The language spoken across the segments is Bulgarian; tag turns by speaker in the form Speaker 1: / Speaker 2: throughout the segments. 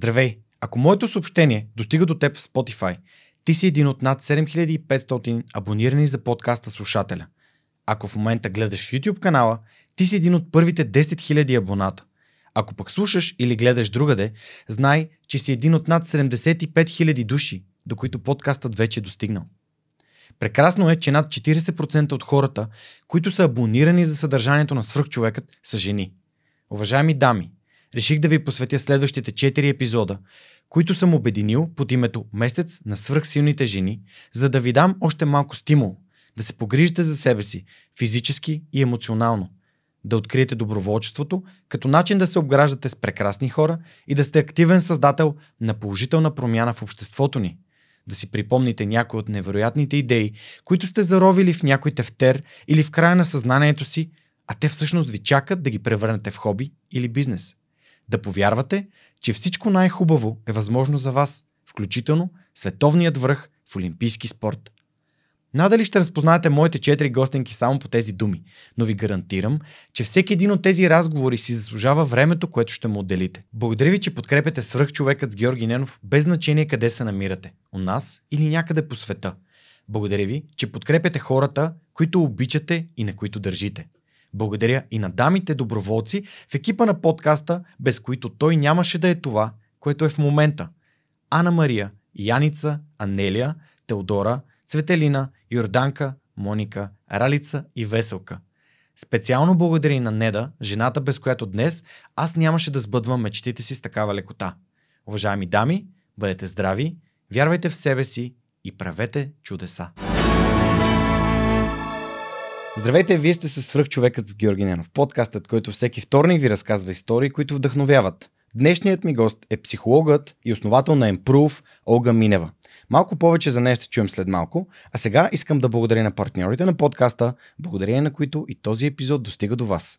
Speaker 1: Здравей! Ако моето съобщение достига до теб в Spotify, ти си един от над 7500 абонирани за подкаста слушателя. Ако в момента гледаш YouTube канала, ти си един от първите 10 000 абоната. Ако пък слушаш или гледаш другаде, знай, че си един от над 75 000 души, до които подкастът вече е достигнал. Прекрасно е, че над 40% от хората, които са абонирани за съдържанието на свръхчовекът, са жени. Уважаеми дами, реших да ви посветя следващите 4 епизода, които съм обединил под името Месец на свръхсилните жени, за да ви дам още малко стимул да се погрижите за себе си физически и емоционално, да откриете доброволчеството като начин да се обграждате с прекрасни хора и да сте активен създател на положителна промяна в обществото ни – да си припомните някои от невероятните идеи, които сте заровили в някой тефтер или в края на съзнанието си, а те всъщност ви чакат да ги превърнете в хоби или бизнес. Да повярвате, че всичко най-хубаво е възможно за вас, включително световният връх в олимпийски спорт. Надали ще разпознаете моите четири гостенки само по тези думи, но ви гарантирам, че всеки един от тези разговори си заслужава времето, което ще му отделите. Благодаря ви, че подкрепяте свръхчовекът с Георги Ненов, без значение къде се намирате – у нас или някъде по света. Благодаря ви, че подкрепяте хората, които обичате и на които държите. Благодаря и на дамите доброволци в екипа на подкаста, без които той нямаше да е това, което е в момента. Ана Мария, Яница, Анелия, Теодора, Цветелина, Йорданка, Моника, Ралица и Веселка. Специално благодаря на Неда, жената без която днес аз нямаше да сбъдвам мечтите си с такава лекота. Уважаеми дами, бъдете здрави, вярвайте в себе си и правете чудеса. Здравейте, вие сте с свръхчовекът с Георги Ненов, подкастът, който всеки вторник ви разказва истории, които вдъхновяват. Днешният ми гост е психологът и основател на Improve Олга Минева. Малко повече за нея ще чуем след малко, а сега искам да благодаря на партньорите на подкаста, благодарение на които и този епизод достига до вас.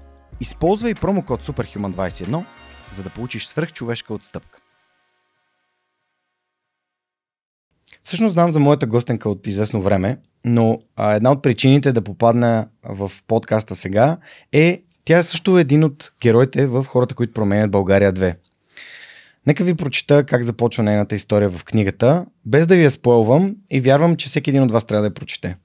Speaker 1: Използвай промокод SUPERHUMAN21, за да получиш свръхчовешка отстъпка. Всъщност знам за моята гостенка от известно време, но а, една от причините да попадна в подкаста сега е тя е също един от героите в хората, които променят България 2. Нека ви прочита как започва нейната история в книгата, без да ви я спойлвам и вярвам, че всеки един от вас трябва да я прочете.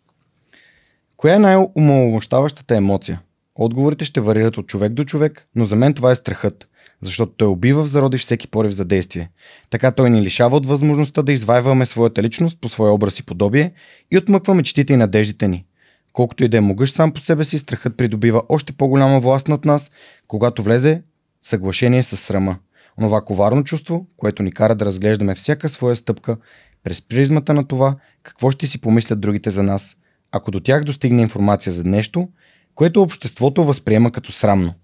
Speaker 1: Коя е най-умаломощаващата емоция? Отговорите ще варират от човек до човек, но за мен това е страхът, защото той убива в зародиш всеки порив за действие. Така той ни лишава от възможността да извайваме своята личност по своя образ и подобие и отмъква мечтите и надеждите ни – Колкото и да е могъщ сам по себе си, страхът придобива още по-голяма власт над нас, когато влезе в съглашение с срама. Онова коварно чувство, което ни кара да разглеждаме всяка своя стъпка през призмата на това, какво ще си помислят другите за нас, ако до тях достигне информация за нещо, което обществото възприема като срамно.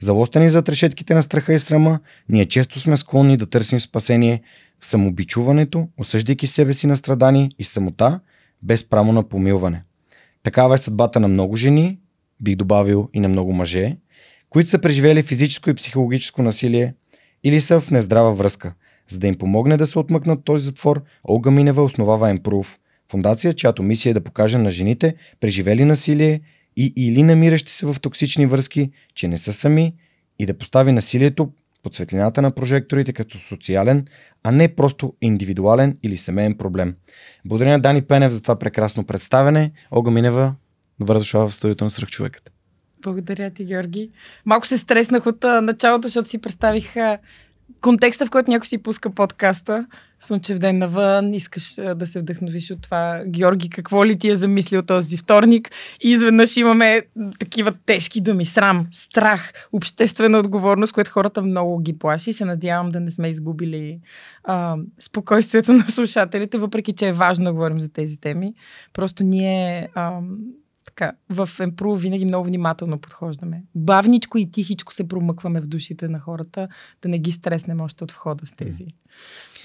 Speaker 1: Залостени зад решетките на страха и срама, ние често сме склонни да търсим спасение в самобичуването, осъждайки себе си на страдание и самота, без право на помилване. Такава е съдбата на много жени, бих добавил и на много мъже, които са преживели физическо и психологическо насилие или са в нездрава връзка. За да им помогне да се отмъкнат този затвор, Олга Минева основава Improve, фундация, чиято мисия е да покаже на жените, преживели насилие и или намиращи се в токсични връзки, че не са сами и да постави насилието под светлината на прожекторите като социален, а не просто индивидуален или семейен проблем. Благодаря на Дани Пенев за това прекрасно представене. Ога Минева, добре дошла в студиото на Сръхчовекът.
Speaker 2: Благодаря ти, Георги. Малко се стреснах от началото, защото си представих контекста, в който някой си пуска подкаста, слънчев ден навън, искаш да се вдъхновиш от това. Георги, какво ли ти е замислил този вторник? И изведнъж имаме такива тежки думи. Срам, страх, обществена отговорност, което хората много ги плаши. Се надявам да не сме изгубили а, спокойствието на слушателите, въпреки че е важно да говорим за тези теми. Просто ние а, така, в Емпру винаги много внимателно подхождаме. Бавничко и тихичко се промъкваме в душите на хората, да не ги стреснем още от входа с тези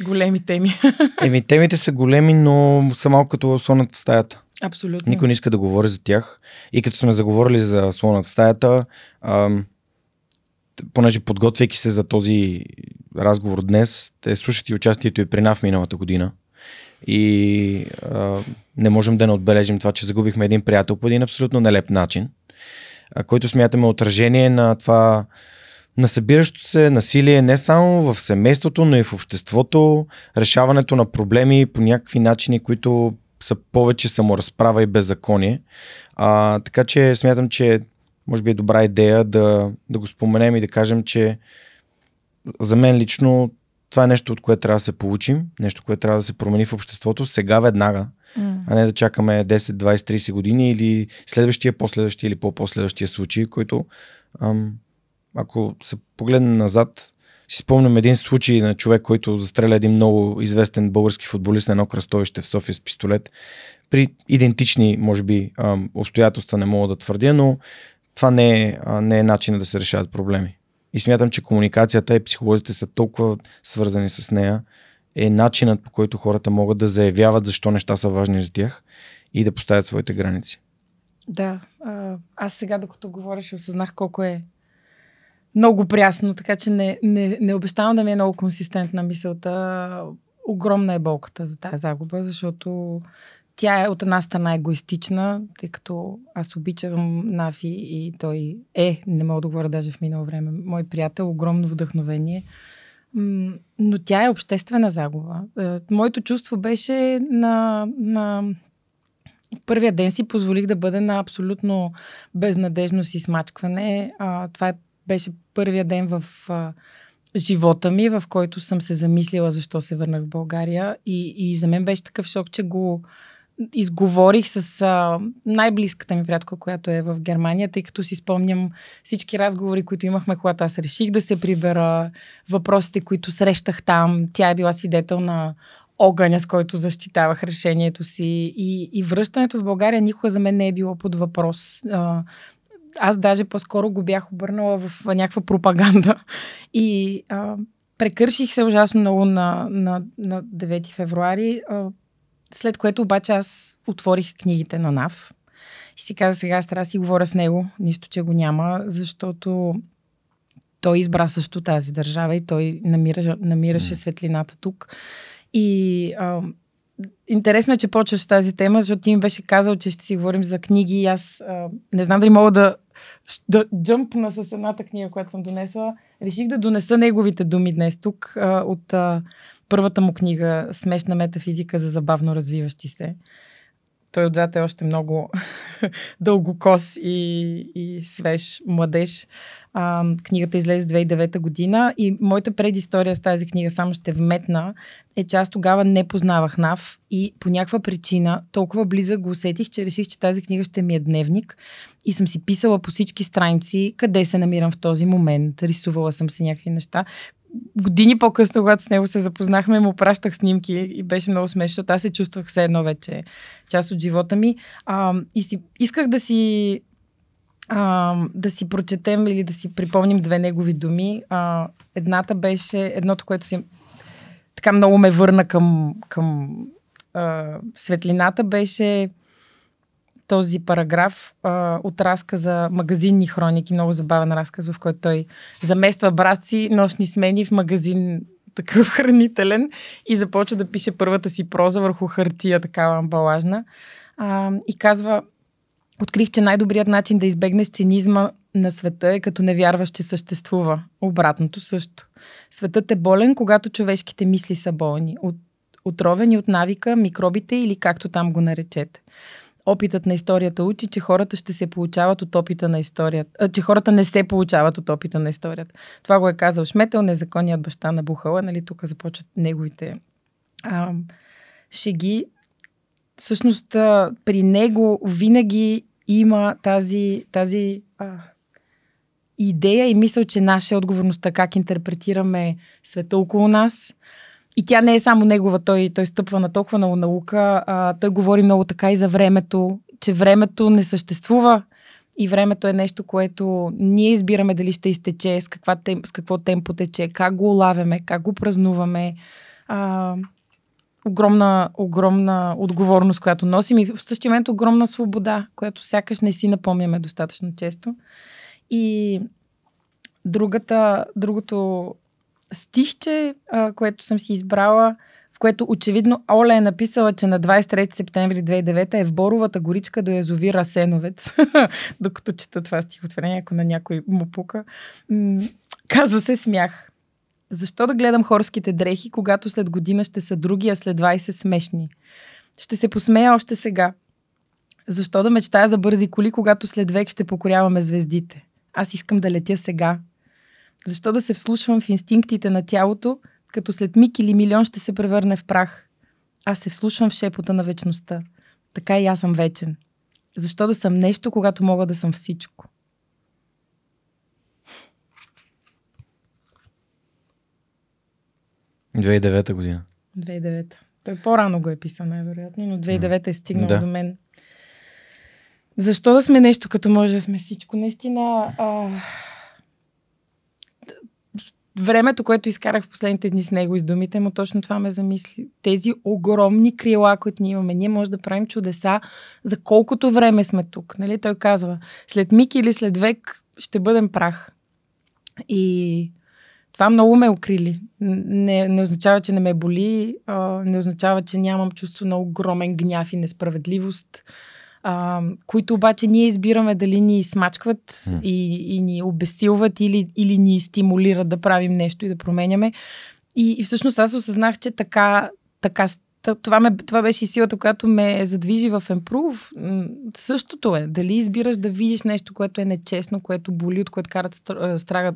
Speaker 2: големи теми.
Speaker 1: Еми, темите са големи, но са малко като слонът в стаята.
Speaker 2: Абсолютно.
Speaker 1: Никой не иска да говори за тях. И като сме заговорили за слонът в стаята, ам, понеже подготвяйки се за този разговор днес, те слушат и участието и при НАВ миналата година. И а, не можем да не отбележим това, че загубихме един приятел по един абсолютно нелеп начин, който смятаме отражение на това на събиращо се насилие не само в семейството, но и в обществото, решаването на проблеми по някакви начини, които са повече саморазправа и беззаконие. А, така че смятам, че може би е добра идея да, да го споменем и да кажем, че за мен лично това е нещо, от което трябва да се получим, нещо, което трябва да се промени в обществото сега веднага. А не да чакаме 10, 20, 30 години или следващия, последващия или по-последващия случай, който ам, ако се погледнем назад, си спомням един случай на човек, който застреля един много известен български футболист на едно кръстовище в София с пистолет. При идентични, може би, обстоятелства не мога да твърдя, но това не е, не е начинът да се решават проблеми. И смятам, че комуникацията и психолозите са толкова свързани с нея, е начинът по който хората могат да заявяват защо неща са важни за тях и да поставят своите граници.
Speaker 2: Да, аз сега докато говориш осъзнах колко е много прясно, така че не, не, не обещавам да ми е много консистентна мисълта. Огромна е болката за тази загуба, защото тя е от една страна егоистична, тъй като аз обичам Нафи и той е, не мога да говоря даже в минало време, мой приятел, огромно вдъхновение. Но тя е обществена загуба. Е, моето чувство беше на, на първия ден си позволих да бъде на абсолютно безнадежност и смачкване. Това е, беше първия ден в живота ми, в който съм се замислила защо се върнах в България. И, и за мен беше такъв шок, че го изговорих с а, най-близката ми приятелка, която е в Германия, тъй като си спомням всички разговори, които имахме, когато аз реших да се прибера, въпросите, които срещах там. Тя е била свидетел на огъня, с който защитавах решението си. И, и връщането в България никога за мен не е било под въпрос. А, аз даже по-скоро го бях обърнала в някаква пропаганда. И а, прекърших се ужасно много на, на, на 9 февруари. А, след което обаче аз отворих книгите на НАВ и си каза сега аз трябва да си говоря с него, нищо, че го няма, защото той избра също тази държава и той намира, намираше светлината тук. И а, интересно е, че почваш тази тема, защото ти ми беше казал, че ще си говорим за книги и аз а, не знам дали мога да, да джъмпна с едната книга, която съм донесла. Реших да донеса неговите думи днес тук а, от а, първата му книга Смешна метафизика за забавно развиващи се. Той отзад е още много дългокос и, и свеж младеж. А, книгата излезе 2009 година и моята предистория с тази книга, само ще вметна, е, че аз тогава не познавах НАВ и по някаква причина толкова близък го усетих, че реших, че тази книга ще ми е дневник и съм си писала по всички страници къде се намирам в този момент, рисувала съм си някакви неща, години по-късно, когато с него се запознахме, му пращах снимки и беше много смешно, защото аз се чувствах все едно вече част от живота ми. А, и си, исках да си а, да си прочетем или да си припомним две негови думи. А, едната беше, едното, което си така много ме върна към, към а, светлината, беше този параграф а, от разказа Магазинни хроники, много забавен разказ, в който той замества брат си нощни смени в магазин такъв хранителен и започва да пише първата си проза върху хартия, такава амбалажна. А, и казва, открих, че най-добрият начин да избегнеш цинизма на света е като не вярваш, че съществува. Обратното също. Светът е болен, когато човешките мисли са болни. От, отровени от навика, микробите или както там го наречете опитът на историята учи, че хората ще се получават от опита на историята. А, че хората не се получават от опита на историята. Това го е казал Шметел, незаконният баща на Бухала. Нали, тук започват неговите а, шеги. Всъщност, при него винаги има тази, тази а, идея и мисъл, че наша е отговорността как интерпретираме света около нас – и тя не е само негова, той, той стъпва на толкова много наука. А, той говори много така и за времето. че времето не съществува и времето е нещо, което ние избираме дали ще изтече, с, каква с какво темпо тече, как го улавяме, как го празнуваме. А, огромна, огромна отговорност, която носим и в същия момент огромна свобода, която сякаш не си напомняме достатъчно често. И другата, другото стихче, а, което съм си избрала, в което очевидно Оля е написала, че на 23 септември 2009 е в Боровата горичка до язовир Асеновец. Докато чета това стихотворение, ако на някой му пука. М- казва се смях. Защо да гледам хорските дрехи, когато след година ще са други, а след 20 смешни? Ще се посмея още сега. Защо да мечтая за бързи коли, когато след век ще покоряваме звездите? Аз искам да летя сега. Защо да се вслушвам в инстинктите на тялото, като след миг или милион ще се превърне в прах? Аз се вслушвам в шепота на вечността. Така и аз съм вечен. Защо да съм нещо, когато мога да съм всичко?
Speaker 1: 2009 година.
Speaker 2: 2009. Той по-рано го е писал, най-вероятно, но 2009 е стигнал да. до мен. Защо да сме нещо, като може да сме всичко? Наистина, а... времето, което изкарах в последните дни с него и с думите му, точно това ме замисли. Тези огромни крила, които ние имаме, ние може да правим чудеса за колкото време сме тук. Нали? Той казва, след миг или след век ще бъдем прах. И това много ме укрили. Не, не означава, че не ме боли, а, не означава, че нямам чувство на огромен гняв и несправедливост, а, които обаче ние избираме дали ни смачкват mm. и, и ни обесилват или, или ни стимулират да правим нещо и да променяме. И, и всъщност аз осъзнах, че така, така това, ме, това беше и силата, която ме задвижи в Емпрув. Същото е. Дали избираш да видиш нещо, което е нечестно, което боли, от което карат,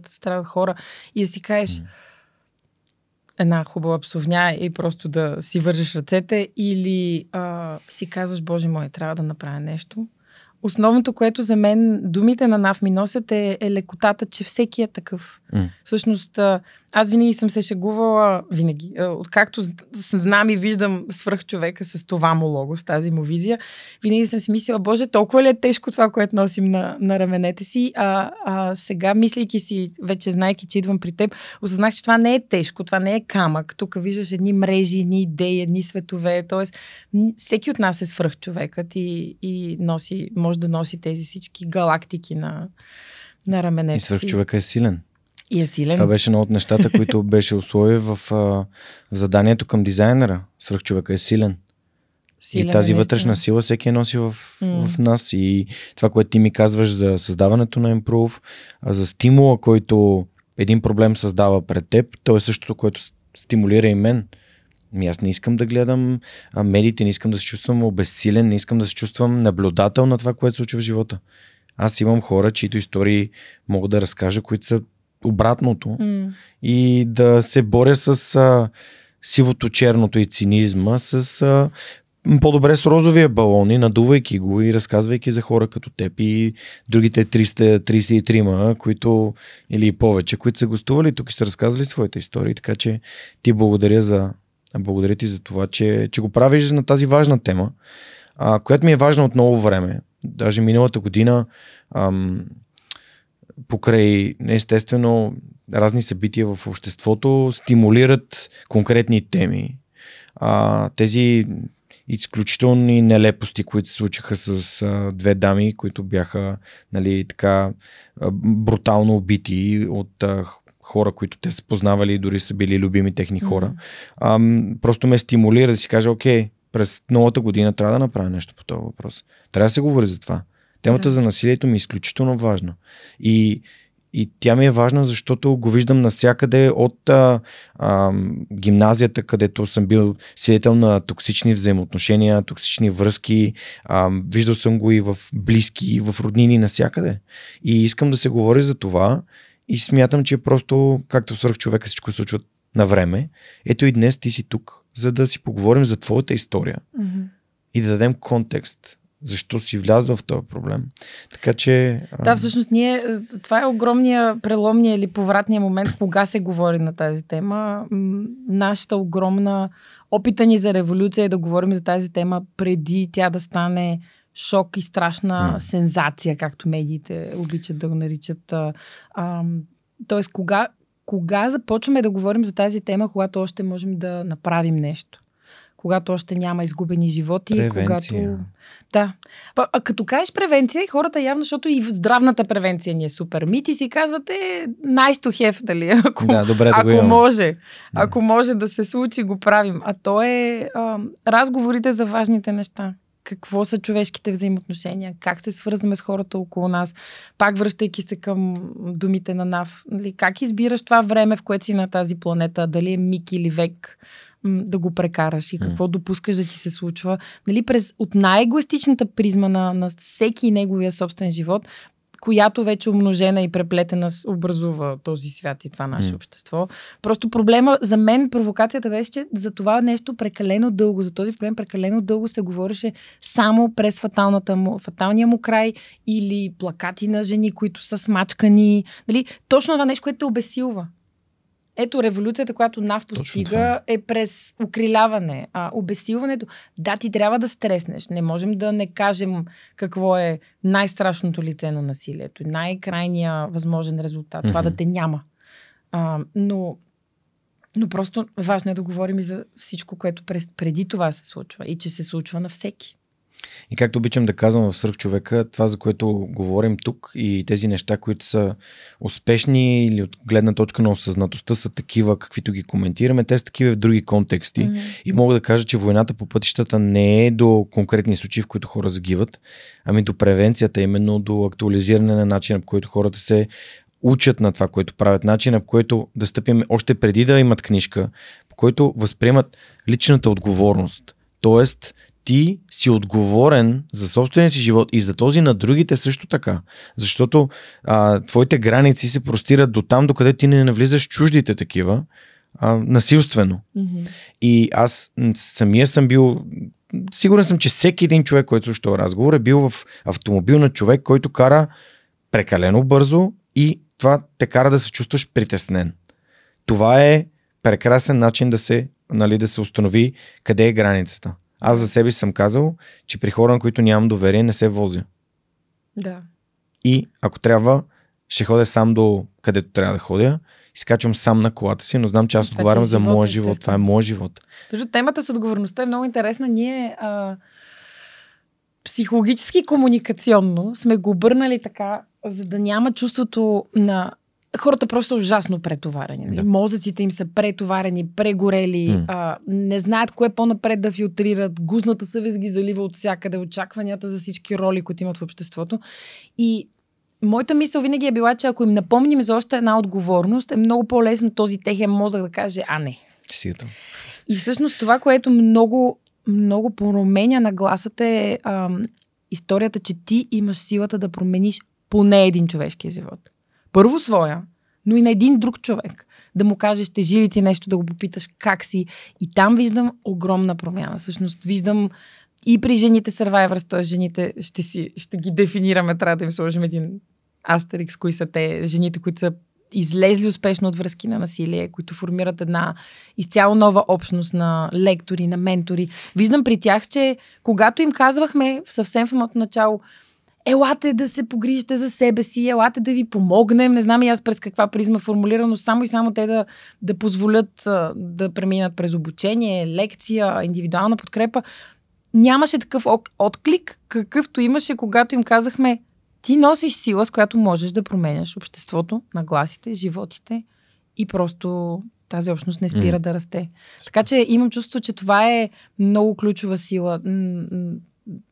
Speaker 2: страдат хора и да си кажеш mm. Една хубава псовня и просто да си вържеш ръцете или а, си казваш, Боже мой, трябва да направя нещо. Основното, което за мен думите на Нав ми носят е, е лекотата, че всеки е такъв. Mm. Всъщност, аз винаги съм се шегувала, винаги, откакто знам и виждам свръх човека с това му лого, с тази му визия, винаги съм си мислила, боже, толкова ли е тежко това, което носим на, на раменете си, а, а сега, мислейки си, вече знайки, че идвам при теб, осъзнах, че това не е тежко, това не е камък. Тук виждаш едни мрежи, едни идеи, едни светове, т.е. всеки от нас е свръх човекът и, и носи, може да носи тези всички галактики на, на раменете
Speaker 1: и свръх човека е силен.
Speaker 2: И е силен.
Speaker 1: Това беше едно от нещата, които беше условие в а, заданието към дизайнера. Свръхчовека е силен. Силен, и тази вътрешна сила всеки е носи в, mm. в нас. И това, което ти ми казваш за създаването на Improve, за стимула, който един проблем създава пред теб, то е същото, което стимулира и мен. Ми аз не искам да гледам а, медиите, не искам да се чувствам обезсилен, не искам да се чувствам наблюдател на това, което се случва в живота. Аз имам хора, чието истории мога да разкажа, които са обратното mm. и да се боря с а, сивото, черното и цинизма, с а, по-добре с розовия балон и надувайки го и разказвайки за хора като теб и другите 333 които или повече, които са гостували тук и са разказали своите истории. Така че ти благодаря за благодаря ти за това, че, че го правиш на тази важна тема, а, която ми е важна от много време. Даже миналата година ам, покрай естествено разни събития в обществото стимулират конкретни теми. А, тези изключителни нелепости, които се случиха с а, две дами, които бяха нали, така а, брутално убити от а, хора, които те са познавали и дори са били любими техни хора. Mm-hmm. А, просто ме стимулира да си кажа, окей, през новата година трябва да направя нещо по този въпрос. Трябва да се говори за това. Темата да. за насилието ми е изключително важна. И, и тя ми е важна, защото го виждам навсякъде от а, а, гимназията, където съм бил свидетел на токсични взаимоотношения, токсични връзки. А, виждал съм го и в близки, и в роднини, навсякъде. И искам да се говори за това. И смятам, че просто, както свърх човека всичко се случва на време, ето и днес ти си тук, за да си поговорим за твоята история mm-hmm. и да дадем контекст защо си влязва в този проблем. Така че.
Speaker 2: Да, всъщност ние. Това е огромния преломния или повратния момент, кога се говори на тази тема. Нашата огромна опита ни за революция е да говорим за тази тема преди тя да стане шок и страшна
Speaker 1: М.
Speaker 2: сензация, както медиите обичат да го наричат. Тоест, кога, кога започваме да говорим за тази тема, когато още можем да направим нещо? Когато още няма изгубени животи.
Speaker 1: Превенция.
Speaker 2: Когато... Да. А, а като кажеш превенция, хората явно, защото и здравната превенция ни е супер мит и си казвате nice to have, дали? Ако,
Speaker 1: Да, добре да
Speaker 2: ако може, ако може да се случи, го правим. А то е а, разговорите за важните неща. Какво са човешките взаимоотношения, как се свързваме с хората около нас, пак връщайки се към думите на Нав. Нали, как избираш това време, в което си на тази планета, дали е миг или век, м, да го прекараш и какво допускаш да ти се случва. Нали, през, от най-егоистичната призма на, на всеки неговия собствен живот, която вече умножена и преплетена образува този свят и това наше
Speaker 1: М.
Speaker 2: общество. Просто проблема, за мен провокацията беше, че за това нещо прекалено дълго, за този проблем прекалено дълго се говореше само през фаталната му, фаталния му край или плакати на жени, които са смачкани. Нали? Точно това нещо, което те обесилва. Ето революцията, която НАВ постига е през укриляване. А обесилването, да, ти трябва да стреснеш. Не можем да не кажем какво е най-страшното лице на насилието, най-крайния възможен резултат. Това да те няма. А, но, но просто важно е да говорим и за всичко, което през, преди това се случва и че се случва на всеки.
Speaker 1: И както обичам да казвам в Сръх човека, това за което говорим тук и тези неща, които са успешни или от гледна точка на осъзнатостта са такива, каквито ги коментираме, те са такива в други контексти.
Speaker 2: Мгм.
Speaker 1: И мога да кажа, че войната по пътищата не е до конкретни случаи, в които хора загиват, ами до превенцията, именно до актуализиране на начина, по който хората се учат на това, което правят, начина, по който да стъпим още преди да имат книжка, по който възприемат личната отговорност. Тоест, ти си отговорен за собствения си живот и за този на другите също така. Защото а, твоите граници се простират до там, докъде ти не навлизаш чуждите такива, а, насилствено.
Speaker 2: Мгм.
Speaker 1: И аз самия съм бил. Сигурен съм, че всеки един човек, който слуша този разговор, е бил в автомобил на човек, който кара прекалено бързо и това те кара да се чувстваш притеснен. Това е прекрасен начин да се, нали, да се установи къде е границата. Аз за себе си съм казал, че при хора, на които нямам доверие, не се возя.
Speaker 2: Да.
Speaker 1: И ако трябва, ще ходя сам до където трябва да ходя. Изкачвам сам на колата си, но знам, че аз
Speaker 2: Това е
Speaker 1: отговарям за
Speaker 2: живота,
Speaker 1: моя живот. Това е моят живот.
Speaker 2: Между темата с отговорността е много интересна. Ние а, психологически и комуникационно сме го обърнали така, за да няма чувството на хората просто ужасно претоварени.
Speaker 1: Да.
Speaker 2: Да. Мозъците им са претоварени, прегорели,
Speaker 1: М.
Speaker 2: а, не знаят кое по-напред да филтрират, гузната съвест ги залива от всякъде, очакванията за всички роли, които имат в обществото. И моята мисъл винаги е била, че ако им напомним за още една отговорност, е много по-лесно този техен мозък да каже, а не,
Speaker 1: там.
Speaker 2: и всъщност това, което много, много променя нагласата е ам, историята, че ти имаш силата да промениш поне един човешки живот. Първо своя, но и на един друг човек. Да му кажеш, ще жили ти нещо, да го попиташ как си. И там виждам огромна промяна. Всъщност виждам и при жените Survivors, т.е. жените ще, си, ще ги дефинираме, трябва да им сложим един астерикс, кои са те, жените, които са излезли успешно от връзки на насилие, които формират една изцяло нова общност на лектори, на ментори. Виждам при тях, че когато им казвахме съвсем самото начало, елате да се погрижите за себе си, елате да ви помогнем, не знам и аз през каква призма формулирано, само и само те да, да позволят да преминат през обучение, лекция, индивидуална подкрепа. Нямаше такъв отклик, какъвто имаше, когато им казахме, ти носиш сила, с която можеш да променяш обществото, нагласите, животите и просто тази общност не спира
Speaker 1: М.
Speaker 2: да расте. Така че имам чувство, че това е много ключова сила.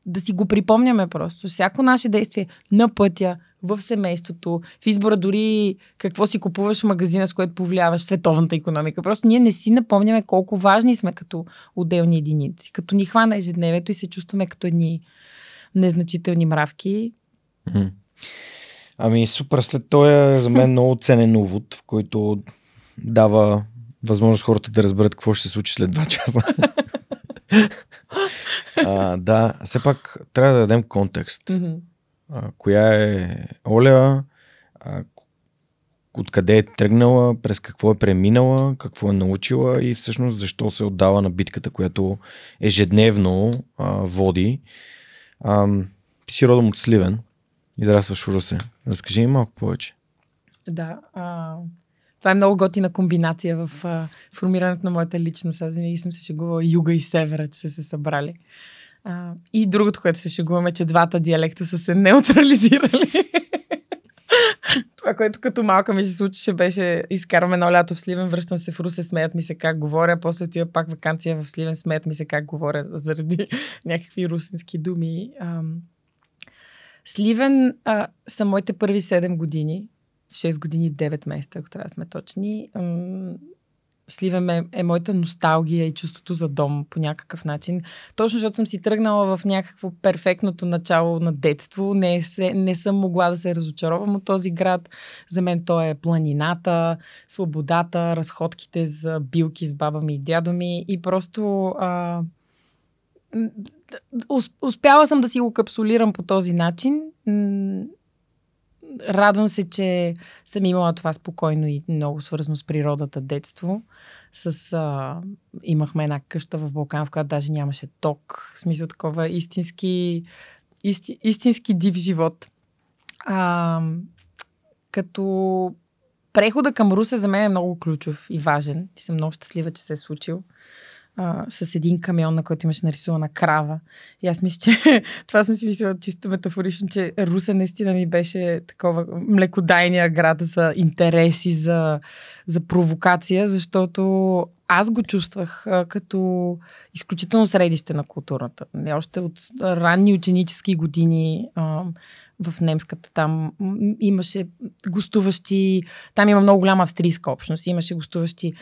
Speaker 2: Да си го припомняме просто. Всяко наше действие на пътя, в семейството, в избора дори какво си купуваш в магазина, с което повлияваш световната економика. Просто ние не си напомняме колко важни сме като отделни единици. Като ни хвана ежедневието и се чувстваме като едни незначителни мравки.
Speaker 1: Ами супер, след този е за мен много ценен увод, в който дава възможност хората да разберат какво ще се случи след 2 часа. а, да, все пак трябва да дадем контекст.
Speaker 2: Мгм.
Speaker 1: А, коя е Оля, а, откъде е тръгнала, през какво е преминала, какво е научила и всъщност защо се отдава на битката, която ежедневно а, води. А, Ти си родом от Сливен, израстваш в Русе. Разкажи ми малко повече.
Speaker 2: Да. А, това е много готина комбинация в а, формирането на моята личност. Аз винаги съм се шегувала юга и севера, че са се събрали. А, и другото, което се шегуваме, че двата диалекта са се неутрализирали. Това, което като малка ми се случише, беше изкарваме едно лято в Сливен, връщам се в Русе, смеят ми се как говоря, после отива пак вакансия в Сливен, смеят ми се как говоря заради някакви русински думи. Сливен а, са моите първи 7 години, 6 години 9 месеца, ако трябва да сме точни. Сливен е, е моята носталгия и чувството за дом по някакъв начин. Точно защото съм си тръгнала в някакво перфектното начало на детство. Не, се, не съм могла да се разочаровам от този град. За мен то е планината, свободата, разходките за билки с баба ми и дядо ми. И просто а, успяла съм да си го капсулирам по този начин радвам се, че съм имала това спокойно и много свързано с природата детство. С, а, имахме една къща в Балкан, в която даже нямаше ток. В смисъл такова истински, исти, истински див живот. А, като прехода към Русе за мен е много ключов и важен. И съм много щастлива, че се е случил а, с един камион, на който имаше нарисувана крава. И аз мисля, че това съм си мислила чисто метафорично, че Руса наистина ми беше такова млекодайния град за интереси, за, за провокация, защото аз го чувствах а, като изключително средище на културата. Не, още от ранни ученически години а, в немската там имаше гостуващи, там има много голяма австрийска общност, имаше гостуващи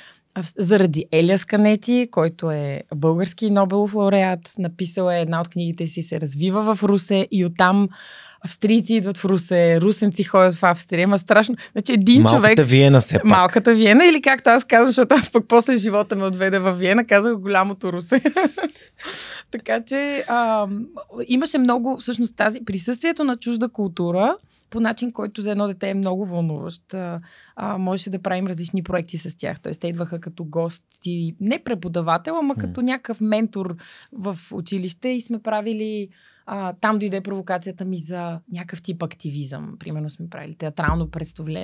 Speaker 2: заради Елия Сканети, който е български Нобелов лауреат, написал е една от книгите си, се развива в Русе и оттам австрийци идват в Русе, русенци ходят в Австрия. Има страшно. Значи един
Speaker 1: Малката
Speaker 2: човек.
Speaker 1: Малката Виена все пак.
Speaker 2: Малката Виена или както аз казвам, защото аз пък после живота ме отведе в Виена, казах голямото Русе. така че а, имаше много, всъщност тази присъствието на чужда култура по начин, който за едно дете е много вълнуващ. А, а, можеше да правим различни проекти с тях. Тоест, те идваха като гости, не преподавател, ама като някакъв ментор в училище и сме правили а, там дойде провокацията ми за някакъв тип активизъм. Примерно сме правили театрално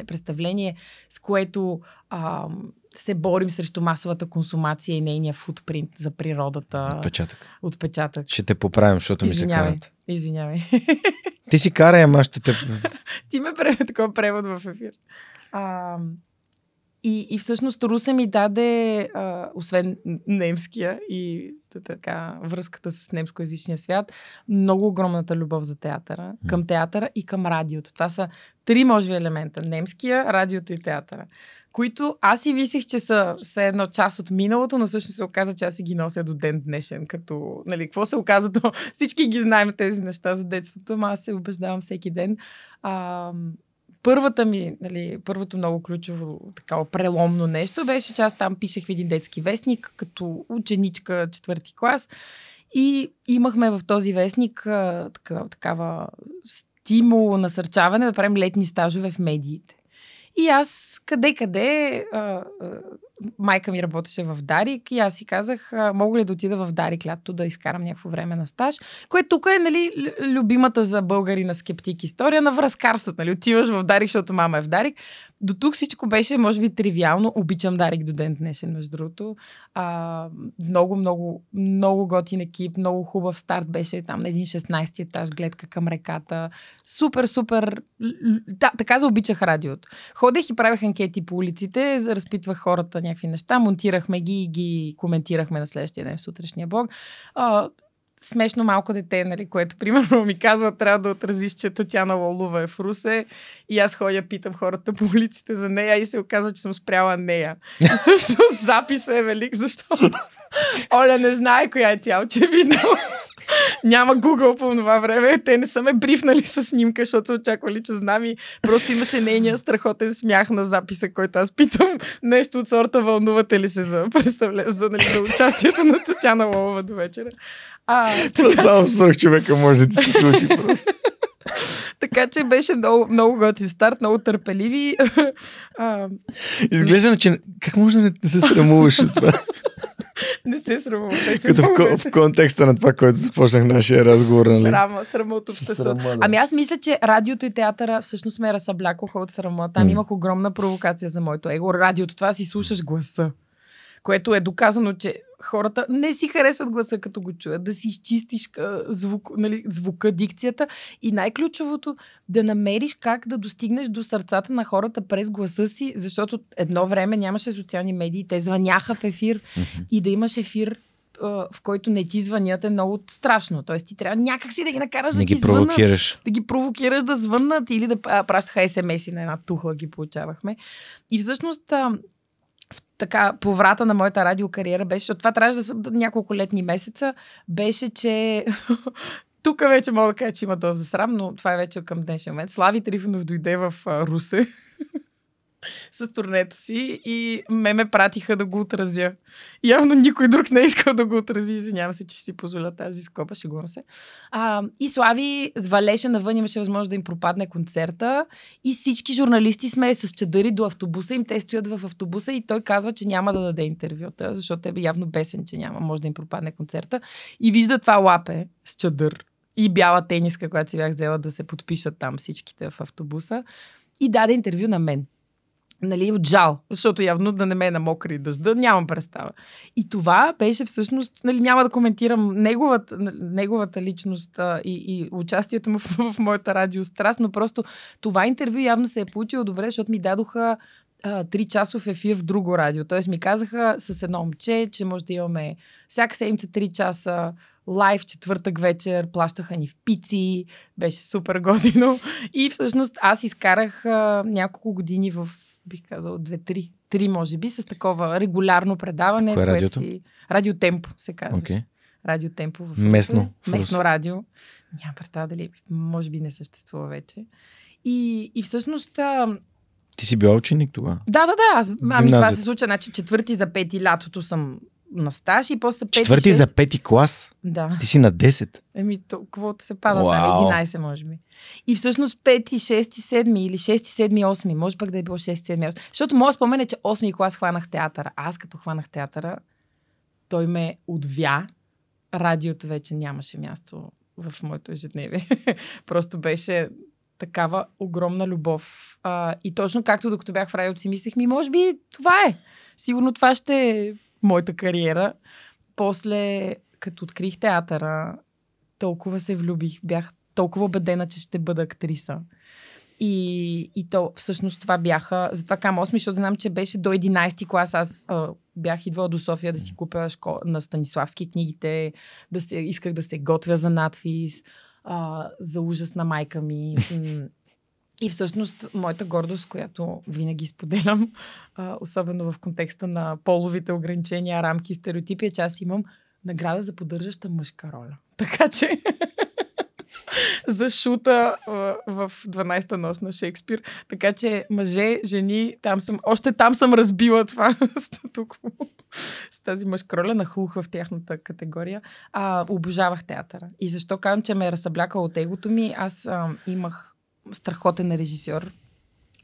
Speaker 2: представление, с което а, се борим срещу масовата консумация и нейния футпринт за природата.
Speaker 1: Отпечатък.
Speaker 2: Отпечатък.
Speaker 1: Ще те поправим, защото
Speaker 2: Извинявай.
Speaker 1: ми се карат.
Speaker 2: Извинявай.
Speaker 1: Ти си карай, ама ще те...
Speaker 2: Ти ме прави такова превод в ефир. А, и, и всъщност Руса ми даде, а, освен немския и така връзката с немскоязичния свят, много огромната любов за театъра, към театъра и към радиото. Това са три, може би, елемента. Немския, радиото и театъра. Които аз си мислех, че са все едно част от миналото, но всъщност се оказа, че аз си ги нося до ден днешен. Като, нали, какво се оказа, то всички ги знаем тези неща за детството, но аз се убеждавам всеки ден. А, първата ми, нали, първото много ключово такава преломно нещо беше, че аз там пишех в един детски вестник, като ученичка четвърти клас. И имахме в този вестник а, такава, такава стимул, насърчаване да правим летни стажове в медиите. И аз къде-къде майка ми работеше в Дарик и аз си казах, мога ли да отида в Дарик лято да изкарам някакво време на стаж, което тук е нали, любимата за българи на скептик история на връзкарството. Нали? Отиваш в Дарик, защото мама е в Дарик. До тук всичко беше, може би, тривиално. Обичам Дарик до ден днешен, между другото. А, много, много, много готин екип, много хубав старт беше там на един 16 етаж, гледка към реката. Супер, супер. Да, така заобичах радиото. Ходех и правех анкети по улиците, разпитвах хората някакви неща, монтирахме ги и ги коментирахме на следващия ден в сутрешния блог. А, смешно малко дете, нали, което примерно ми казва, трябва да отразиш, че Татяна Лолова е в Русе и аз ходя, питам хората по улиците за нея и се оказва, че съм спряла нея. И също записът е велик, защото Оля не знае коя е тя, очевидно. Няма Google по това време. Те не са ме брифнали с снимка, защото са очаквали, че знам и просто имаше нейния страхотен смях на записа, който аз питам нещо от сорта вълнувате ли се за, представля... за, нали, за участието на Татяна Лолова до вечера.
Speaker 1: А, така, само свърх човека може да ти се случи просто.
Speaker 2: така че беше много, много готин старт, много търпеливи.
Speaker 1: Изглежда, че как може да не се срамуваш от това?
Speaker 2: Не се срамувам.
Speaker 1: Като в, в контекста на това, което започнах нашия разговор, нали?
Speaker 2: Срама, срама от обществото.
Speaker 1: Да.
Speaker 2: Ами аз мисля, че радиото и театъра всъщност ме разсъблякоха от срама. Там
Speaker 1: М.
Speaker 2: имах огромна провокация за моето его. Радиото, това си слушаш гласа. Което е доказано, че хората не си харесват гласа, като го чуят. Да си изчистиш звук, нали, звука, дикцията. И най-ключовото, да намериш как да достигнеш до сърцата на хората през гласа си, защото едно време нямаше социални медии, те звъняха в ефир и да имаш ефир, в който не ти звънят е много страшно. Тоест ти трябва някакси да ги накараш
Speaker 1: Не
Speaker 2: да
Speaker 1: ги
Speaker 2: звъннат
Speaker 1: провокираш.
Speaker 2: да ги провокираш да звъннат или да пращаха смс-и на една тухла ги получавахме. И всъщност така поврата на моята радиокариера беше, защото това трябваше да да- няколко летни месеца, беше, че тук вече мога да кажа, че има доза срам, но това е вече към днешния момент. Слави Трифонов дойде в Русе с турнето си и ме ме пратиха да го отразя. Явно никой друг не е искал да го отрази. Извинявам се, че си позволя тази скопа, шегувам се. А, и Слави валеше навън, имаше възможност да им пропадне концерта и всички журналисти сме с чадъри до автобуса им. Те стоят в автобуса и той казва, че няма да даде интервюта, защото е явно бесен, че няма, може да им пропадне концерта. И вижда това лапе с чадър и бяла тениска, която си бях взела да се подпишат там всичките в автобуса. И даде интервю на мен. Нали, от жал, защото явно да не ме е на мокри дъжда, нямам представа. И това беше всъщност, нали, няма да коментирам неговата, неговата личност а, и, и участието му в, в моята радиостраст, но просто това интервю явно се е получило добре, защото ми дадоха 3 часов ефир в друго радио. Тоест ми казаха с едно момче, че може да имаме всяка седмица 3 часа лайв четвъртък вечер, плащаха ни в пици, беше супер годино. И всъщност аз изкарах а, няколко години в, бих казал, 2-3, три може би, с такова регулярно предаване.
Speaker 1: Кое е радиото?
Speaker 2: Си... Радио Темпо се казва.
Speaker 1: Окей.
Speaker 2: Радио Темпо в.
Speaker 1: Местно в.
Speaker 2: Местно радио. Нямам представа дали, може би не съществува вече. И, и всъщност,
Speaker 1: Ти си бил ученик тогава.
Speaker 2: да, да, да, аз, ами това се случва, значи четвърти за пети лятото съм на стаж и после пети,
Speaker 1: Четвърти
Speaker 2: шести-
Speaker 1: за пети клас.
Speaker 2: Да.
Speaker 1: Ти си на 10.
Speaker 2: Еми, толкова се пада
Speaker 1: Уау.
Speaker 2: там, 11 може би. И всъщност 5, 6, 7 или 6, 7, 8, може пък да е било 6, 7, 8. Защото моят спомен е, че 8 клас хванах театъра. Аз като хванах театъра, той ме отвя. Радиото вече нямаше място в моето ежедневие. Просто беше такава огромна любов. А, и точно както докато бях в радиото си мислех, ми може би това е. Сигурно това ще моята кариера. После, като открих театъра, толкова се влюбих. Бях толкова убедена, че ще бъда актриса. И, и то всъщност това бяха, затова кам 8, защото знам, че беше до 11 клас. Аз а, бях идвала до София да си купя школ, на Станиславски книгите, да се, исках да се готвя за надфис, а, за ужас на майка ми. И всъщност моята гордост, която винаги споделям, а, особено в контекста на половите ограничения, рамки и стереотипи, е, че аз имам награда за поддържаща мъжка роля. Така че за шута в 12-та нощ на Шекспир. Така че мъже, жени, там съм, още там съм разбила това статукво с тази мъжка роля, нахлух в тяхната категория. А, обожавах театъра. И защо казвам, че ме е разсъблякало от егото ми? Аз а, имах страхотен режисьор,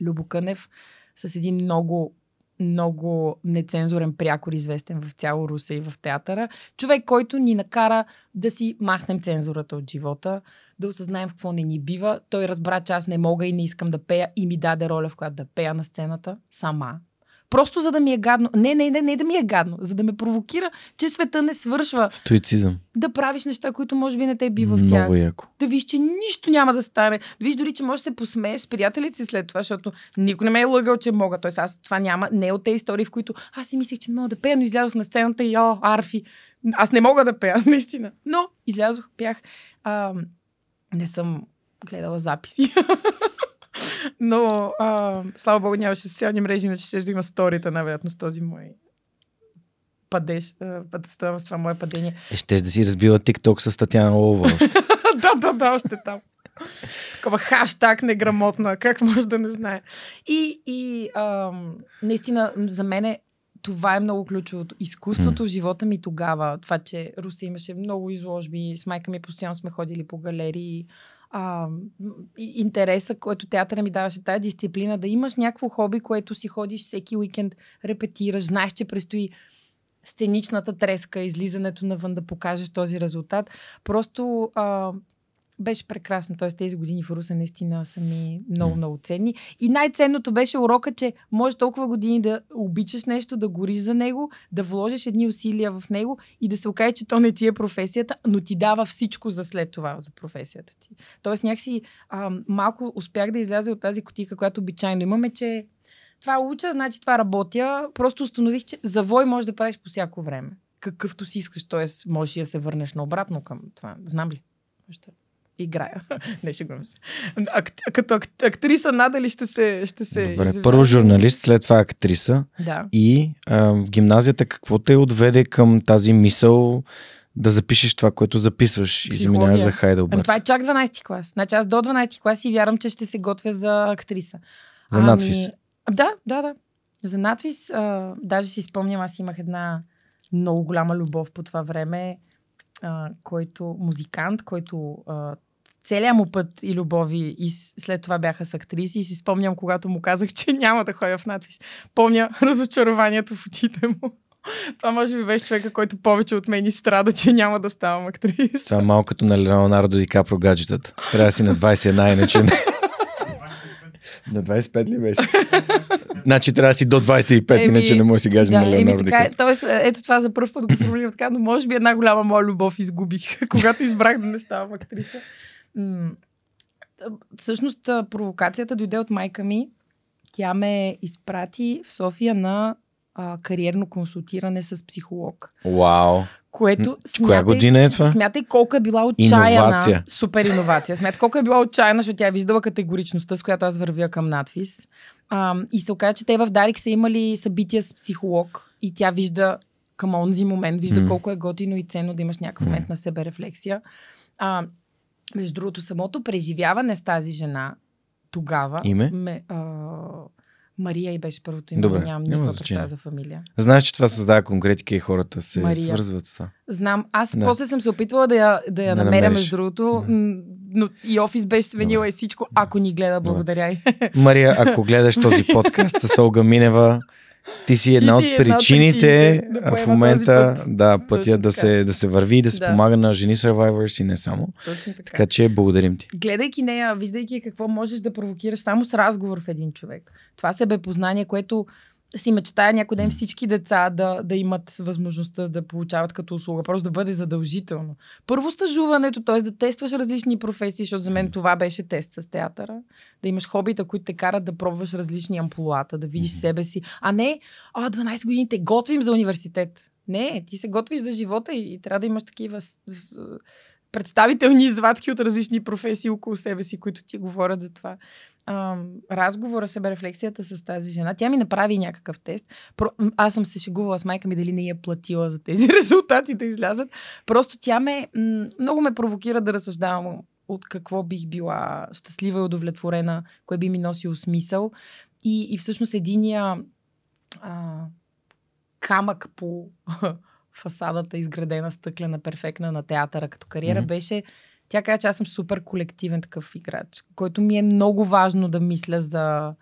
Speaker 2: Любо Кънев, с един много много нецензурен прякор, известен в цяло Русе и в театъра. Човек, който ни накара да си махнем цензурата от живота, да осъзнаем какво не ни бива. Той разбра, че аз не мога и не искам да пея и ми даде роля, в която да пея на сцената сама. Просто за да ми е гадно. Не, не, не, не да ми е гадно. За да ме провокира, че света не свършва.
Speaker 1: Стоицизъм.
Speaker 2: Да правиш неща, които може би не те бива в тях
Speaker 1: Много яко.
Speaker 2: да виж, че нищо няма да стане. Да виж дори, че можеш да се посмееш с приятелите си след това, защото никой не ме е лъгал, че мога. Тоест аз това няма, не от тези истории, в които аз си мислех, че не мога да пея, но излязох на сцената и о, арфи. Аз не мога да пея, наистина. Но излязох, пях. А, не съм гледала записи. Но, а, слава богу, нямаше социални мрежи, иначе ще да има сторита, най-вероятно, с този мой падеж, с това мое падение.
Speaker 1: Е, щеш да си разбила TikTok с Татяна Лова. още.
Speaker 2: да, да, да, още там. Такова хаштаг неграмотна, как може да не знае. И, и ам, наистина, за мен е, това е много ключовото. Изкуството в живота ми тогава, това, че Русия имаше много изложби, с майка ми постоянно сме ходили по галерии, а, интереса, който театъра ми даваше, тази дисциплина, да имаш някакво хоби, което си ходиш всеки уикенд, репетираш, знаеш, че предстои сценичната треска, излизането навън да покажеш този резултат. Просто а, беше прекрасно. Т.е. тези години в Руса наистина са ми много, много ценни. И най-ценното беше урока, че може толкова години да обичаш нещо, да гориш за него, да вложиш едни усилия в него и да се окаже, че то не ти е професията, но ти дава всичко за след това за професията ти. Тоест някакси а, малко успях да изляза от тази котика, която обичайно имаме, че това уча, значи това работя. Просто установих, че завой може да правиш по всяко време. Какъвто си искаш, т.е. можеш да се върнеш наобратно към това. Знам ли? Ще играя. Не, шегувам се. Ак, като ак, актриса надали ще се ще се
Speaker 1: Добре,
Speaker 2: извиня.
Speaker 1: първо журналист, след това актриса.
Speaker 2: Да.
Speaker 1: И а, в гимназията какво те отведе към тази мисъл да запишеш това, което записваш и заминаваш за
Speaker 2: Ами,
Speaker 1: Хайделберг?
Speaker 2: това е чак 12 клас. Значи аз до 12 клас си вярвам, че ще се готвя за актриса.
Speaker 1: За надвис.
Speaker 2: Да, да, да. За надвис. А, даже си спомням, аз имах една много голяма любов по това време, а, който музикант, който а, целият му път и любови и след това бяха с актриси и си спомням, когато му казах, че няма да ходя в надвис. Помня разочарованието в очите му. Това може би беше човека, който повече от мен и страда, че няма да ставам актриса.
Speaker 1: Това е малко като на Леонардо Ди Капро гаджетата. Трябва да си на 21, иначе не. На 25 ли беше? значи трябва да си до 25,
Speaker 2: Еми,
Speaker 1: иначе не може да си гадже на
Speaker 2: Да, еми,
Speaker 1: Леонардо Ди
Speaker 2: е.
Speaker 1: Капро.
Speaker 2: тоест, ето това за първ път го формулирам така, но може би една голяма моя любов изгубих, когато избрах да не ставам актриса. М- Всъщност, провокацията дойде от майка ми. Тя ме изпрати в София на а, кариерно консултиране с психолог.
Speaker 1: Вау.
Speaker 2: Което
Speaker 1: С коя година е това?
Speaker 2: Смятай колко е била отчаяна.
Speaker 1: Иновация.
Speaker 2: Супер иновация. Смятай колко е била отчаяна, защото тя е виждала категоричността, с която аз вървя към надвис. А, и се оказа, че те в Дарик са имали събития с психолог и тя вижда към онзи момент, вижда
Speaker 1: М.
Speaker 2: колко е готино и ценно да имаш някакъв момент на себе рефлексия. А, между другото, самото преживяване с тази жена тогава
Speaker 1: Име?
Speaker 2: Ме, а, Мария и беше първото име,
Speaker 1: Добре,
Speaker 2: нямам
Speaker 1: няма
Speaker 2: никаква представа за фамилия.
Speaker 1: Знаеш, че това създава конкретика и хората се
Speaker 2: Мария.
Speaker 1: свързват с това.
Speaker 2: Знам. Аз
Speaker 1: Да.
Speaker 2: после съм се опитвала да я, да я
Speaker 1: Да
Speaker 2: намеря,
Speaker 1: намериш.
Speaker 2: между другото,
Speaker 1: Да.
Speaker 2: но и офис беше сменила
Speaker 1: Добре.
Speaker 2: и всичко. Ако ни гледа, благодаря й.
Speaker 1: Мария, ако гледаш този подкаст с Олга Минева, ти си една,
Speaker 2: си
Speaker 1: от,
Speaker 2: една от
Speaker 1: причините
Speaker 2: причините да
Speaker 1: в момента
Speaker 2: път.
Speaker 1: да, пътя да се, да се върви и да се
Speaker 2: Да.
Speaker 1: помага на жени survivors и не само.
Speaker 2: Точно така.
Speaker 1: Така че благодарим ти.
Speaker 2: Гледайки нея, виждайки какво можеш да провокираш само с разговор в един човек. Това себепознание, което си мечтая някой ден всички деца да, да имат възможността да получават като услуга. Просто да бъде задължително. Първо стажуването, т.е. да тестваш различни професии, защото за мен това беше тест с театъра. Да имаш хобита, които те карат да пробваш различни ампулата, да видиш себе си. А не, а, 12 години те готвим за университет. Не, ти се готвиш за живота и, и трябва да имаш такива представителни извадки от различни професии около себе си, които ти говорят за това. А, разговора, себе рефлексията с тази жена, тя ми направи някакъв тест. Про... Аз съм се шегувала с майка ми дали не я е платила за тези резултати да излязат. Просто тя ме, много ме провокира да разсъждавам от какво бих била щастлива и удовлетворена, кое би ми носило смисъл. И, и всъщност единия а, камък по фасадата, изградена стъклена, перфектна на театъра като кариера,
Speaker 1: Мгм.
Speaker 2: беше тя каза, че аз съм супер колективен такъв играч, който ми е много важно да мисля за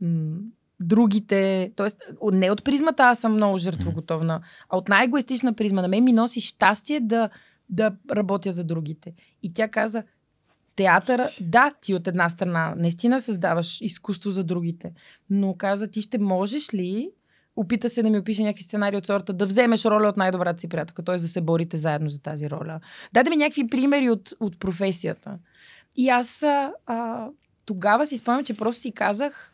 Speaker 2: м- другите. Тоест, не от призмата аз съм много жертвоготовна, а от най-егоистична призма. На мен ми носи щастие да, да работя за другите. И тя каза, театъра, да, ти от една страна наистина създаваш изкуство за другите, но каза, ти ще можеш ли опита се да ми опише някакви сценарии от сорта да вземеш роля от най-добрата си приятелка, т.е. да се борите заедно за тази роля. Даде ми някакви примери от, от професията. И аз а, тогава си спомням, че просто си казах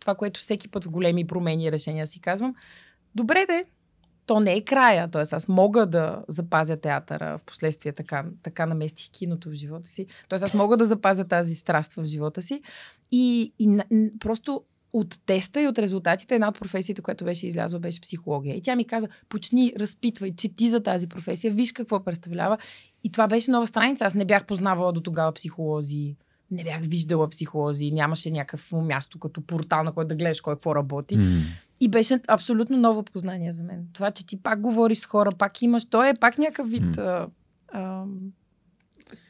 Speaker 2: това, което всеки път в големи промени и решения си казвам. Добре де, то не е края. Т.е. аз мога да запазя театъра. В последствие така, така наместих киното в живота си. Тоест аз мога да запазя тази страст в живота си. И, и просто от теста и от резултатите една от професиите, която беше излязла, беше психология. И тя ми каза, почни, разпитвай, чети за тази професия, виж какво представлява. И това беше нова страница. Аз не бях познавала до тогава психолози. Не бях виждала психолози, нямаше някакво място като портал, на който да гледаш кой какво работи.
Speaker 1: М.
Speaker 2: И беше абсолютно ново познание за мен. Това, че ти пак говориш с хора, пак имаш, то е пак някакъв вид а, а,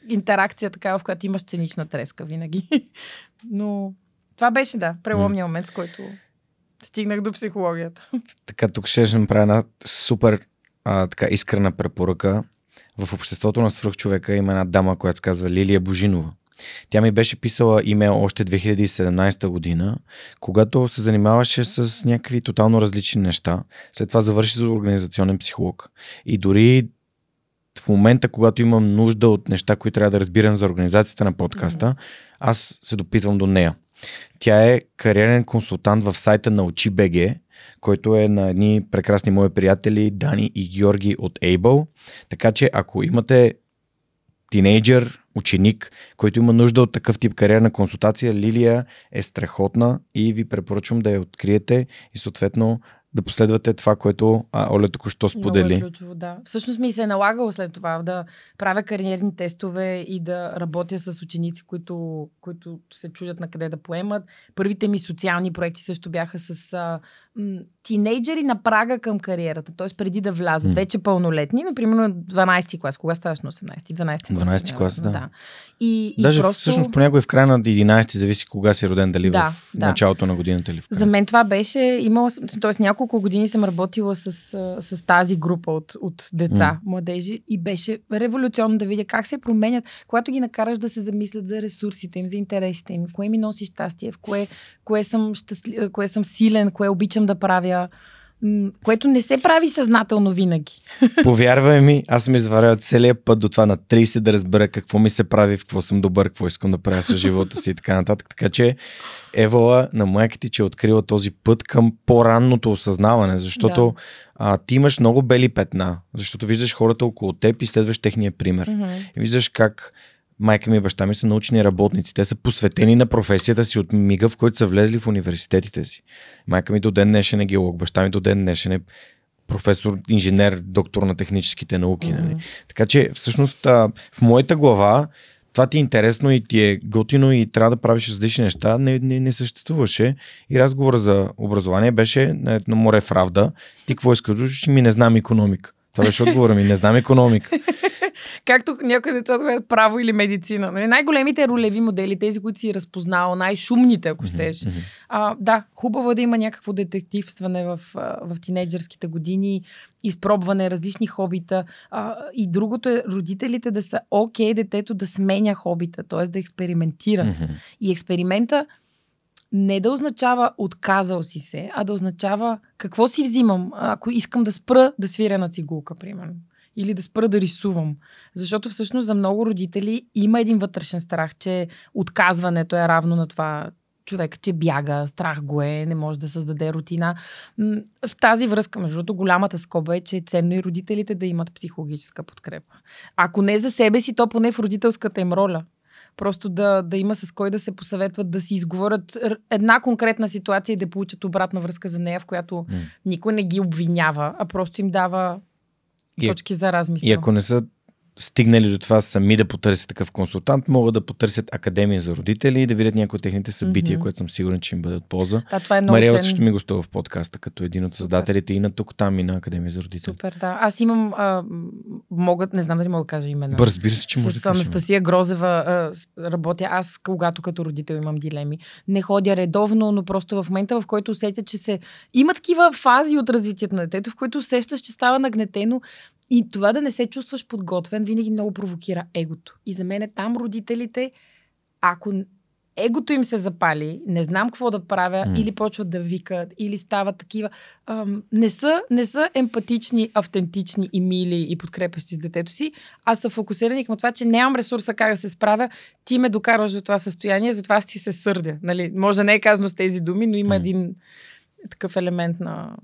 Speaker 2: интеракция такава, в която имаш ценична треска винаги. Но това беше, да, преломния момент, с който стигнах до психологията.
Speaker 1: Така, тук ще направя една супер а, така искрена препоръка. В обществото на свръхчовека има една дама, която се казва Лилия Божинова. Тя ми беше писала имейл още 2017 година, когато се занимаваше с някакви тотално различни неща. След това завърши за организационен психолог. И дори в момента, когато имам нужда от неща, които трябва да разбирам за организацията на подкаста, mm-hmm. аз се допитвам до нея. Тя е кариерен консултант в сайта на OchiBG, който е на едни прекрасни мои приятели Дани и Георги от Able. Така че ако имате тинейджър, ученик, който има нужда от такъв тип кариерна консултация, Лилия е страхотна и ви препоръчвам да я откриете и съответно да последвате това, което а, Оля току-що сподели.
Speaker 2: Много е ключово, да. Всъщност ми се е налагало след това да правя кариерни тестове и да работя с ученици, които, които се чудят на къде да поемат. Първите ми социални проекти също бяха с а, м, тинейджери на прага към кариерата, т.е. преди да влязат, mm. вече пълнолетни, например 12 клас. Кога ставаш на 18? 12 клас.
Speaker 1: 12 клас, да. да.
Speaker 2: И,
Speaker 1: Даже
Speaker 2: и просто...
Speaker 1: всъщност понякога и в края на 11 зависи кога си роден, дали да, в да. началото на годината или в края.
Speaker 2: За мен това беше, имала, т.е. няколко години съм работила с, с тази група от, от деца, mm. младежи и беше революционно да видя как се променят, когато ги накараш да се замислят за ресурсите им, за интересите им, кое ми носи щастие, в кое, кое, съм, щастли, кое съм силен, кое обичам да правя което не се прави съзнателно винаги.
Speaker 1: Повярвай ми, аз съм изварял целият път до това на 30 да разбера какво ми се прави, в какво съм добър, какво искам да правя с живота си и така нататък. Така че Евала на майките, че е открила този път към по-ранното осъзнаване, защото да. а, ти имаш много бели петна, защото виждаш хората около теб и следваш техния пример. Mm-hmm. И виждаш как майка ми и баща ми са научни работници. Те са посветени на професията си от мига, в който са влезли в университетите си. Майка ми до ден днешен е геолог, баща ми до ден днешен е професор, инженер, доктор на техническите науки. Mm-hmm. Нали? Така че всъщност в моята глава това ти е интересно и ти е готино и трябва да правиш различни неща, не, не, не съществуваше. И разговор за образование беше на едно море в Равда. Ти какво искаш? Ми не знам економика. Това беше отговора ми. Не знам економика.
Speaker 2: Както някои деца отговарят право или медицина. Нали? Най-големите ролеви модели, тези, които си разпознал, най-шумните, ако щеш. Mm-hmm. А, да, хубаво е да има някакво детективстване в, в тинейджърските години, изпробване, различни хобита. А, и другото е родителите да са окей okay, детето да сменя хобита, т.е. да експериментира. Mm-hmm. И експеримента не да означава отказал си се, а да означава какво си взимам, ако искам да спра да свиря на цигулка, примерно или да спра да рисувам. Защото всъщност за много родители има един вътрешен страх, че отказването е равно на това човек, че бяга, страх го е, не може да създаде рутина. В тази връзка, между другото, голямата скоба е, че е ценно и родителите да имат психологическа подкрепа. Ако не за себе си, то поне в родителската им роля. Просто да, да има с кой да се посъветват, да си изговорят една конкретна ситуация и да получат обратна връзка за нея, в която mm. никой не ги обвинява, а просто им дава и, точки за размисъл.
Speaker 1: И ако не са стигнали до това сами да потърсят такъв консултант, могат да потърсят Академия за родители и да видят някои от техните събития, mm-hmm. което съм сигурен, че им бъде от полза.
Speaker 2: Да, това е много
Speaker 1: Мариела също ми гостува в подкаста, като един от Супер. създателите и на тук там и на Академия за родители.
Speaker 2: Супер, да. Аз имам, а, могат, не знам дали мога да кажа имена.
Speaker 1: Разбира се, че може
Speaker 2: С да Анастасия Грозева а, работя аз, когато като родител имам дилеми. Не ходя редовно, но просто в момента, в който усетя, че се... Има такива фази от развитието на детето, в които усещаш, че става нагнетено и това да не се чувстваш подготвен, винаги много провокира егото. И за мен е там родителите, ако егото им се запали, не знам какво да правя, mm. или почват да викат, или стават такива. Ам, не, са, не са емпатични, автентични и мили и подкрепящи с детето си, а са фокусирани към това, че нямам ресурса как да се справя, ти ме докарваш до това състояние, затова ти се сърдя. Нали? Може да не е казано с тези думи, но има mm. един такъв елемент на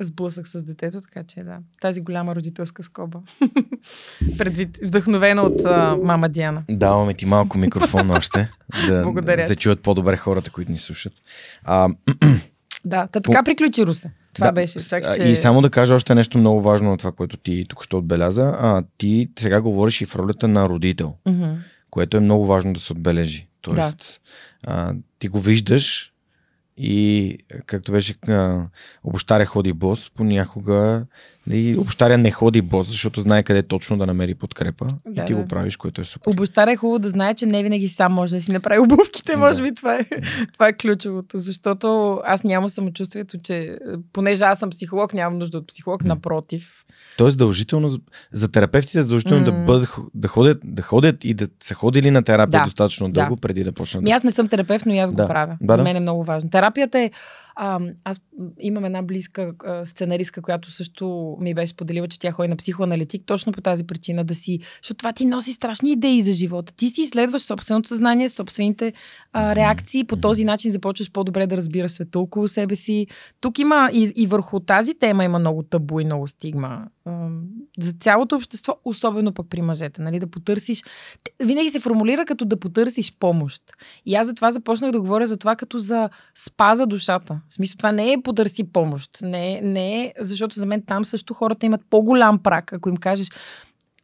Speaker 2: сблъсък с детето, така че да, тази голяма родителска скоба. Предвид, вдъхновена от а, мама Диана.
Speaker 1: Даваме ти малко микрофон още, да, Благодаря. да чуят по-добре хората, които ни слушат. А,
Speaker 2: да, та така приключи Русе. Това да, беше. Чак, че...
Speaker 1: И само да кажа още нещо много важно на това, което ти тук ще отбеляза. А, ти сега говориш и в ролята на родител, mm-hmm. което е много важно да се отбележи. Тоест, да. а, ти го виждаш И както беше обощаря ходи бос, понякога нали, обощаря не ходи бос, защото знае къде точно да намери подкрепа да, и ти да. го правиш, което е супер.
Speaker 2: Обощаря е хубаво да знае, че не винаги сам може да си направи обувките, може да. би това е, това е ключовото, защото аз нямам самочувствието, че понеже аз съм психолог, нямам нужда от психолог, напротив.
Speaker 1: То е задължително за, за терапевтите е задължително mm. да, бъдат, да, ходят, да ходят и да са ходили на терапия да. достатъчно дълго, да. преди да почнат.
Speaker 2: Ами аз не съм терапевт, но и аз да. го правя. Да, за мен е много важно. Терапията е а, аз имам една близка сценаристка, която също ми беше поделила, че тя ходи на психоаналитик точно по тази причина да си, защото това ти носи страшни идеи за живота. Ти си изследваш собственото съзнание, собствените а, реакции, по този начин започваш по-добре да разбираш света около себе си. Тук има и, и върху тази тема има много табу и много стигма. За цялото общество, особено пък при мъжете, нали, да потърсиш. Винаги се формулира като да потърсиш помощ. И аз затова започнах да говоря за това като за спа за душата. В смисъл, това не е потърси помощ. Не, не е, защото за мен там също хората имат по-голям прак, ако им кажеш,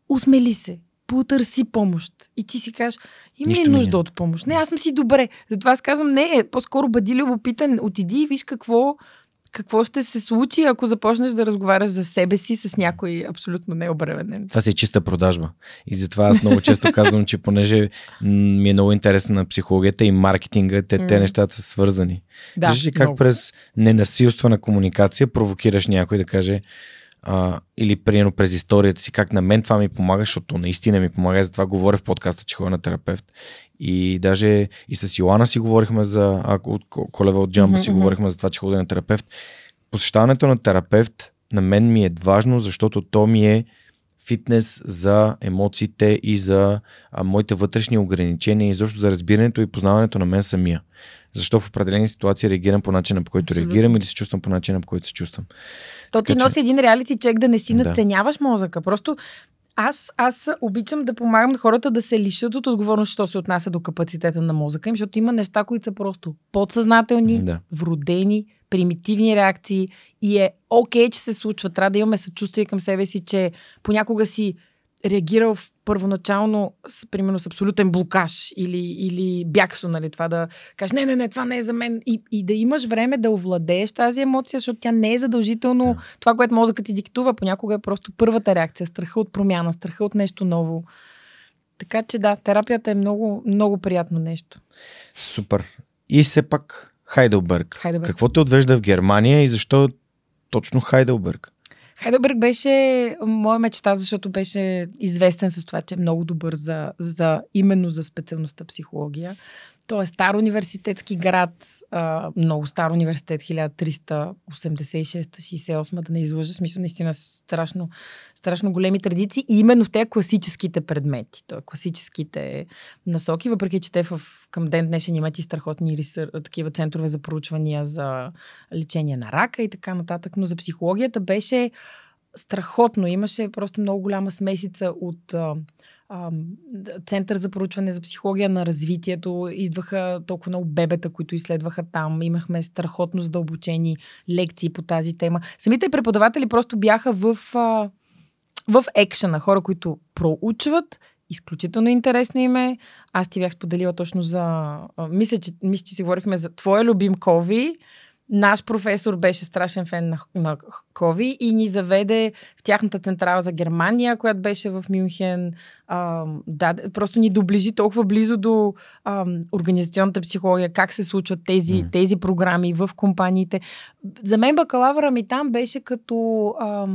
Speaker 2: усмели се, потърси помощ. И ти си кажеш, има ли нужда от помощ? Не, аз съм си добре. Затова аз казвам, не, по-скоро бъди любопитен, отиди и виж какво, какво ще се случи, ако започнеш да разговаряш за себе си с някой абсолютно необременен.
Speaker 1: Това си е чиста продажба. И затова аз много често казвам, че понеже ми е много интересна на психологията и маркетинга, те, те нещата са свързани. Да, Виждаш ли как много. през ненасилствена комуникация провокираш някой да каже а, или примерно през историята си, как на мен това ми помага, защото наистина ми помага, затова говоря в подкаста, че ходя на терапевт. И даже и с Йоана си говорихме за, ако от Колева от Джамба mm-hmm, си говорихме за това, че ходя на терапевт. Посещаването на терапевт на мен ми е важно, защото то ми е фитнес за емоциите и за а, моите вътрешни ограничения и защо за разбирането и познаването на мен самия. Защо в определени ситуации реагирам по начина, по който Абсолютно. реагирам или се чувствам по начина, по който се чувствам.
Speaker 2: То ти носи че... един реалити чек да не си да. надценяваш мозъка. Просто аз, аз обичам да помагам на хората да се лишат от отговорност, що се отнася до капацитета на мозъка им, защото има неща, които са просто подсъзнателни, да. вродени, примитивни реакции и е окей, okay, че се случва. Трябва да имаме съчувствие към себе си, че понякога си реагирал в първоначално, с, примерно с абсолютен блокаж или, или бягсо, нали, това да кажеш, не, не, не, това не е за мен и, и да имаш време да овладееш тази емоция, защото тя не е задължително да. това, което мозъкът ти диктува, понякога е просто първата реакция, страха от промяна, страха от нещо ново. Така че да, терапията е много, много приятно нещо.
Speaker 1: Супер. И все пак Хайделберг. Хайделберг. Какво те отвежда в Германия и защо точно Хайделберг?
Speaker 2: Хайдълбърг беше моя мечта, защото беше известен с това, че е много добър за, за именно за специалността психология. Той е стар университетски град, много стар университет, 1386-68, да не излъжа. Смисъл, наистина страшно, страшно големи традиции. И именно в тези класическите предмети, т.е. класическите насоки, въпреки че те в, към ден днешен имат и страхотни рисър, такива центрове за проучвания за лечение на рака и така нататък. Но за психологията беше страхотно. Имаше просто много голяма смесица от Център за проучване за психология на развитието. Идваха толкова много бебета, които изследваха там. Имахме страхотно задълбочени лекции по тази тема. Самите преподаватели просто бяха в, в екшена. Хора, които проучват изключително интересно име. Аз ти бях споделила точно за... Мисля, че, мисля, че си говорихме за твоя любим Кови наш професор беше страшен фен на, на Кови и ни заведе в тяхната централа за Германия, която беше в Мюнхен. А, да, просто ни доближи толкова близо до а, организационната психология, как се случват тези, mm. тези програми в компаниите. За мен бакалавъра ми там беше като а,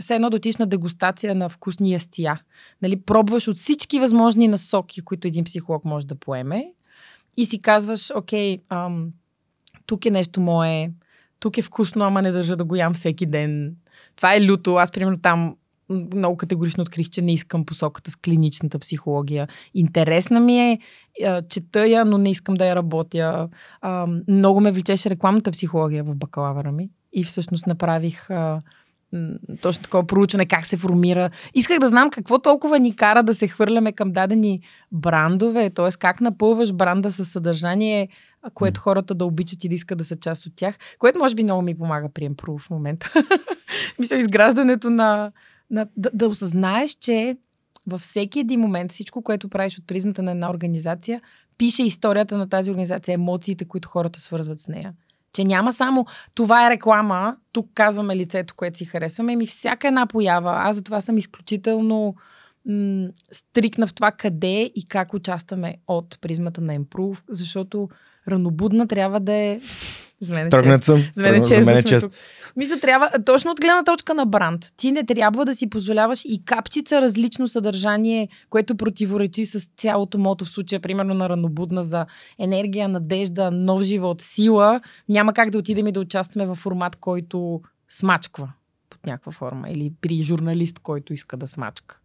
Speaker 2: все едно дотична дегустация на вкусни ястия. Нали, пробваш от всички възможни насоки, които един психолог може да поеме и си казваш, окей, ам, тук е нещо мое, тук е вкусно, ама не държа да го ям всеки ден. Това е люто. Аз, примерно, там много категорично открих, че не искам посоката с клиничната психология. Интересна ми е, чета я, но не искам да я работя. Много ме влечеше рекламната психология в бакалавъра ми и всъщност направих точно такова проучване, как се формира. Исках да знам какво толкова ни кара да се хвърляме към дадени брандове, т.е. как напълваш бранда със съдържание, което хората да обичат и да искат да са част от тях, което може би много ми помага при Емпро в момента. Мисля, изграждането на... на да, да осъзнаеш, че във всеки един момент всичко, което правиш от призмата на една организация, пише историята на тази организация, емоциите, които хората свързват с нея. Че няма само това е реклама, тук казваме лицето, което си харесваме, ми всяка една поява. Аз затова съм изключително м- стрикна в това къде и как участваме от призмата на Improve, защото ранобудна трябва да е за мен е
Speaker 1: Тръгнат съм.
Speaker 2: За мен е чест
Speaker 1: мен
Speaker 2: да
Speaker 1: е чест.
Speaker 2: тук. Мисля, трябва, точно от гледна точка на бранд, ти не трябва да си позволяваш и капчица различно съдържание, което противоречи с цялото мото в случая, примерно на ранобудна за енергия, надежда, нов живот, сила. Няма как да отидем и да участваме в формат, който смачква под някаква форма или при журналист, който иска да смачка.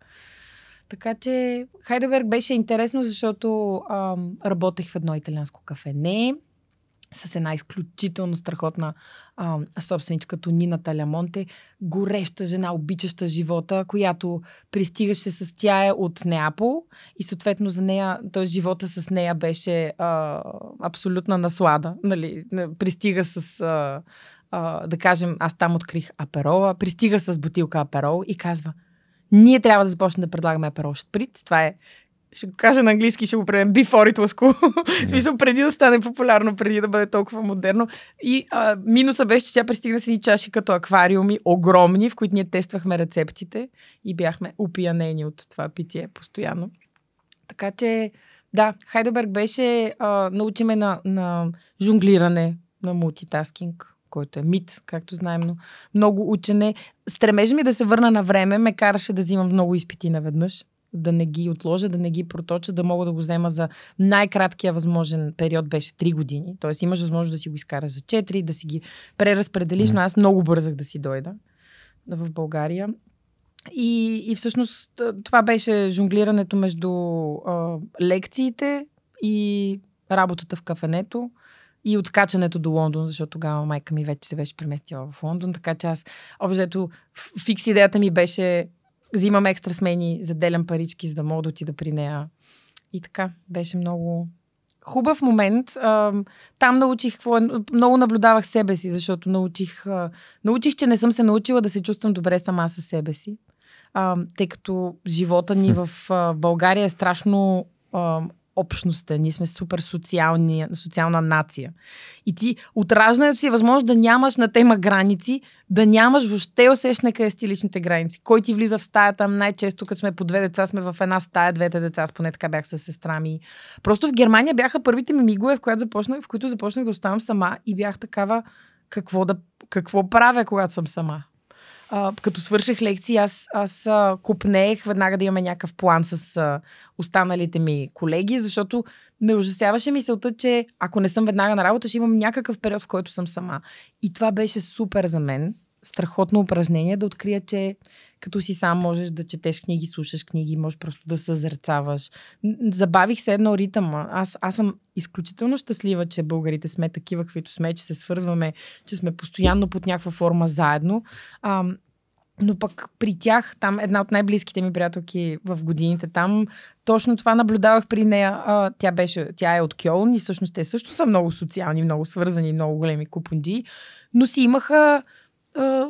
Speaker 2: Така че Хайдеберг беше интересно, защото ам, работех в едно италианско кафене с една изключително страхотна а, собственичка като Нина Талямонте, гореща жена, обичаща живота, която пристигаше с тя е от Неапол и съответно за нея, т.е. живота с нея беше а, абсолютна наслада. Нали? Пристига с, а, а, да кажем, аз там открих аперола, пристига с бутилка аперол и казва, ние трябва да започнем да предлагаме аперол шприц. Това е ще го кажа на английски, ще го предем before it was cool. В смисъл, преди да стане популярно, преди да бъде толкова модерно. И а, минуса беше, че тя пристигна с ни чаши като аквариуми, огромни, в които ние тествахме рецептите и бяхме опиянени от това питие постоянно. Така че, да, Хайдеберг беше, а, научиме на, на жонглиране, на мултитаскинг, който е мит, както знаем, но много учене. Стремежа ми да се върна на време ме караше да взимам много изпити наведнъж да не ги отложа, да не ги проточа, да мога да го взема за най-краткия възможен период беше 3 години. Тоест имаш възможност да си го изкараш за 4, да си ги преразпределиш, но аз много бързах да си дойда в България. И, и всъщност това беше жонглирането между а, лекциите и работата в кафенето и отскачането до Лондон, защото тогава майка ми вече се беше преместила в Лондон, така че аз, обзето, фикс идеята ми беше взимам екстра смени, заделям парички, за да мога да отида при нея. И така, беше много хубав момент. Там научих какво е. Много наблюдавах себе си, защото научих, научих, че не съм се научила да се чувствам добре сама със себе си. Тъй като живота ни в България е страшно общността. Ние сме супер социални, социална нация. И ти от раждането си е възможно да нямаш на тема граници, да нямаш въобще усещане къде са ти личните граници. Кой ти влиза в стаята, най-често като сме по две деца, сме в една стая, двете деца, аз поне така бях с сестра ми. Просто в Германия бяха първите ми мигове, в, която започнах, в които започнах да оставам сама и бях такава какво, да, какво правя, когато съм сама. А, като свърших лекции, аз, аз а, купнех веднага да имаме някакъв план с а, останалите ми колеги, защото ме ужасяваше мисълта, че ако не съм веднага на работа, ще имам някакъв период, в който съм сама. И това беше супер за мен. Страхотно упражнение да открия, че като си сам можеш да четеш книги, слушаш книги, можеш просто да съзерцаваш. Забавих се едно ритъма. Аз, аз съм изключително щастлива, че българите сме такива, каквито сме, че се свързваме, че сме постоянно под някаква форма заедно. А, но пък при тях, там една от най-близките ми приятелки в годините, там точно това наблюдавах при нея. А, тя, беше, тя е от Кьолн и всъщност те също са много социални, много свързани, много големи купунди, но си имаха а,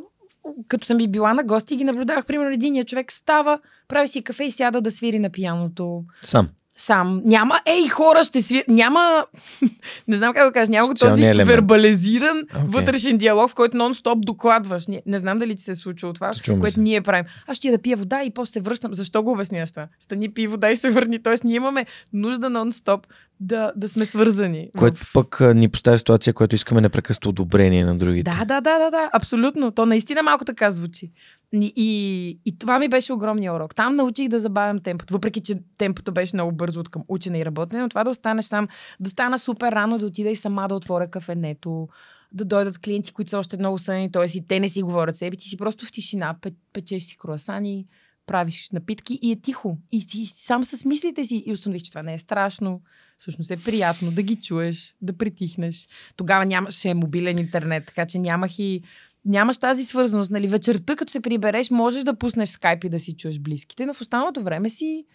Speaker 2: като съм би била на гости, ги наблюдавах. Примерно, единия човек става, прави си кафе и сяда да свири на пияното.
Speaker 1: Сам.
Speaker 2: Сам. Няма, ей, хора, ще свири. Няма, не знам как да кажа, няма този
Speaker 1: елемент.
Speaker 2: вербализиран
Speaker 1: Окей.
Speaker 2: вътрешен диалог, в който нон-стоп докладваш. Не, не знам дали ти се е случило това,
Speaker 1: ми
Speaker 2: което
Speaker 1: се.
Speaker 2: ние правим. Аз ще я да пия вода и после се връщам. Защо го обясняваш това? Стани, пи вода и се върни. Тоест, ние имаме нужда нон-стоп да, да сме свързани. в-
Speaker 1: Което пък а, ни поставя ситуация, която искаме непрекъснато одобрение на другите.
Speaker 2: Да, да, да, да, да, абсолютно. То наистина малко така звучи. И, и, това ми беше огромния урок. Там научих да забавям темпото, въпреки че темпото беше много бързо от към учене и работене, но това да останеш там, да стана супер рано, да отида и сама да отворя кафенето, да дойдат клиенти, които са още много съни, т.е. и те не си говорят себе, ти си просто в тишина, пе- печеш си круасани, правиш напитки и е тихо. И ти сам с мислите си и установих, че това не е страшно. Всъщност е приятно да ги чуеш, да притихнеш. Тогава нямаше мобилен интернет, така че нямах и нямаш тази свързаност. Нали? Вечерта, като се прибереш, можеш да пуснеш скайп и да си чуеш близките, но в останалото време си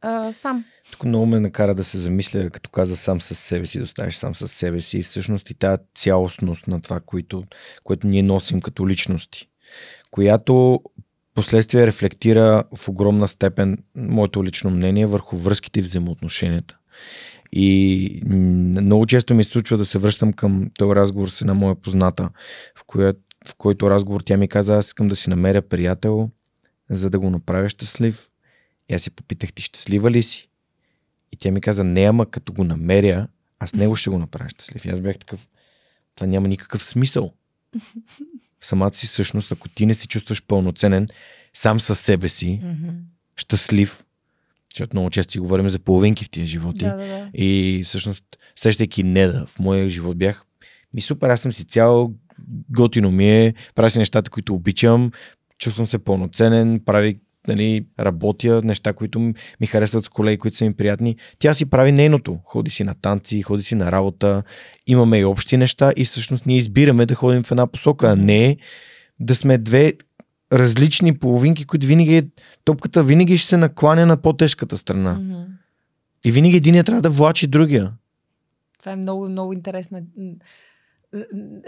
Speaker 2: а, сам.
Speaker 1: Тук много ме накара да се замисля, като каза сам с себе си, да останеш сам с себе си. И всъщност и тази цялостност на това, което, което ние носим като личности, която последствие рефлектира в огромна степен моето лично мнение върху връзките и взаимоотношенията. И много често ми се случва да се връщам към този разговор с една моя позната, в, коя, в който разговор тя ми каза, аз искам да си намеря приятел, за да го направя щастлив. И аз си попитах, ти щастлива ли си? И тя ми каза, не, ама като го намеря, аз него ще го направя щастлив. И аз бях такъв, това няма никакъв смисъл. Самата си същност, ако ти не се чувстваш пълноценен сам със себе си, щастлив, защото много често си говорим за половинки в тия животи.
Speaker 2: Да, да, да.
Speaker 1: И всъщност, сещайки Неда в моя живот бях, ми супер, аз съм си цял, готино ми е, правя си нещата, които обичам, чувствам се пълноценен, прави, нали, работя, неща, които ми харесват с колеги, които са ми приятни. Тя си прави нейното. Ходи си на танци, ходи си на работа, имаме и общи неща и всъщност ние избираме да ходим в една посока, а не да сме две различни половинки, които винаги, е- топката винаги ще се накланя на по-тежката страна.
Speaker 2: Мгм.
Speaker 1: И винаги единия трябва да влачи другия.
Speaker 2: Това е много, много интересно. М,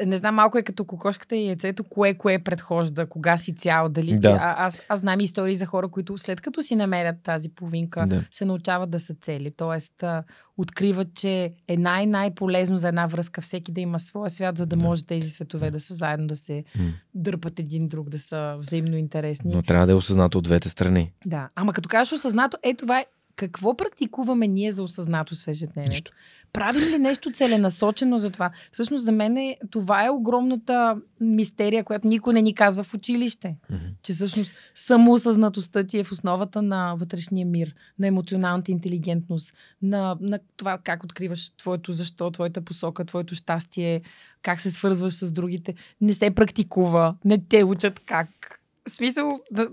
Speaker 2: Не знам, малко е като кокошката и яйцето, кое кое предхожда, кога си цял, дали.
Speaker 1: Да.
Speaker 2: А, аз, аз знам истории за хора, които след като си намерят тази половинка,
Speaker 1: Да.
Speaker 2: се научават да са цели. Тоест, а, откриват, че е най-най-полезно за една връзка всеки да има своя свят, за да,
Speaker 1: Да.
Speaker 2: може тези светове да са заедно, да се
Speaker 1: М.
Speaker 2: дърпат един друг, да са взаимно интересни.
Speaker 1: Но трябва да е осъзнато от двете страни.
Speaker 2: Да. Ама като кажеш осъзнато, е това е. Какво практикуваме ние за осъзнатост в ежедневието?
Speaker 1: Нищо.
Speaker 2: Правим ли нещо целенасочено за това? Всъщност за мен е, това е огромната мистерия, която никой не ни казва в училище.
Speaker 1: Мгм.
Speaker 2: Че всъщност самоосъзнатостта ти е в основата на вътрешния мир, на емоционалната интелигентност, на, на това как откриваш твоето защо, твоята посока, твоето щастие, как се свързваш с другите. Не се практикува, не те учат как. В смисъл, да,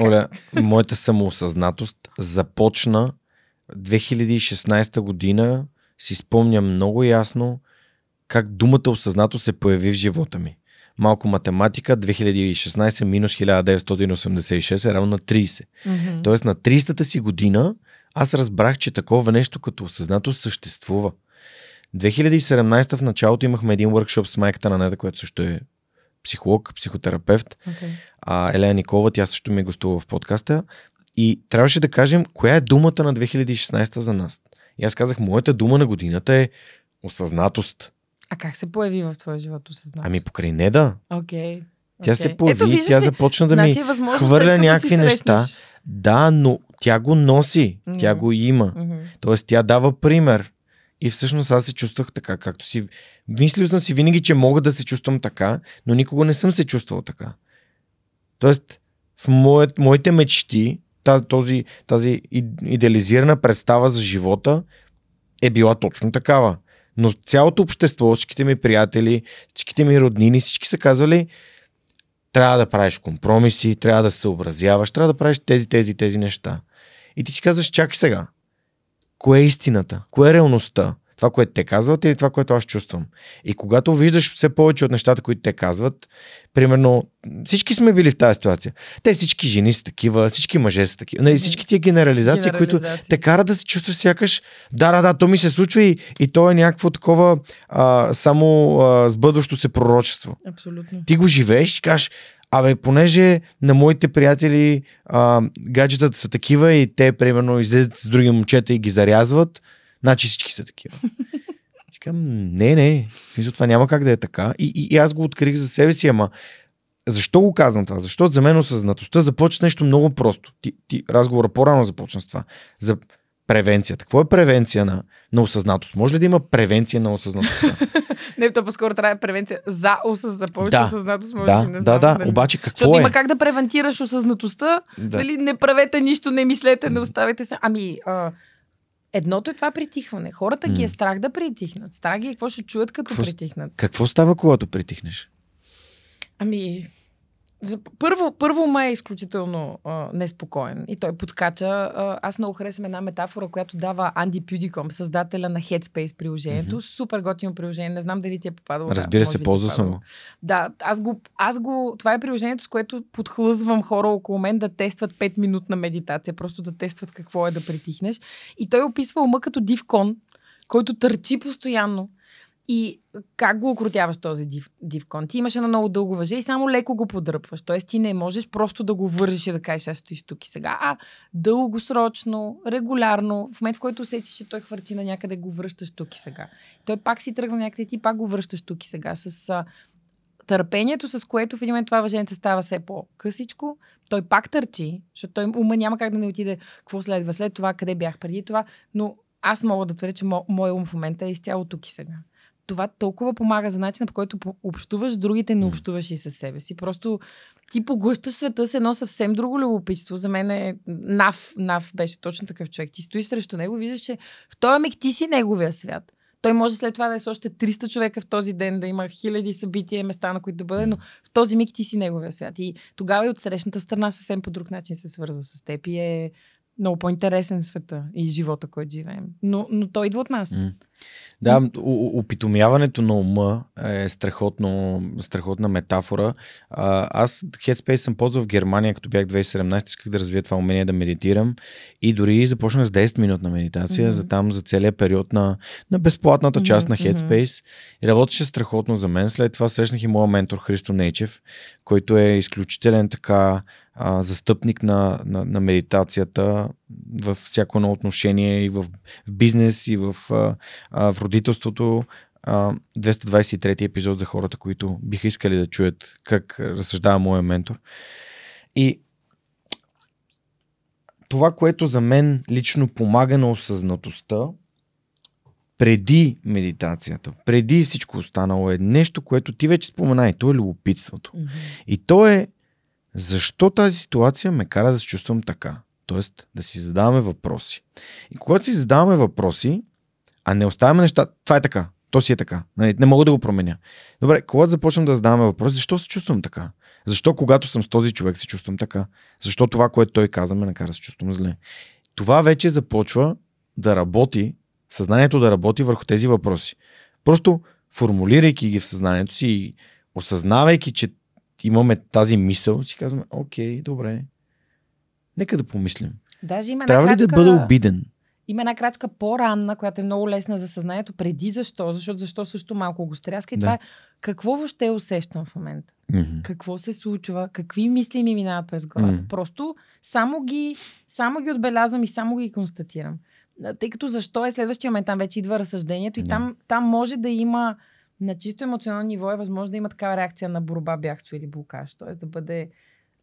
Speaker 1: Оля, моята самоосъзнатост започна 2016 година. Си спомням много ясно как думата осъзнато се появи в живота ми. Малко математика, 2016 минус 1986 е равно на 30.
Speaker 2: Мгм.
Speaker 1: Тоест на 30-та си година аз разбрах, че такова нещо като осъзнато съществува. 2017 в началото имахме един workshop с майката на Неда, която също е психолог, психотерапевт.
Speaker 2: Okay.
Speaker 1: А, Елена Никола, тя също ми е гостува в подкаста. И трябваше да кажем, коя е думата на 2016 за нас. И аз казах, моята дума на годината е осъзнатост.
Speaker 2: А как се появи в твоя живот осъзнатост?
Speaker 1: Ами покрай Неда.
Speaker 2: Окей.
Speaker 1: Тя
Speaker 2: окей.
Speaker 1: се появи,
Speaker 2: Ето, виждаш
Speaker 1: тя
Speaker 2: ли?
Speaker 1: започна да ми...
Speaker 2: значи е възможно
Speaker 1: хвърля някакви неща. Да, но тя го носи. Тя
Speaker 2: Мгм.
Speaker 1: го има.
Speaker 2: Мгм.
Speaker 1: Тоест тя дава пример. И всъщност аз се чувствах така, както си... Мислил съм си винаги, че мога да се чувствам така, но никога не съм се чувствал така. Тоест, в моят, моите мечти, тази, тази идеализирана представа за живота е била точно такава. Но цялото общество, всичките ми приятели, всичките ми роднини, всички са казвали, трябва да правиш компромиси, трябва да се съобразяваш, трябва да правиш тези, тези, тези неща. И ти си казваш, чакай сега, кое е истината? Кое е реалността? Това, което те казват или това, което аз чувствам? И когато виждаш все повече от нещата, които те казват, примерно, всички сме били в тази ситуация. Те всички жени са такива, всички мъже са такива. Нали, всички тия генерализации, които
Speaker 2: Генерализации.
Speaker 1: те кара да се чувстваш сякаш, да, да, да, то ми се случва и, и то е някакво такова а, само а, сбъдващо се пророчество.
Speaker 2: Абсолютно.
Speaker 1: Ти го живееш и кажеш, абе, понеже на моите приятели а, гаджетата са такива и те, примерно, излизат с други момчета и ги зарязват, значи всички са такива. Казвам, не, не, в смисъл това няма как да е така. И, и, и аз го открих за себе си, ама защо го казвам това? Защото за мен осъзнатостта започва нещо много просто. Ти, ти разговора по-рано започна с това. За превенцията. Какво е превенция на, на осъзнатост? Може ли да има превенция на осъзнатостта?
Speaker 2: Не, то по-скоро трябва превенция за осъзнатост, повече
Speaker 1: Да.
Speaker 2: осъзнатост. Може
Speaker 1: да,
Speaker 2: би, не
Speaker 1: да,
Speaker 2: знам,
Speaker 1: да.
Speaker 2: нали.
Speaker 1: Обаче
Speaker 2: Защото
Speaker 1: какво е?
Speaker 2: има как да превентираш осъзнатостта,
Speaker 1: Да.
Speaker 2: дали не правете нищо, не мислете, не оставите се. Ами, а, едното е това притихване. Хората ги е страх да притихнат. Страх ги е какво ще чуят като
Speaker 1: Какво
Speaker 2: притихнат.
Speaker 1: Какво става, когато притихнеш?
Speaker 2: Ами, за, първо, първо ма е изключително а, неспокоен и той подскача. А, аз много харесвам една метафора, която дава Анди Пюдиком, създателя на Headspace приложението.
Speaker 1: Мгм.
Speaker 2: Супер готино приложение. Не знам дали ти е попадало. да,
Speaker 1: Разбира
Speaker 2: може
Speaker 1: се,
Speaker 2: е
Speaker 1: ползвал съм.
Speaker 2: Да, аз го, аз го. Това е приложението, с което подхлъзвам хора около мен да тестват 5 минутна медитация, просто да тестват какво е да притихнеш. И той описва ума като див кон, който търчи постоянно. И как го окрутяваш този див, див кон? Ти имаш едно много дълго въже и само леко го подръпваш. Тоест ти не можеш просто да го вържиш и да кажеш, аз стоиш тук и сега. А дългосрочно, регулярно, в момент в който усетиш, че той хвърчи на някъде, го връщаш тук и сега. Той пак си тръгва някъде, ти пак го връщаш тук и сега. С а, търпението, с което в един момент това въженце става все по-късичко, той пак търчи, защото той ума няма как да не отиде какво следва след това, къде бях преди това, но аз мога да твърдя, че мо, моят ум в момента е изцяло тук и сега. Това толкова помага за начина, по който общуваш с другите, не общуваш и със себе си. Просто ти поглъщаш света с едно съвсем друго любопитство. За мен е Нав, Нав беше точно такъв човек. Ти стоиш срещу него, виждаш, че в този миг ти си неговия свят. Той може след това да е с още 300 човека в този ден, да има хиляди събития, места, на които да бъде, но в този миг ти си неговия свят. И тогава и от срещната страна съвсем по друг начин се свързва с теб и е много по-интересен света и живота, който живеем. Но, но той идва от нас. Mm.
Speaker 1: Да, опитомяването на ума е страхотно, страхотна метафора. А, аз Headspace съм ползвал в Германия, като бях 2017, исках да развия това умение да медитирам и дори започнах с 10 минутна медитация mm-hmm. за там, за целият период на, на безплатната част mm-hmm. на Headspace. И работеше страхотно за мен. След това срещнах и моя ментор Христо Нейчев, който е изключителен така а, застъпник на, на, на медитацията в всяко едно отношение и в бизнес и в, а, а, в родителството. А, 223 епизод за хората, които биха искали да чуят как разсъждава моя ментор. И това, което за мен лично помага на осъзнатостта, преди медитацията, преди всичко останало е нещо, което ти вече спомена и то е любопитството. Mm-hmm. И то е защо тази ситуация ме кара да се чувствам така. Тоест да си задаваме въпроси. И когато си задаваме въпроси, а не оставяме неща, това е така, то си е така. Нали, не мога да го променя. Добре, когато започнем да задаваме въпроси, защо се чувствам така? Защо когато съм с този човек се чувствам така? Защо това, което той каза, ме накара да се чувствам зле? Това вече започва да работи, съзнанието да работи върху тези въпроси. Просто формулирайки ги в съзнанието си и осъзнавайки, че имаме тази мисъл, си казваме, окей, добре, нека да помислим.
Speaker 2: Даже има
Speaker 1: Трябва ли да бъда обиден?
Speaker 2: Има една крачка по-ранна, която е много лесна за съзнанието, преди защо, защото защо също малко го стряска и да. това е какво въобще усещам в момента. Mm-hmm. Какво се случва, какви мисли ми минават през главата. Mm-hmm. Просто само ги, само ги отбелязвам и само ги констатирам. Тъй като защо е следващия момент, там вече идва разсъждението и там, там може да има на чисто емоционално ниво е възможно да има такава реакция на борба, бягство или блокаж. Т.е. да бъде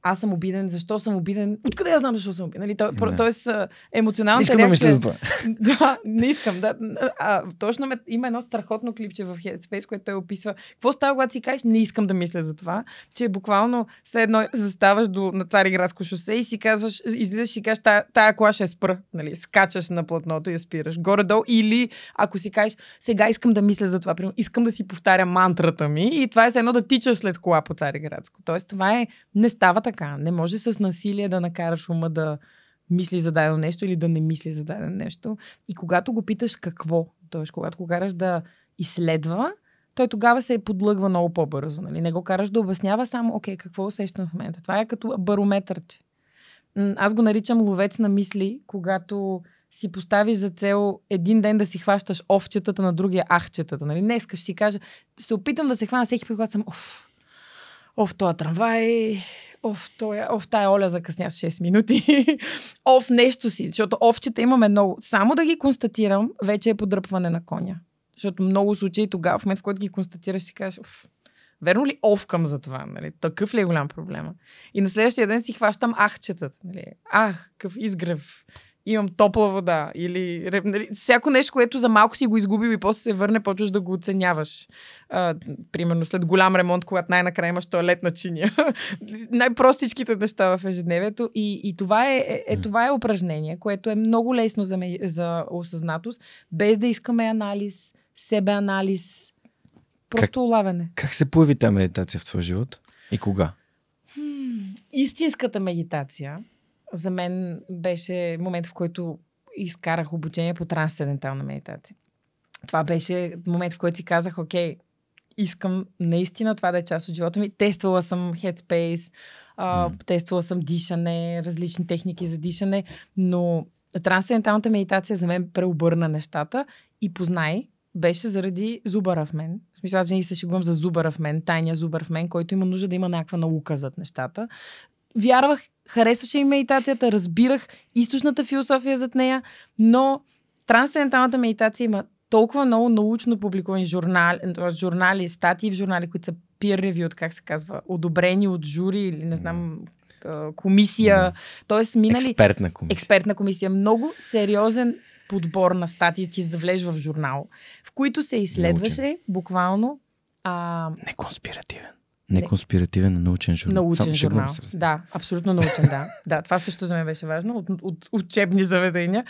Speaker 2: аз съм обиден, защо съм обиден, откъде я знам защо съм обиден. Нали? То, не. Тоест, емоционалната
Speaker 1: искам реакция... да мисля за това.
Speaker 2: да, не искам. Да. А, точно ме, има едно страхотно клипче в Headspace, което той описва. Какво става, когато си кажеш, не искам да мисля за това, че буквално все едно заставаш до, на Цариградско шосе и си казваш, излизаш и кажеш, тая, тая кола ще спра. Нали? Скачаш на платното и я спираш. Горе-долу. Или ако си кажеш, сега искам да мисля за това, примерно, искам да си повтаря мантрата ми и това е едно да тичаш след кола по Цариградско. Тоест, това е, не става така. Не може с насилие да накараш ума да мисли за дадено нещо или да не мисли за дадено нещо. И когато го питаш какво, т.е. когато го караш да изследва, той тогава се подлъгва много по-бързо. Нали? Не го караш да обяснява само, окей, какво усещам в момента. Това е като барометърче. Аз го наричам ловец на мисли, когато си поставиш за цел един ден да си хващаш овчетата на другия ахчетата. Нали? Днеска ще си кажа, се опитам да се хвана всеки път, когато съм, оф, Оф, този трамвай, оф, тоя, оф, тая Оля закъсня с 6 минути, оф, нещо си, защото овчета имаме много. Само да ги констатирам, вече е подръпване на коня. Защото много случаи тогава, в момент в който ги констатираш, си кажеш, оф, верно ли овкам за това? Нали? Такъв ли е голям проблема? И на следващия ден си хващам ахчетата. Нали? Ах, какъв изгрев имам топла вода или нали, всяко нещо, което за малко си го изгубил и после се върне, почваш да го оценяваш. А, примерно след голям ремонт, когато най-накрая имаш туалетна чиния. Най-простичките неща в ежедневието и, и това, е, е, е, това е упражнение, което е много лесно за, ме, за осъзнатост, без да искаме анализ, себеанализ, просто как, улавяне.
Speaker 1: Как се появи тази медитация в твоя живот и кога?
Speaker 2: Хм, истинската медитация за мен беше момент, в който изкарах обучение по трансцендентална медитация. Това беше момент, в който си казах, окей, искам наистина това да е част от живота ми. Тествала съм Headspace, а, mm. тествала съм дишане, различни техники за дишане, но трансценденталната медитация за мен преобърна нещата и познай, беше заради зубара в мен. В смисъл, аз винаги се шегувам за зубара в мен, тайния зубар в мен, който има нужда да има някаква наука зад нещата. Вярвах, харесваше и медитацията, разбирах източната философия зад нея, но трансценденталната медитация има толкова много научно публикувани журнали, журнали, статии в журнали, които са peer reviewed, как се казва, одобрени от жури или не знам, комисия. Да. Тоест, минали...
Speaker 1: Експертна комисия.
Speaker 2: Експертна комисия. Много сериозен подбор на статии, ти да влезеш в журнал, в които се изследваше научен. буквално... А...
Speaker 1: Не конспиративен. Не конспиративен, а научен журнал.
Speaker 2: Научен Сам, журнал. Да, абсолютно научен, да. да. Това също за мен беше важно от, от учебни заведения.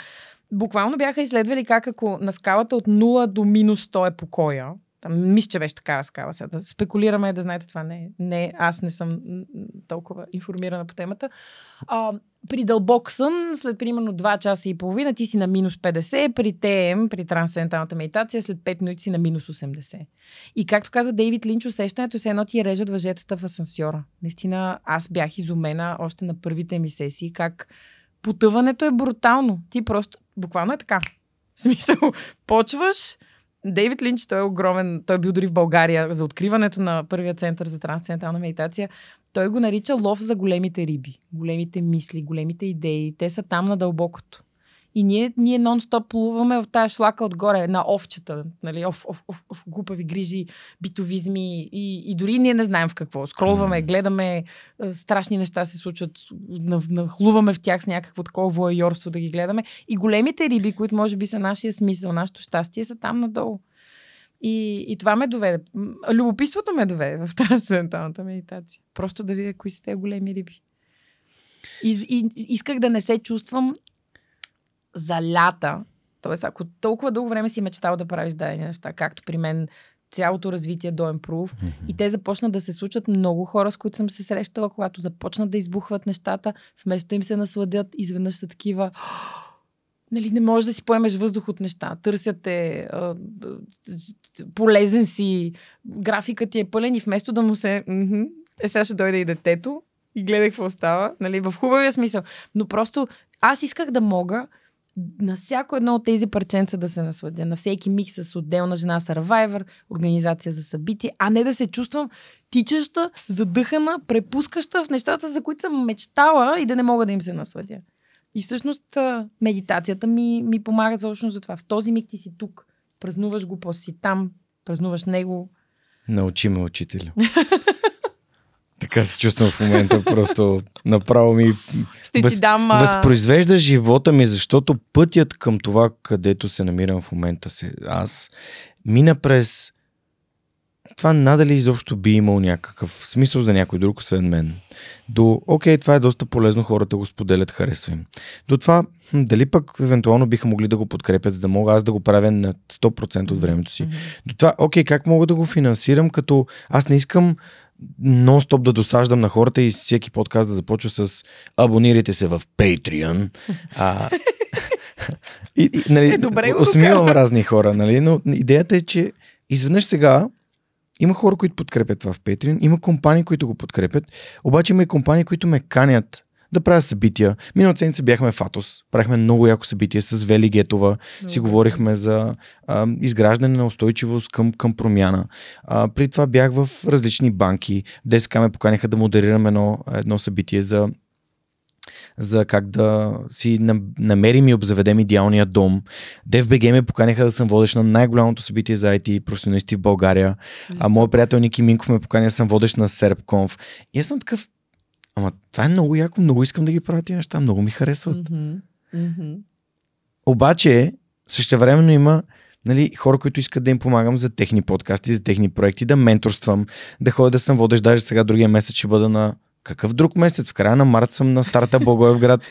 Speaker 2: Буквално бяха изследвали как ако на скалата от 0 до минус 100 е покоя, там, мисля, че беше такава скала сега. Да спекулираме, да знаете това. Не, не аз не съм толкова информирана по темата. А, при дълбок сън, след примерно 2 часа и половина, ти си на минус 50, при ТМ, при трансценденталната медитация, след 5 минути си на минус 80. И както каза Дейвид Линч, усещането се едно ти режат въжетата в асансьора. Наистина, аз бях изумена още на първите ми сесии, как потъването е брутално. Ти просто, буквално е така. В смисъл, почваш, Дейвид Линч, той е огромен, той е бил дори в България за откриването на първия център за трансцендентална медитация. Той го нарича лов за големите риби, големите мисли, големите идеи. Те са там на дълбокото. И ние, ние нон-стоп плуваме в тази шлака отгоре, на овчета, нали, оф, оф, оф, оф, глупави грижи, битовизми и, и дори ние не знаем в какво. Скролваме, гледаме, страшни неща се случват, нахлуваме в тях с някакво такова воайорство да ги гледаме. И големите риби, които може би са нашия смисъл, нашето щастие, са там надолу. И, и това ме доведе. Любопитството ме доведе в трансценденталната медитация. Просто да видя кои са тези големи риби. И, и исках да не се чувствам залята, т.е. ако толкова дълго време си мечтал да правиш дадени неща, както при мен цялото развитие до Improve mm-hmm. и те започнат да се случат много хора, с които съм се срещала, когато започнат да избухват нещата, вместо им се насладят, изведнъж са такива нали, не можеш да си поемеш въздух от неща. Търсят те, полезен си, графикът ти е пълен и вместо да му се... Е, сега ще дойде и детето и гледай какво става, нали, в хубавия смисъл. Но просто аз исках да мога на всяко едно от тези парченца да се насладя. На всеки миг с отделна жена Survivor, организация за събитие, а не да се чувствам тичаща, задъхана, препускаща в нещата, за които съм мечтала и да не мога да им се насладя. И всъщност медитацията ми, ми помага точно за това. В този миг ти си тук, празнуваш го, после си там, празнуваш него.
Speaker 1: Научи ме, учителю. Така се чувствам в момента. Просто направо ми
Speaker 2: Ще въз, ти дам,
Speaker 1: възпроизвежда живота ми, защото пътят към това, където се намирам в момента се. Аз мина през това надали изобщо би имал някакъв смисъл за някой друг, освен мен. До, окей, това е доста полезно, хората го споделят, харесва им. До това, дали пък евентуално биха могли да го подкрепят, за да мога аз да го правя на 100% от времето си. Mm-hmm. До това, окей, как мога да го финансирам, като аз не искам нон-стоп да досаждам на хората и всеки подкаст да започва с абонирайте се в Patreon. А, и, и, нали, е, добре усмивам разни хора, нали, но идеята е, че изведнъж сега има хора, които подкрепят това в Patreon, има компании, които го подкрепят, обаче има и компании, които ме канят да правя събития. Миналата седмица бяхме в Атос, правихме много яко събитие с Вели Гетова, си говорихме за а, изграждане на устойчивост към, към промяна. А, при това бях в различни банки. ДСК ме поканиха да модерирам едно, едно събитие за за как да си намерим и обзаведем идеалния дом. DFBG ме поканиха да съм водещ на най-голямото събитие за IT професионалисти в България. А моят приятел Ники Минков ме поканя да съм водещ на SERPConf. И аз съм такъв, Ама това е много яко, много искам да ги правя тези неща, много ми харесват. Mm-hmm. Mm-hmm. Обаче, същевременно има нали, хора, които искат да им помагам за техни подкасти, за техни проекти, да менторствам, да ходя да съм водещ, даже сега другия месец ще бъда на какъв друг месец? В края на март съм на старта Благоевград.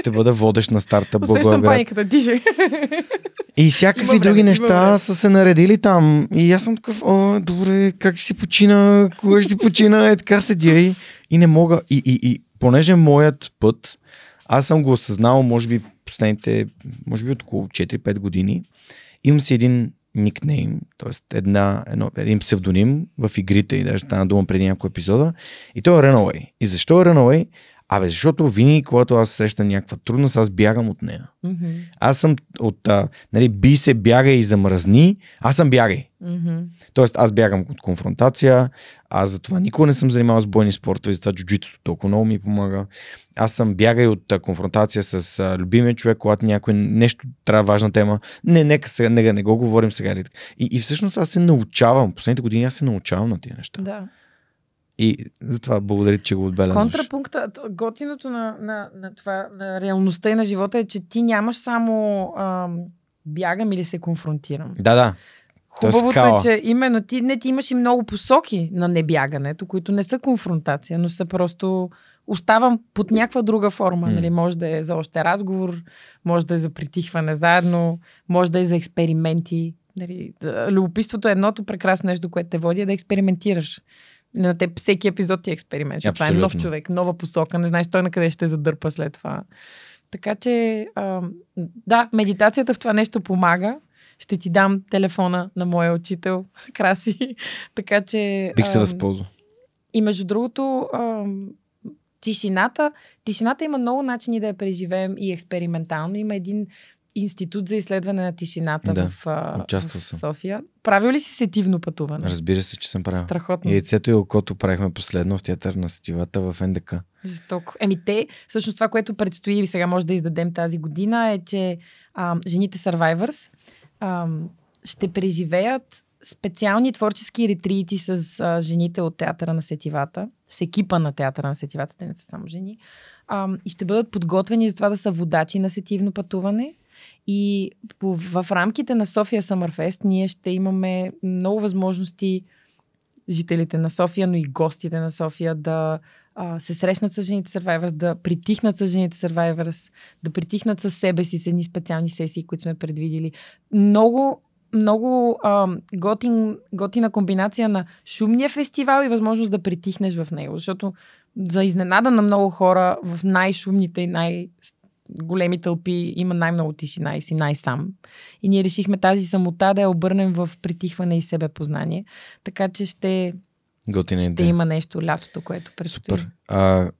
Speaker 1: Ще бъда водещ на старта Благоевград. Усещам
Speaker 2: паниката, диже.
Speaker 1: И всякакви време, други неща са се наредили там. И аз съм такъв, о, добре, как си почина, кога ще си почина, е така седя и, и не мога. И, и, и понеже моят път, аз съм го осъзнал, може би последните, може би от около 4-5 години, имам си един никнейм, т.е. Една, едно, един псевдоним в игрите и даже стана дума преди няколко епизода и то е Runaway. И защо е Runaway? Абе, защото винаги, когато аз срещам някаква трудност, аз бягам от нея.
Speaker 2: Мгм.
Speaker 1: Аз съм от, а, нали, би се, бягай и замръзни, аз съм бягай.
Speaker 2: Мгм.
Speaker 1: Тоест, аз бягам от конфронтация, аз затова никога не съм занимавал с бойни спортове, затова джуджитото толкова много ми помага. Аз съм бягай от а, конфронтация с а, любимия човек, когато някой нещо трябва важна тема. Не, нека сега, нека не го говорим сега. така. И, и всъщност аз се научавам, последните години аз се научавам на тия неща.
Speaker 2: Да.
Speaker 1: И затова благодаря, че го отбелязваш.
Speaker 2: Контрапункта, готиното на, на, на това, на реалността и на живота е, че ти нямаш само ам, бягам или се конфронтирам.
Speaker 1: Да, да. Е
Speaker 2: Хубавото е, че именно ти, не, ти имаш и много посоки на небягането, които не са конфронтация, но са просто оставам под някаква друга форма.
Speaker 1: М.
Speaker 2: Нали? Може да е за още разговор, може да е за притихване заедно, може да е за експерименти. Нали? Любопитството е едното прекрасно нещо, което те води, е да експериментираш. На теб всеки епизод ти е експеримент. защото Това е нов
Speaker 1: Абсолютно.
Speaker 2: човек, нова посока, не знаеш той на къде ще задърпа след това. Така че, а, да, медитацията в това нещо помага. Ще ти дам телефона на моя учител, Краси. така че...
Speaker 1: Бих се възползвал.
Speaker 2: и между другото, ам, тишината, тишината има много начини да я преживеем и експериментално. Има един институт за изследване на тишината
Speaker 1: Да,
Speaker 2: в, в. София. Правил ли си сетивно пътуване?
Speaker 1: Разбира се, че съм правил.
Speaker 2: Страхотно.
Speaker 1: Яйцето и окото правихме последно в театър на сетивата в НДК.
Speaker 2: Жестоко. Еми те, всъщност това, което предстои и сега може да издадем тази година е, че а, жените Survivors а, ще преживеят специални творчески ретрити с а, жените от театъра на сетивата, с екипа на театъра на сетивата, те не са само жени, а, и ще бъдат подготвени за това да са водачи на сетивно пътуване. И в рамките на София Съмърфест ние ще имаме много възможности жителите на София, но и гостите на София да а, се срещнат с жените Survivors, да притихнат с жените Survivors, да притихнат със себе си с едни специални сесии, които сме предвидили. Много много а, готин, готина комбинация на шумния фестивал и възможност да притихнеш в него. Защото за изненада на много хора в най-шумните и най-големи тълпи има най-много тишина и си най-сам. И ние решихме тази самота да я обърнем в притихване и себепознание. Така че ще,
Speaker 1: Готина
Speaker 2: ще
Speaker 1: идея.
Speaker 2: има нещо лятото, което предстои.
Speaker 1: Супер. А,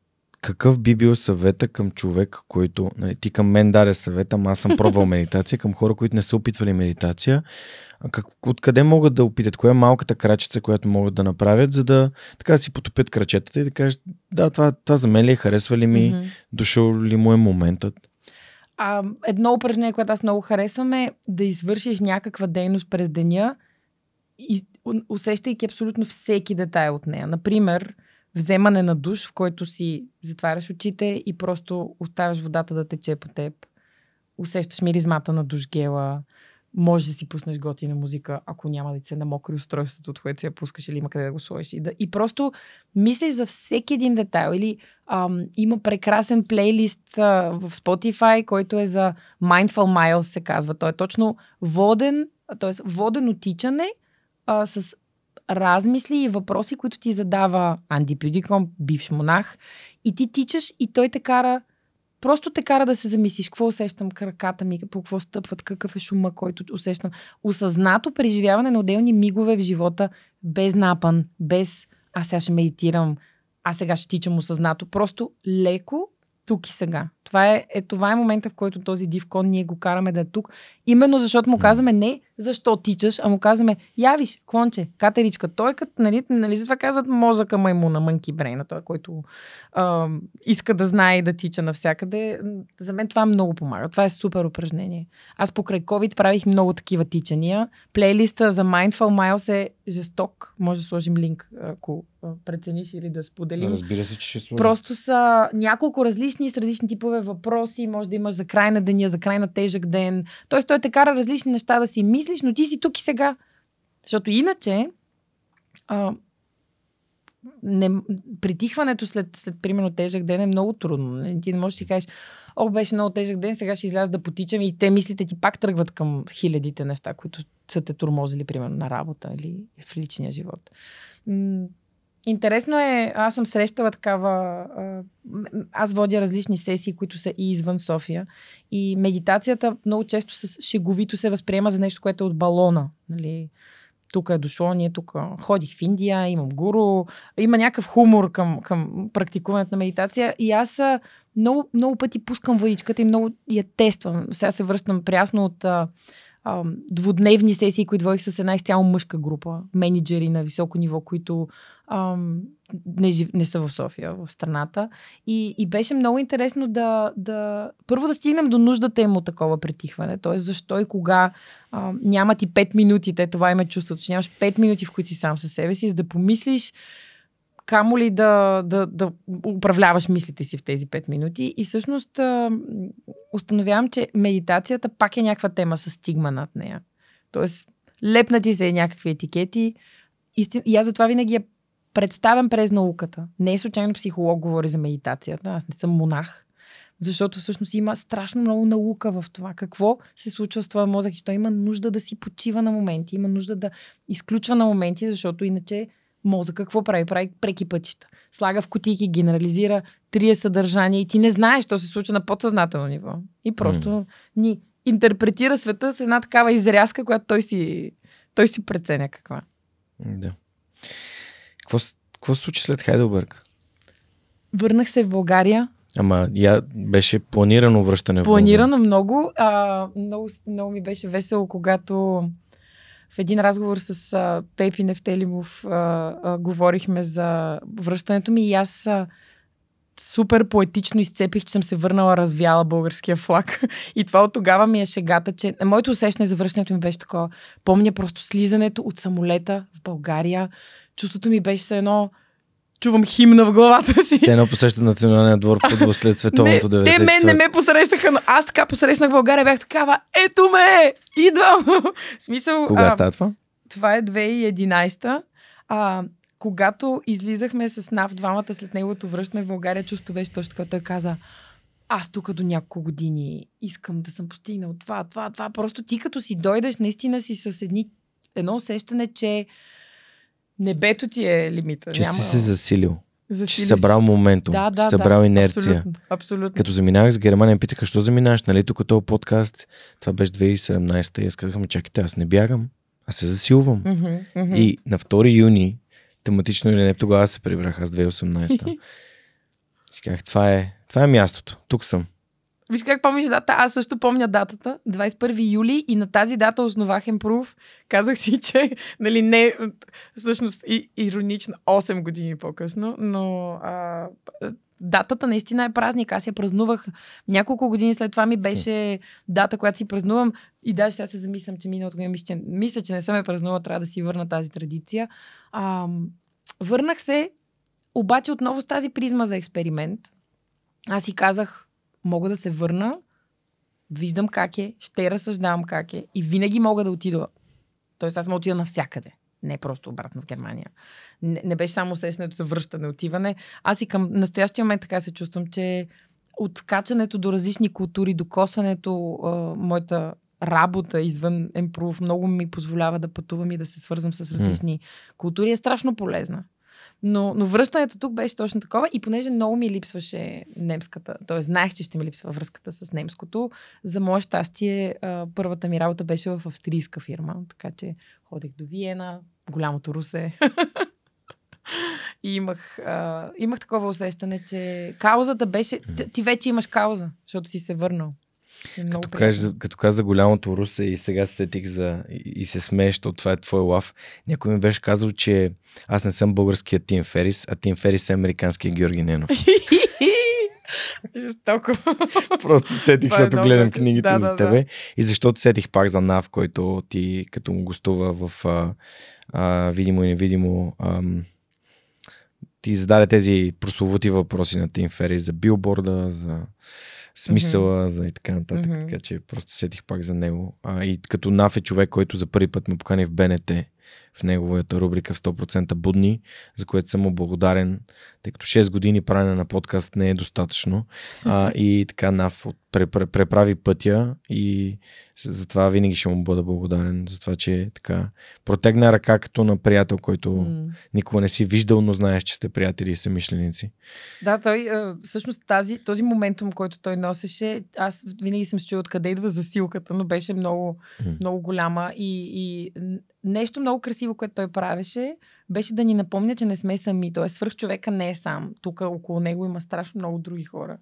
Speaker 1: какъв би бил съвета към човек, който... Нали, ти към мен даде съвета, ама аз съм пробвал медитация, към хора, които не са опитвали медитация. Как, откъде могат да опитат? Коя е малката крачица, която могат да направят, за да така си потопят крачетата и да кажат, да, това, това за мен ли е, харесва ли ми,
Speaker 2: Мгм.
Speaker 1: дошъл ли му е моментът?
Speaker 2: А, едно упражнение, което аз много харесвам е да извършиш някаква дейност през деня, и, усещайки абсолютно всеки детайл от нея. Например, вземане на душ, в който си затваряш очите и просто оставяш водата да тече по теб. Усещаш миризмата на душгела. Може да си пуснеш готина музика, ако няма да ти се намокри устройството, от което си я пускаш или има къде да го сложиш. И, да, и просто мислиш за всеки един детайл. Или ам, има прекрасен плейлист а, в Spotify, който е за Mindful Miles, се казва. Той е точно воден, т.е. водено тичане а, с размисли и въпроси, които ти задава Анди Придиком, бивш монах. И ти тичаш и той те кара, просто те кара да се замислиш какво усещам краката ми, по какво стъпват, какъв е шума, който усещам. Осъзнато преживяване на отделни мигове в живота, без напън, без аз сега ще медитирам, аз сега ще тичам осъзнато. Просто леко, тук и сега. Това е, е, това е момента, в който този див кон ние го караме да е тук. Именно защото му казваме не защо тичаш, а му казваме явиш, клонче, катеричка. Той е като, нали, нали затова казват мозъка маймуна, мънки брейна, той, който а, иска да знае и да тича навсякъде. За мен това много помага. Това е супер упражнение. Аз покрай COVID правих много такива тичания. Плейлиста за Mindful Miles е жесток. Може да сложим линк, ако прецениш или да споделим.
Speaker 1: Разбира се, че ще сложим.
Speaker 2: Просто са няколко различни, с различни типове въпроси. Може да имаш за край на деня, за край на тежък ден. Тоест, той те кара различни неща да си мислиш, но ти си тук и сега. Защото иначе, а, не, притихването след, след, примерно, тежък ден е много трудно. Ти не можеш да си кажеш, о, беше много тежък ден, сега ще изляза да потичам и те мислите ти пак тръгват към хилядите неща, които са те турмозили, примерно, на работа или в личния живот. Интересно е, аз съм срещала такава. Аз водя различни сесии, които са и извън София. И медитацията много често с шеговито се възприема за нещо, което е от балона. Нали? тук е дошло, ние тук ходих в Индия, имам гуру, има някакъв хумор към, към практикуването на медитация и аз много, много пъти пускам въдичката и много я тествам. Сега се връщам прясно от двудневни сесии, които водих с една изцяло мъжка група, менеджери на високо ниво, които а, не, жив, не са в София, в страната. И, и беше много интересно да, да първо да стигнем до нуждата им от такова притихване. Т.е. защо и кога а, няма ти 5 минути, те това има чувството, че нямаш 5 минути, в които си сам със себе си, за да помислиш камо ли да, да, да управляваш мислите си в тези 5 минути. И всъщност установявам, че медитацията пак е някаква тема с стигма над нея. Тоест, лепнати се някакви етикети. Истин... И аз затова винаги я представям през науката. Не е случайно психолог говори за медитацията. Аз не съм монах. Защото всъщност има страшно много наука в това. Какво се случва с твоя мозък, че той има нужда да си почива на моменти, има нужда да изключва на моменти, защото иначе мозък какво прави? Прави преки пътища. Слага в кутийки, генерализира, трие съдържание и ти не знаеш, що се случва на подсъзнателно ниво. И просто mm. ни интерпретира света с една такава изрязка, която той си, той си преценя каква.
Speaker 1: Да. Какво, какво се случи след Хайделберг?
Speaker 2: Върнах се в България.
Speaker 1: Ама я беше планирано връщане
Speaker 2: в Планирано много. А, много. Много ми беше весело, когато в един разговор с а, Пепи Нефтелимов а, а, говорихме за връщането ми и аз а, супер поетично изцепих, че съм се върнала развяла българския флаг. И това от тогава ми е шегата, че моето усещане за връщането ми беше такова. Помня просто слизането от самолета в България. Чувството ми беше едно чувам химна в главата си.
Speaker 1: Все едно посреща националния двор по след световното
Speaker 2: 90. Те мен не ме посрещаха, но аз така посрещнах България, бях такава, ето ме, идвам. смисъл.
Speaker 1: Кога а, става това?
Speaker 2: Това е 2011. А, когато излизахме с НАВ двамата след неговото връщане в България, чувство беше точно така. Той каза, аз тук до няколко години искам да съм постигнал това, това, това. Просто ти като си дойдеш, наистина си с едни, едно усещане, че Небето ти е лимита.
Speaker 1: Че Няма... си се засилил. Засилил че си събрал моментум, да, да, събрал
Speaker 2: да,
Speaker 1: инерция.
Speaker 2: Абсолютно, абсолютно.
Speaker 1: Като заминах с Германия, питаха, що заминаш, нали, тук този подкаст, това беше 2017 и аз казахме, чакайте, аз не бягам, аз се засилвам.
Speaker 2: Mm-hmm, mm-hmm.
Speaker 1: И на 2 юни, тематично или не, тогава се прибрах, аз 2018. Си казах, това е, това е мястото, тук съм.
Speaker 2: Виж как помниш дата? Аз също помня датата. 21 юли и на тази дата основах Improve. Казах си, че нали, не, всъщност и, иронично 8 години по-късно, но а, датата наистина е празник. Аз я празнувах няколко години след това ми беше дата, която си празнувам и даже сега се замислям, че миналото година мисля, че, мисля, че не съм я празнувала, трябва да си върна тази традиция. А, върнах се, обаче отново с тази призма за експеримент. Аз си казах, мога да се върна, виждам как е, ще разсъждавам как е и винаги мога да отида. Тоест аз мога да отида навсякъде. Не просто обратно в Германия. Не, не беше само усещането за връщане, отиване. Аз и към настоящия момент така се чувствам, че от качането до различни култури, до косването, а, моята работа извън Емпрув много ми позволява да пътувам и да се свързвам с различни mm. култури. Е страшно полезна. Но, но връщането тук беше точно такова и понеже много ми липсваше немската, т.е. знаех, че ще ми липсва връзката с немското, за мое щастие първата ми работа беше в австрийска фирма, така че ходех до Виена, голямото Русе. И имах, а, имах такова усещане, че каузата беше... Ти, вече имаш кауза, защото си се върнал.
Speaker 1: Е като, кажа, като каза голямото Русе и сега се сетих за и, се смееш, защото това е твой лав. Някой ми беше казал, че аз не съм българският Тим Ферис, а Тим Ферис е американския Георги Ненов.
Speaker 2: Жестоко.
Speaker 1: Просто сетих, е защото гледам книгите да, за да, тебе. Да. И защото сетих пак за Нав, който ти като му гостува в а, а, видимо и невидимо ам, ти зададе тези прословути въпроси на Тим Ферис за билборда, за смисъла, mm-hmm. за и така нататък. Mm-hmm. Така че просто сетих пак за него. А, и като Наф е човек, който за първи път ме покани в БНТ в неговата рубрика в 100% будни, за което съм му благодарен, тъй като 6 години правене на подкаст не е достатъчно. А, и така Нав преправи пътя и затова винаги ще му бъда благодарен, за това, че така протегна ръка като на приятел, който mm. никога не си виждал, но знаеш, че сте приятели и съмишленици.
Speaker 2: Да, той всъщност тази, този моментум, който той носеше, аз винаги съм чула откъде идва засилката, но беше много, mm. много голяма и, и нещо много красиво най-красиво, което той правеше, беше да ни напомня, че не сме сами. Тоест, свърх човека не е сам. Тук около него има страшно много други хора.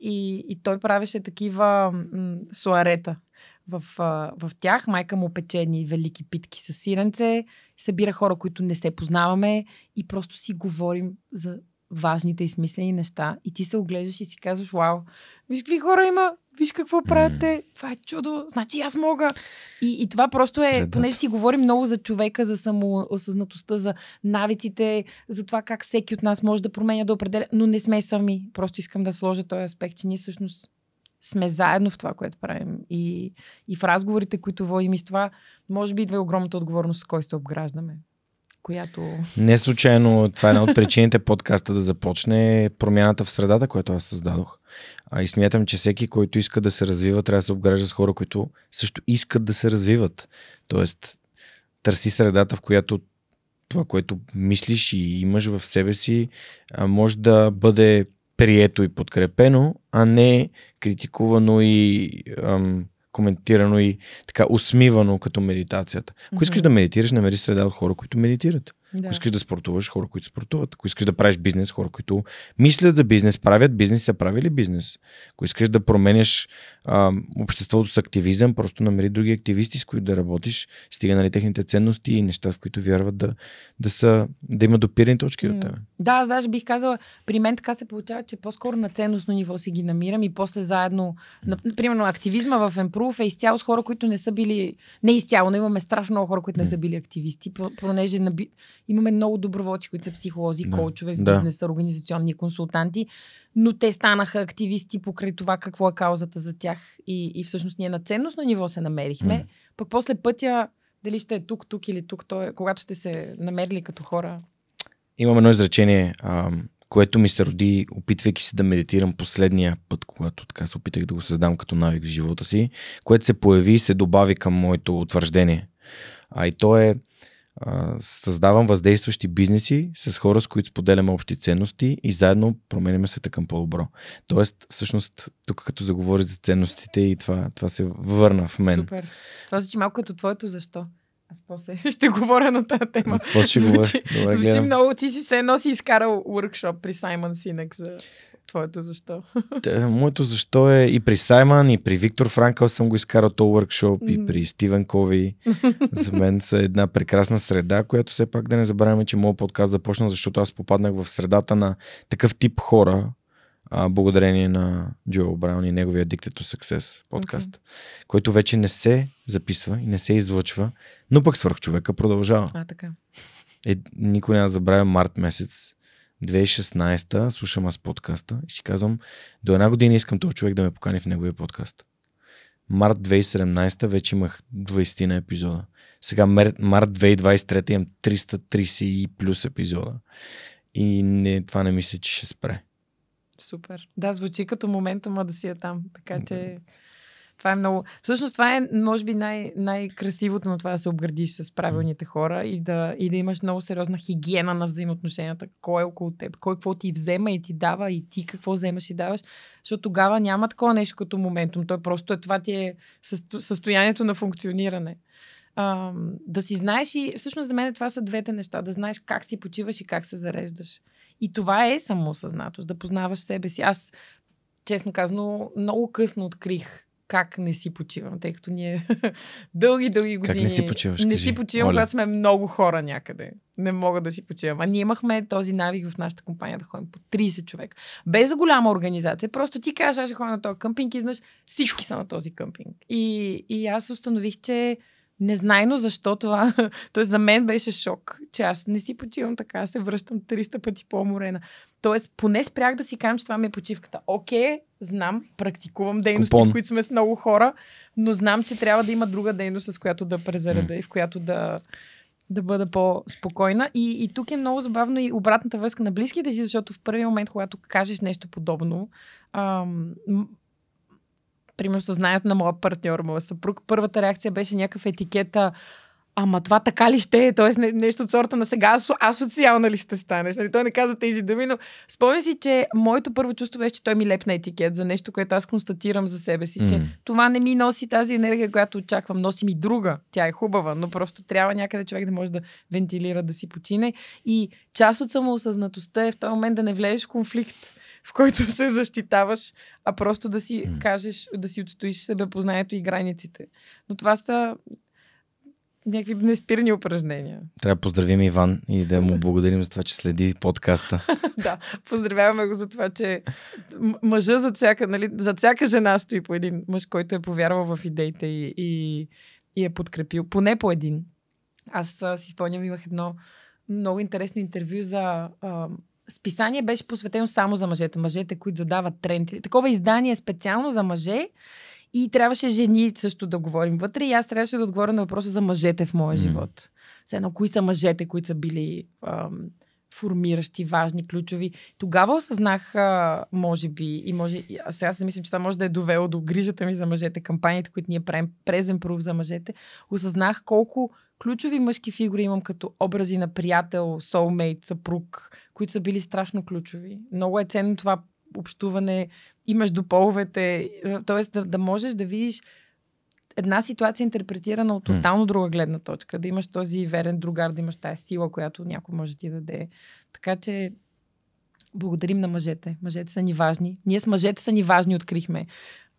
Speaker 2: И, и той правеше такива м- суарета. В, в тях майка му пече едни велики питки с сиренце, събира хора, които не се познаваме и просто си говорим за важните и смислени неща. И ти се оглеждаш и си казваш, вау, виж какви хора има, виж какво правят те, това е чудо, значи аз мога. И, и това просто е,
Speaker 1: Средата.
Speaker 2: понеже си говорим много за човека, за самоосъзнатостта, за навиците, за това как всеки от нас може да променя, да определя, но не сме сами. Просто искам да сложа този аспект, че ние всъщност сме заедно в това, което правим. И, и в разговорите, които водим и с това, може би идва и огромната отговорност, с кой се обграждаме. Която...
Speaker 1: Не случайно, това е една от причините подкаста да започне промяната в средата, която аз създадох. А и смятам, че всеки, който иска да се развива, трябва да се обгражда с хора, които също искат да се развиват. Тоест, търси средата, в която това, което мислиш и имаш в себе си, може да бъде прието и подкрепено, а не критикувано и ам, коментирано и така усмивано като медитацията. Ако искаш
Speaker 2: Мгм.
Speaker 1: да медитираш, намери среда от хора, които медитират.
Speaker 2: Да.
Speaker 1: Ако искаш да спортуваш, хора, които спортуват. Ако искаш да правиш бизнес, хора, които мислят за бизнес, правят бизнес, са правили бизнес. Ако искаш да променяш а, обществото с активизъм, просто намери други активисти, с които да работиш, стига нали техните ценности и неща, в които вярват да, да, са, да има допирани точки до
Speaker 2: М.
Speaker 1: теб.
Speaker 2: Да, даже бих казала, при мен така се получава, че по-скоро на ценностно ниво си ги намирам и после заедно, на, примерно активизма в Improve е изцяло с хора, които не са били, не изцяло, но имаме страшно много хора, които не са били активисти, по- понеже наби, имаме много доброволци, които са психолози,
Speaker 1: Да.
Speaker 2: коучове в
Speaker 1: Да.
Speaker 2: бизнеса, организационни консултанти, но те станаха активисти покрай това какво е каузата за тях и, и всъщност ние на ценностно ниво се намерихме,
Speaker 1: М.
Speaker 2: пък после пътя дали ще е тук, тук или тук, то е, когато сте се намерили като хора,
Speaker 1: Имам едно изречение, а, което ми се роди, опитвайки се да медитирам последния път, когато така се опитах да го създам като навик в живота си, което се появи и се добави към моето утвърждение. А и то е а, създавам въздействащи бизнеси с хора, с които споделяме общи ценности и заедно променяме света към по-добро. Тоест, всъщност, тук като заговори за ценностите и това, това се върна в мен.
Speaker 2: Супер. Това звучи малко като твоето защо. Аз после ще говоря на тази тема.
Speaker 1: Какво ще говоря?
Speaker 2: Звучи,
Speaker 1: Добре,
Speaker 2: звучи
Speaker 1: гледам.
Speaker 2: много. Ти си се едно си изкарал workshop при Саймън Синек за твоето защо.
Speaker 1: Та, Моето защо е и при Саймън, и при Виктор Франкъл съм го изкарал то workshop, и
Speaker 2: Мгм.
Speaker 1: при Стивен Кови. За мен са една прекрасна среда, която все пак да не забравяме, че моят подкаст започна, защото аз попаднах в средата на такъв тип хора, а, благодарение на Джо Браун и неговия Addicted to Success подкаст, okay. който вече не се записва и не се излъчва, но пък свърх човека продължава.
Speaker 2: А, така.
Speaker 1: Е, никой няма да забравя март месец 2016 слушам аз подкаста и си казвам, до една година искам този човек да ме покани в неговия подкаст. Март 2017 вече имах 20 на епизода. Сега март 2023 имам 330 и плюс епизода. И не, това не мисля, че ще спре.
Speaker 2: Супер. Да, звучи като моментума да си е там. Така че това е много... Всъщност това е, може би, най- най-красивото на това да се обградиш с правилните хора и да, и да имаш много сериозна хигиена на взаимоотношенията. Кой е около теб, кой какво ти взема и ти дава и ти какво вземаш и даваш. Защото тогава няма такова нещо като моментум. Той просто е това ти е състо- състоянието на функциониране. А, да си знаеш и всъщност за мен това са двете неща. Да знаеш как си почиваш и как се зареждаш. И това е самоосъзнатост, да познаваш себе си. Аз, честно казано, много късно открих как не си почивам, тъй като ние дълги, дълги
Speaker 1: Как
Speaker 2: години...
Speaker 1: не си почиваш,
Speaker 2: Не
Speaker 1: кажи,
Speaker 2: си почивам,
Speaker 1: моля.
Speaker 2: когато сме много хора някъде. Не мога да си почивам. А ние имахме този навик в нашата компания да ходим по 30 човека. Без голяма организация. Просто ти кажеш, аз ще ходя на този къмпинг и знаеш, всички са на този къмпинг. И, и аз установих, че незнайно защо това. Тоест за мен беше шок, че аз не си почивам така, се връщам 300 пъти по-уморена. Тоест, поне спрях да си кажам, че това ми е почивката. Окей, знам, практикувам дейности,
Speaker 1: Купон.
Speaker 2: в които сме с много хора, но знам, че трябва да има друга дейност, с която да презареда и в която да, да бъда по-спокойна. И, и тук е много забавно и обратната връзка на близките си, защото в първия момент, когато кажеш нещо подобно, ам, примерно съзнанието на моя партньор, моя съпруг, първата реакция беше някакъв етикета ама това така ли ще е? Тоест не, нещо от сорта на сега асо, асоциална ли ще станеш? Нали? Той не каза тези думи, но спомня си, че моето първо чувство беше, че той ми лепна етикет за нещо, което аз констатирам за себе си, че
Speaker 1: М.
Speaker 2: това не ми носи тази енергия, която очаквам. Носи ми друга. Тя е хубава, но просто трябва някъде човек да може да вентилира, да си почине. И част от самоосъзнатостта е в този момент да не влезеш в конфликт в който се защитаваш, а просто да си кажеш, да си отстоиш себепознанието и границите. Но това са някакви неспирни упражнения.
Speaker 1: Трябва да поздравим Иван и да му благодарим за това, че следи подкаста.
Speaker 2: да, поздравяваме го за това, че мъжа зад всяка, нали, зад всяка жена стои по един мъж, който е повярвал в идеите и, и, и е подкрепил. Поне по един. Аз а, си спомням, имах едно много интересно интервю за... А, списание беше посветено само за мъжете. Мъжете, които задават тренди. Такова издание специално за мъже. И трябваше жени също да говорим вътре. И аз трябваше да отговоря на въпроса за мъжете в моя живот. Все едно, кои са мъжете, които са били ам, формиращи, важни, ключови. Тогава осъзнах, а, може би, и може, а сега си мисля, че това може да е довело до грижата ми за мъжете, кампаниите, които ние правим, презен пруф за мъжете. Осъзнах колко ключови мъжки фигури имам като образи на приятел, соулмейт, съпруг, които са били страшно ключови. Много е ценно това общуване и между половете, т.е. Да, да можеш да видиш една ситуация интерпретирана от тотално друга гледна точка, да имаш този верен другар, да имаш тази сила, която някой може да ти даде. Така че благодарим на мъжете. Мъжете са ни важни. Ние с мъжете са ни важни, открихме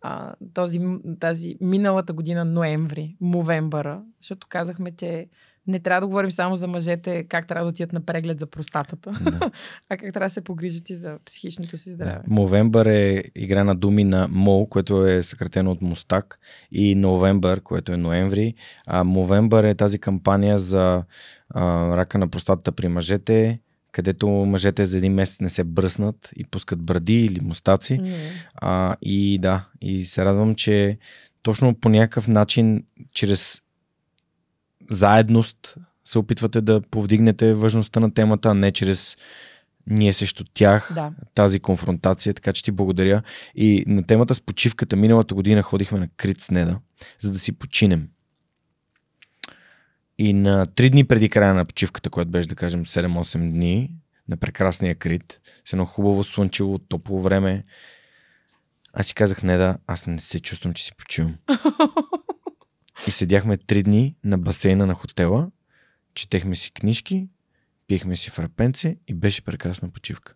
Speaker 2: а, този, тази миналата година, ноември, мовембъра, защото казахме, че не трябва да говорим само за мъжете, как трябва да отидат на преглед за простатата,
Speaker 1: Да.
Speaker 2: а как трябва да се погрижат и за психичното си здраве.
Speaker 1: Мовембър е игра на думи на Мол, което е съкратено от Мустак, и Новембър, което е ноември. А Мовембър е тази кампания за а, рака на простатата при мъжете, където мъжете за един месец не се бръснат и пускат бради или мустаци.
Speaker 2: М.
Speaker 1: А, и да, и се радвам, че точно по някакъв начин, чрез заедност, се опитвате да повдигнете важността на темата, а не чрез ние срещу тях,
Speaker 2: Да.
Speaker 1: тази конфронтация, така че ти благодаря. И на темата с почивката, миналата година ходихме на Крит с Неда, за да си починем. И на три дни преди края на почивката, която беше да кажем 7-8 дни, на прекрасния Крит, с едно хубаво слънчево, топло време, аз си казах, не да, аз не се чувствам, че си почивам. И седяхме три дни на басейна на хотела, четехме си книжки, пиехме си фрапенце и беше прекрасна почивка.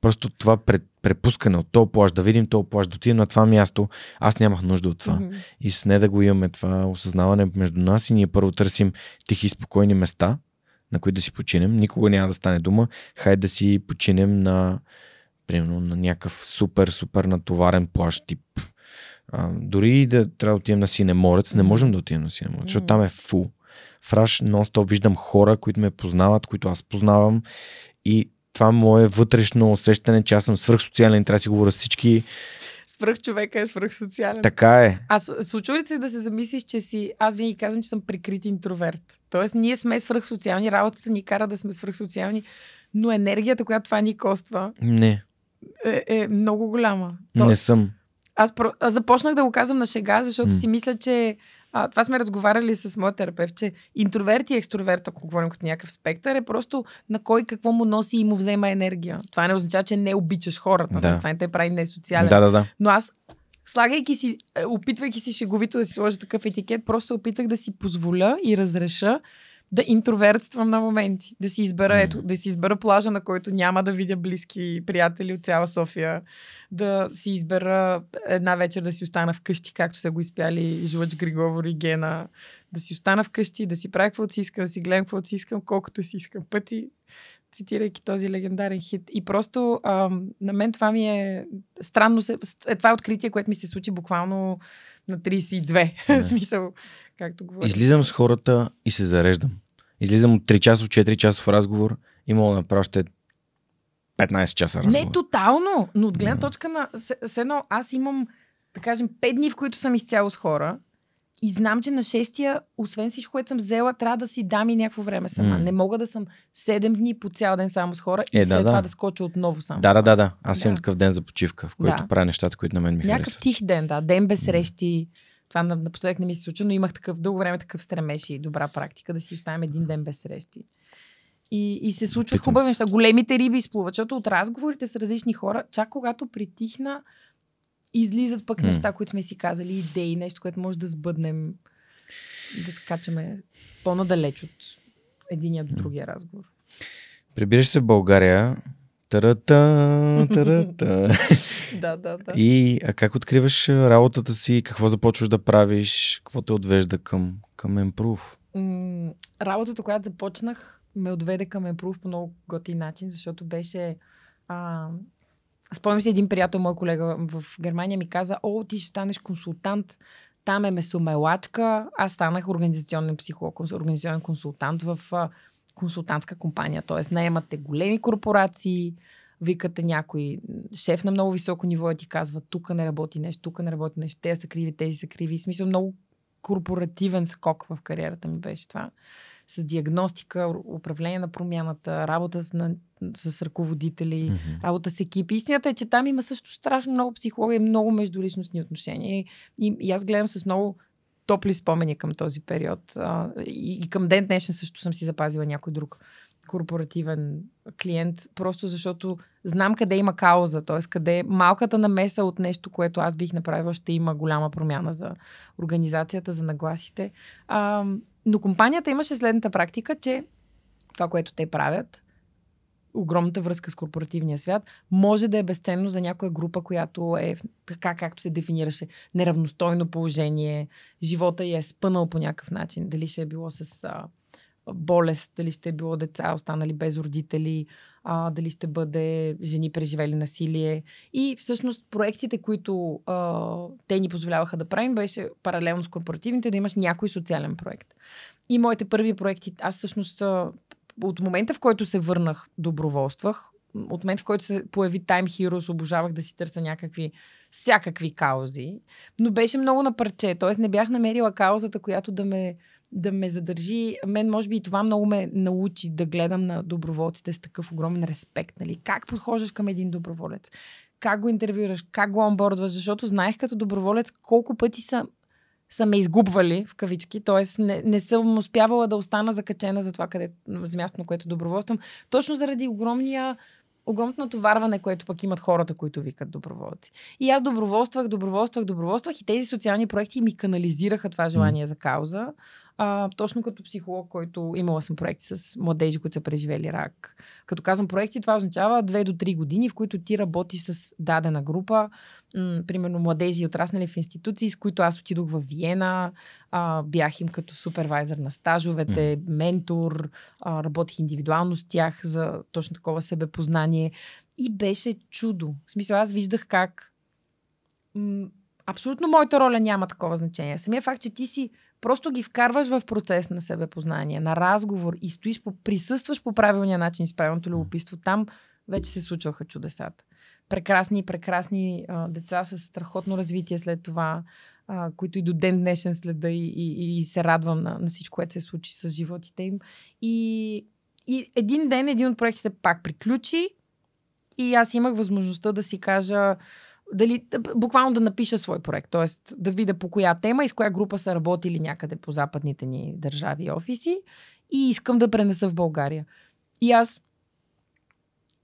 Speaker 1: Просто това пред, препускане от този плаж, да видим този плаж, да отидем на това място, аз нямах нужда от това.
Speaker 2: Мгм.
Speaker 1: И с не да го имаме това осъзнаване между нас и ние първо търсим тихи и спокойни места, на които да си починем. Никога няма да стане дума. Хайде да си починем на, примерно, на някакъв супер, супер натоварен плащ тип. А, дори и да трябва да отидем на Синеморец, не можем да отидем на Синеморец, защото там е фул. В Раш нон-стоп виждам хора, които ме познават, които аз познавам и това мое вътрешно усещане, че аз съм свръхсоциален, трябва да си говоря с всички.
Speaker 2: Свръх човека е свръх социален.
Speaker 1: Така е.
Speaker 2: Аз случва ли се да се замислиш, че си... Аз винаги казвам, че съм прикрит интроверт. Тоест, ние сме свръхсоциални, работата ни кара да сме свръхсоциални, но енергията, която това ни коства,
Speaker 1: Не,
Speaker 2: е, е много голяма. То,
Speaker 1: не съм.
Speaker 2: Аз, про... започнах да го казвам на шега, защото
Speaker 1: М.
Speaker 2: си мисля, че а, това сме разговаряли с моят терапевт, че интроверт и екстроверт, ако говорим като някакъв спектър, е просто на кой какво му носи и му взема енергия. Това не означава, че не обичаш хората.
Speaker 1: Да.
Speaker 2: Това не те прави несоциален.
Speaker 1: Да, да, да.
Speaker 2: Но аз, слагайки си, е, опитвайки си шеговито да си сложа такъв етикет, просто опитах да си позволя и разреша да интровертствам на моменти. Да си избера, ето, да си избера плажа, на който няма да видя близки приятели от цяла София. Да си избера една вечер да си остана вкъщи, както са го изпяли Жлъч Григовор и Гена. Да си остана вкъщи, да си правя каквото си искам, да си гледам каквото си искам, колкото си искам пъти цитирайки този легендарен хит. И просто ам, на мен това ми е странно. Се, е, това е откритие, което ми се случи буквално на 32.
Speaker 1: Да.
Speaker 2: Смисъл, както говоря.
Speaker 1: Излизам с хората и се зареждам. Излизам от 3 часов, 4 часов разговор и мога да направя още 15 часа разговор.
Speaker 2: Не тотално, но от гледна точка на... с- едно, аз имам, да кажем, 5 дни, в които съм изцяло с хора и знам, че на шестия, освен всичко, което съм взела, трябва да си дам и някакво време сама. Не мога да съм 7 дни по цял ден само с хора и
Speaker 1: Е, да,
Speaker 2: след това
Speaker 1: да.
Speaker 2: да скоча отново само.
Speaker 1: Да, да, да, да. Аз имам
Speaker 2: Да.
Speaker 1: такъв ден за почивка, в който
Speaker 2: Да.
Speaker 1: правя нещата, които на мен ми
Speaker 2: Някакъв
Speaker 1: харесват.
Speaker 2: тих ден, да. Ден без срещи. Това напоследък не ми се случва, но имах такъв дълго време такъв стремеж и добра практика да си оставим един ден без срещи. И, и се случват
Speaker 1: Питам
Speaker 2: хубави неща. Големите риби изплуват, защото от разговорите с различни хора, чак когато притихна, излизат пък неща, които сме си казали, идеи, нещо, което може да сбъднем, да скачаме по-надалеч от единия до другия разговор.
Speaker 1: Прибираш се в България. Тарата, тарата.
Speaker 2: Да, да, да.
Speaker 1: И а как откриваш работата си? Какво започваш да правиш? Какво те отвежда към, към Improve?
Speaker 2: М, работата, която започнах, ме отведе към Improve по много готин начин, защото беше... А, спомням си един приятел, мой колега в Германия ми каза, о, ти ще станеш консултант, там е месомелачка, аз станах организационен психолог, организационен консултант в консултантска компания, т.е. наемате големи корпорации, викате някой шеф на много високо ниво и ти казва, тук не работи нещо, тук не работи нещо, те са криви, тези са криви. В смисъл много корпоративен скок в кариерата ми беше това. С диагностика, управление на промяната, работа с, на, с ръководители,
Speaker 1: Мгм.
Speaker 2: работа с екипи. Истината е, че там има също страшно много психология много междуличностни отношения. И, и аз гледам с много топли спомени към този период. И, и към ден днешен също съм си запазила някой друг корпоративен клиент, просто защото знам къде има кауза, т.е. къде малката намеса от нещо, което аз бих направила, ще има голяма промяна за организацията, за нагласите. А, но компанията имаше следната практика, че това, което те правят, огромната връзка с корпоративния свят, може да е безценно за някоя група, която е така, както се дефинираше, неравностойно положение, живота й е спънал по някакъв начин. Дали ще е било с а, болест, дали ще е било деца, останали без родители, а, дали ще бъде жени преживели насилие. И всъщност проектите, които а, те ни позволяваха да правим, беше паралелно с корпоративните да имаш някой социален проект. И моите първи проекти, аз всъщност от момента, в който се върнах, доброволствах, от момента, в който се появи Time Heroes, обожавах да си търся някакви, всякакви каузи, но беше много на парче, т.е. не бях намерила каузата, която да ме, да ме задържи. Мен, може би, и това много ме научи да гледам на доброволците с такъв огромен респект. Нали? Как подхождаш към един доброволец? Как го интервюраш? Как го онбордваш? Защото знаех като доброволец колко пъти са са ме изгубвали в кавички, т.е. Не, не съм успявала да остана закачена за това, къде, за място, на което доброволствам, точно заради огромния огромното натоварване, което пък имат хората, които викат доброволци. И аз доброволствах, доброволствах, доброволствах и тези социални проекти ми канализираха това желание за кауза. А, точно като психолог, който имала съм проекти с младежи, които са преживели рак. Като казвам проекти, това означава 2 до 3 години, в които ти работиш с дадена група, м- примерно младежи отраснали в институции, с които аз отидох в Виена, а, бях им като супервайзър на стажовете, ментор, а, работих индивидуално с тях за точно такова себепознание и беше чудо. В смисъл, аз виждах как м- абсолютно моята роля няма такова значение. Самия факт, че ти си просто ги вкарваш в процес на себепознание, на разговор и стоиш, по, присъстваш по правилния начин с правилното любопитство, там вече се случваха чудесата. Прекрасни, прекрасни а, деца с страхотно развитие след това, а, които и до ден днешен следа и, и, и се радвам на, на всичко, което се случи с животите им. И, и един ден един от проектите пак приключи и аз имах възможността да си кажа дали, буквално да напиша свой проект, т.е. да видя по коя тема и с коя група са работили някъде по западните ни държави и офиси и искам да пренеса в България. И аз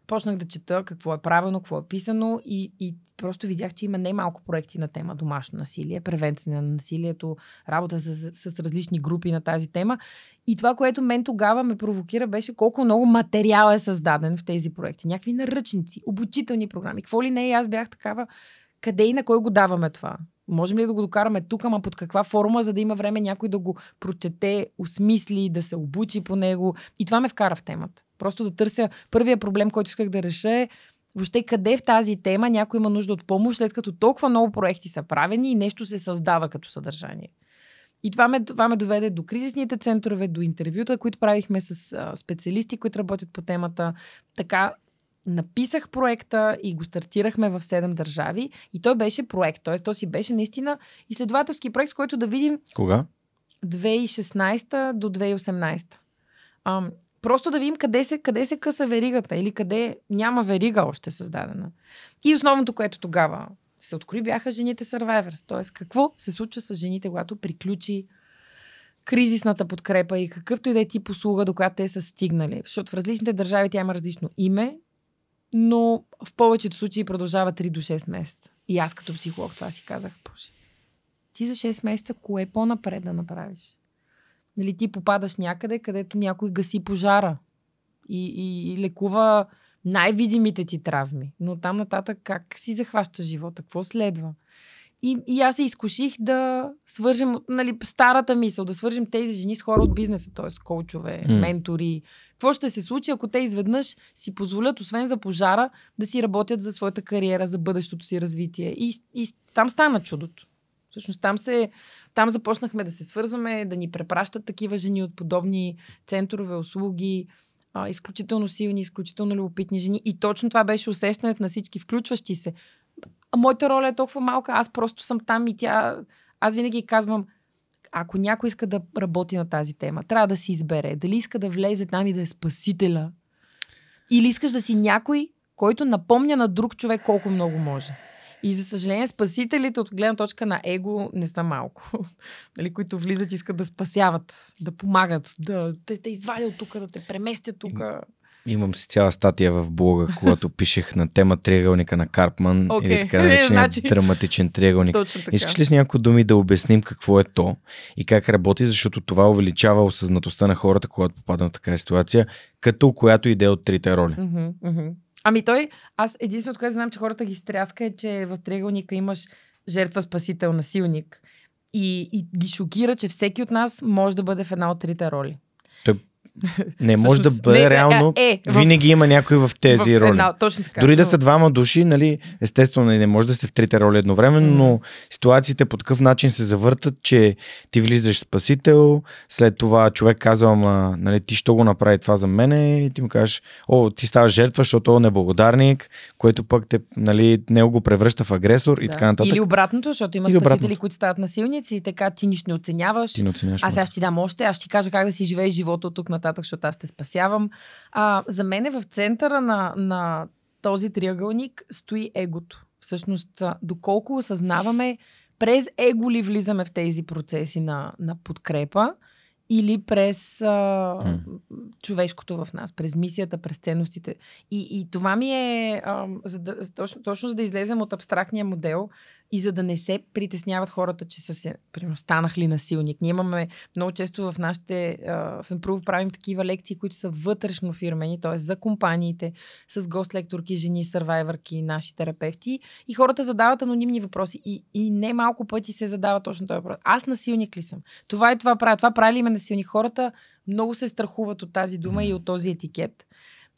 Speaker 2: почнах да чета какво е правилно, какво е писано и, и просто видях, че има немалко проекти на тема домашно насилие, превенция на насилието, работа с, с различни групи на тази тема. И това, което мен тогава ме провокира, беше колко много материал е създаден в тези проекти. Някакви наръчници, обучителни програми. Какво ли не, аз бях такава, къде и на кой го даваме това? Можем ли да го докараме тук, ама под каква форма, за да има време някой да го прочете, осмисли, да се обучи по него. И това ме вкара в темата. Просто да търся първия проблем, който исках да реша е въобще къде в тази тема някой има нужда от помощ, след като толкова много проекти са правени и нещо се създава като съдържание. И това ме, това ме доведе до кризисните центрове, до интервюта, които правихме с а, специалисти, които работят по темата. Така написах проекта и го стартирахме в 7 държави. И той беше проект, т.е. то си беше наистина изследователски проект, с който да видим
Speaker 1: Кога?
Speaker 2: 2016 до 2018. Ам, просто да видим къде се, къде се къса веригата или къде няма верига още създадена. И основното, което тогава се открои, бяха жените Survivors. Тоест, какво се случва с жените, когато приключи кризисната подкрепа и какъвто и да е тип услуга, до която те са стигнали. Защото в различните държави тя има различно име, но в повечето случаи продължава 3 до 6 месеца. И аз като психолог това си казах, боже, ти за 6 месеца кое е по-напред да направиш? Нали, ти попадаш някъде, където някой гаси пожара и, и, и лекува най-видимите ти травми. Но там нататък как си захваща живота? Какво следва? И, и аз се изкуших да свържем, нали, старата мисъл, да свържем тези жени с хора от бизнеса, т.е. коучове, mm. ментори. Какво ще се случи, ако те изведнъж си позволят, освен за пожара, да си работят за своята кариера, за бъдещото си развитие. И, и там стана чудото. Всъщност там, се, там започнахме да се свързваме, да ни препращат такива жени от подобни центрове, услуги, а, изключително силни, изключително любопитни жени. И точно това беше усещането на всички включващи се. А моята роля е толкова малка, аз просто съм там и тя... Аз винаги казвам, ако някой иска да работи на тази тема, трябва да си избере дали иска да влезе там и да е спасителя, или искаш да си някой, който напомня на друг човек колко много може. И за съжаление, спасителите от гледна точка на его не са малко. нали, които влизат и искат да спасяват, да помагат, да те, те извадят тук, да те преместят тук.
Speaker 1: Имам си цяла статия в блога, когато пишех на тема триъгълника на Карпман
Speaker 2: okay.
Speaker 1: или така наречения значи... драматичен триъгълник. Искаш ли с някои думи да обясним какво е то и как работи, защото това увеличава осъзнатостта на хората, когато попаднат в такава ситуация, като която иде от трите роли?
Speaker 2: Mm-hmm, mm-hmm. Ами той, аз единственото, което знам, че хората ги стряска е, че в триъгълника имаш жертва, спасител, насилник. И, и ги шокира, че всеки от нас може да бъде в една от трите роли.
Speaker 1: Той не може да бъде не, реално. Е, е, винаги в, има някой в тези в роли. Една,
Speaker 2: точно така.
Speaker 1: Дори но... да са двама души, нали, естествено не може да сте в трите роли едновременно, mm. но ситуациите по такъв начин се завъртат, че ти влизаш спасител, след това човек казва, ама, нали, ти що го направи това за мене и ти му кажеш, о, ти ставаш жертва, защото е неблагодарник, което пък те, нали, него го превръща в агресор да. и така нататък.
Speaker 2: Или обратното, защото има Или спасители, обратното. които стават насилници и така ти нищо не оценяваш.
Speaker 1: Ти не оценяваш.
Speaker 2: Аз сега ще ти дам още, аз ще ти кажа как да си живееш живота от тук нататък, защото аз те спасявам. А, за мен е в центъра на, на този триъгълник стои егото. Всъщност, доколко осъзнаваме през его ли влизаме в тези процеси на, на подкрепа, или през а, mm. човешкото в нас, през мисията, през ценностите. И, и това ми е а, за да, точно, точно за да излезем от абстрактния модел и за да не се притесняват хората, че са се, примерно, станах ли насилник. Ние имаме много често в нашите, в Improve правим такива лекции, които са вътрешно фирмени, т.е. за компаниите, с гост-лекторки, жени, сървайвърки, наши терапевти. И хората задават анонимни въпроси. И, и не малко пъти се задава точно този въпрос. Аз насилник ли съм? Това и това правя. Това прави ли ме насилник? Хората много се страхуват от тази дума и от този етикет.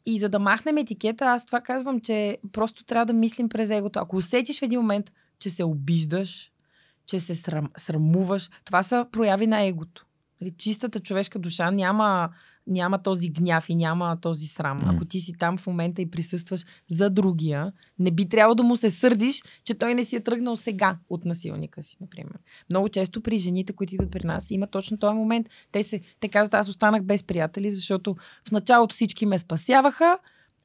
Speaker 2: И за да махнем етикета, аз това казвам, че просто трябва да мислим през егото. Ако усетиш в един момент, че се обиждаш, че се срам, срамуваш. Това са прояви на егото. Нали, чистата човешка душа няма, няма този гняв и няма този срам. Ако ти си там в момента и присъстваш за другия, не би трябвало да му се сърдиш, че той не си е тръгнал сега от насилника си, например. Много често при жените, които идват при нас, има точно този момент. Те, се, те казват, аз останах без приятели, защото в началото всички ме спасяваха,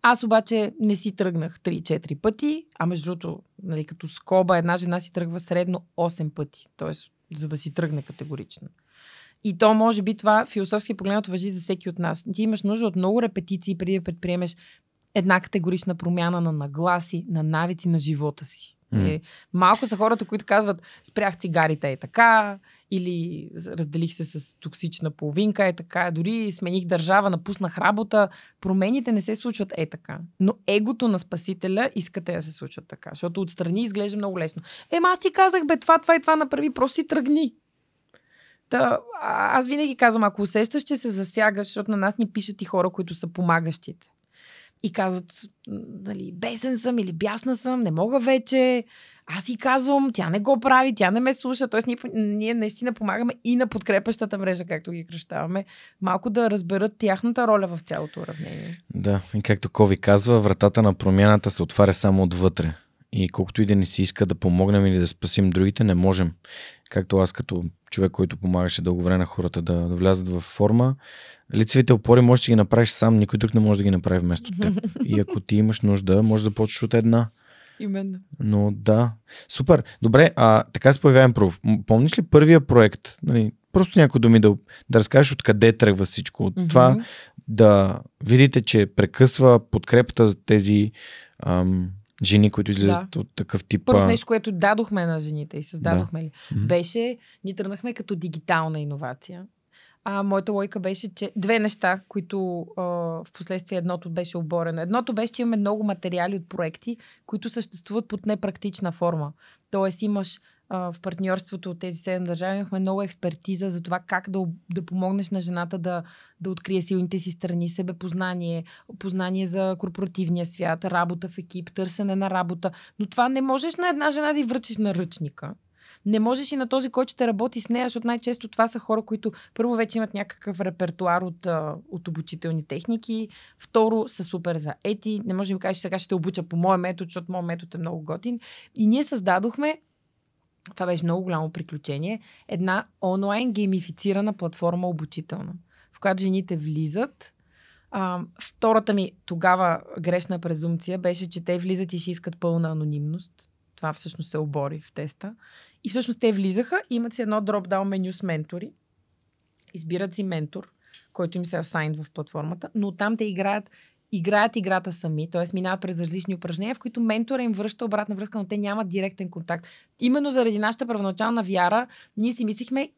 Speaker 2: аз обаче не си тръгнах 3-4 пъти, а между другото, нали, като скоба, една жена си тръгва средно 8 пъти. Тоест, за да си тръгне категорично. И то може би това философски погледнато въжи за всеки от нас. Ти имаш нужда от много репетиции преди да предприемеш една категорична промяна на нагласи, на навици на живота си. Mm. Малко са хората, които казват спрях цигарите е така, или разделих се с токсична половинка е така, дори смених държава, напуснах работа. Промените не се случват е така. Но егото на спасителя искате да се случват така, защото отстрани изглежда много лесно. Ема аз ти казах, бе, това, това и това направи, просто си тръгни. Та, аз винаги казвам, ако усещаш, че се засягаш, защото на нас ни пишат и хора, които са помагащите и казват, нали, бесен съм или бясна съм, не мога вече. Аз си казвам, тя не го прави, тя не ме слуша. Тоест, ние, ние наистина помагаме и на подкрепещата мрежа, както ги кръщаваме, малко да разберат тяхната роля в цялото уравнение.
Speaker 1: Да, и както Кови казва, вратата на промяната се отваря само отвътре. И колкото и да ни се иска да помогнем или да спасим другите, не можем. Както аз като човек, който помагаше дълго време на хората да, да влязат в форма, лицевите опори можеш да ги направиш сам, никой друг не може да ги направи вместо теб. И ако ти имаш нужда, може да почнеш от една.
Speaker 2: Именно.
Speaker 1: Но да. Супер. Добре, а така се появявам пров. Помниш ли първия проект? Нали, просто някои думи да, да разкажеш откъде тръгва всичко. От mm-hmm. това да видите, че прекъсва подкрепата за тези ам, жени, които излизат да. от такъв тип.
Speaker 2: Първо нещо, което дадохме на жените и създадохме да. ли, беше, ни тръгнахме като дигитална иновация. А моята лойка беше, че две неща, които а, в последствие едното беше оборено. Едното беше, че имаме много материали от проекти, които съществуват под непрактична форма. Тоест имаш а, в партньорството от тези седем държави имахме много експертиза за това как да, да помогнеш на жената да, да открие силните си страни, себепознание, познание за корпоративния свят, работа в екип, търсене на работа. Но това не можеш на една жена да й връчиш на ръчника. Не можеш и на този, който ще работи с нея, защото най-често това са хора, които първо вече имат някакъв репертуар от, от обучителни техники, второ са супер за ети. Не може да ми кажеш, сега ще обуча по моя метод, защото моят метод е много готин. И ние създадохме това беше много голямо приключение, една онлайн геймифицирана платформа обучителна, в която жените влизат. А, втората ми тогава грешна презумпция беше, че те влизат и ще искат пълна анонимност. Това всъщност се обори в теста. И всъщност те влизаха, имат си едно дропдаун меню с ментори. Избират си ментор, който им се асайн в платформата, но там те играят играят играта сами, т.е. минават през различни упражнения, в които ментора им връща обратна връзка, но те нямат директен контакт. Именно заради нашата първоначална вяра, ние си мислихме,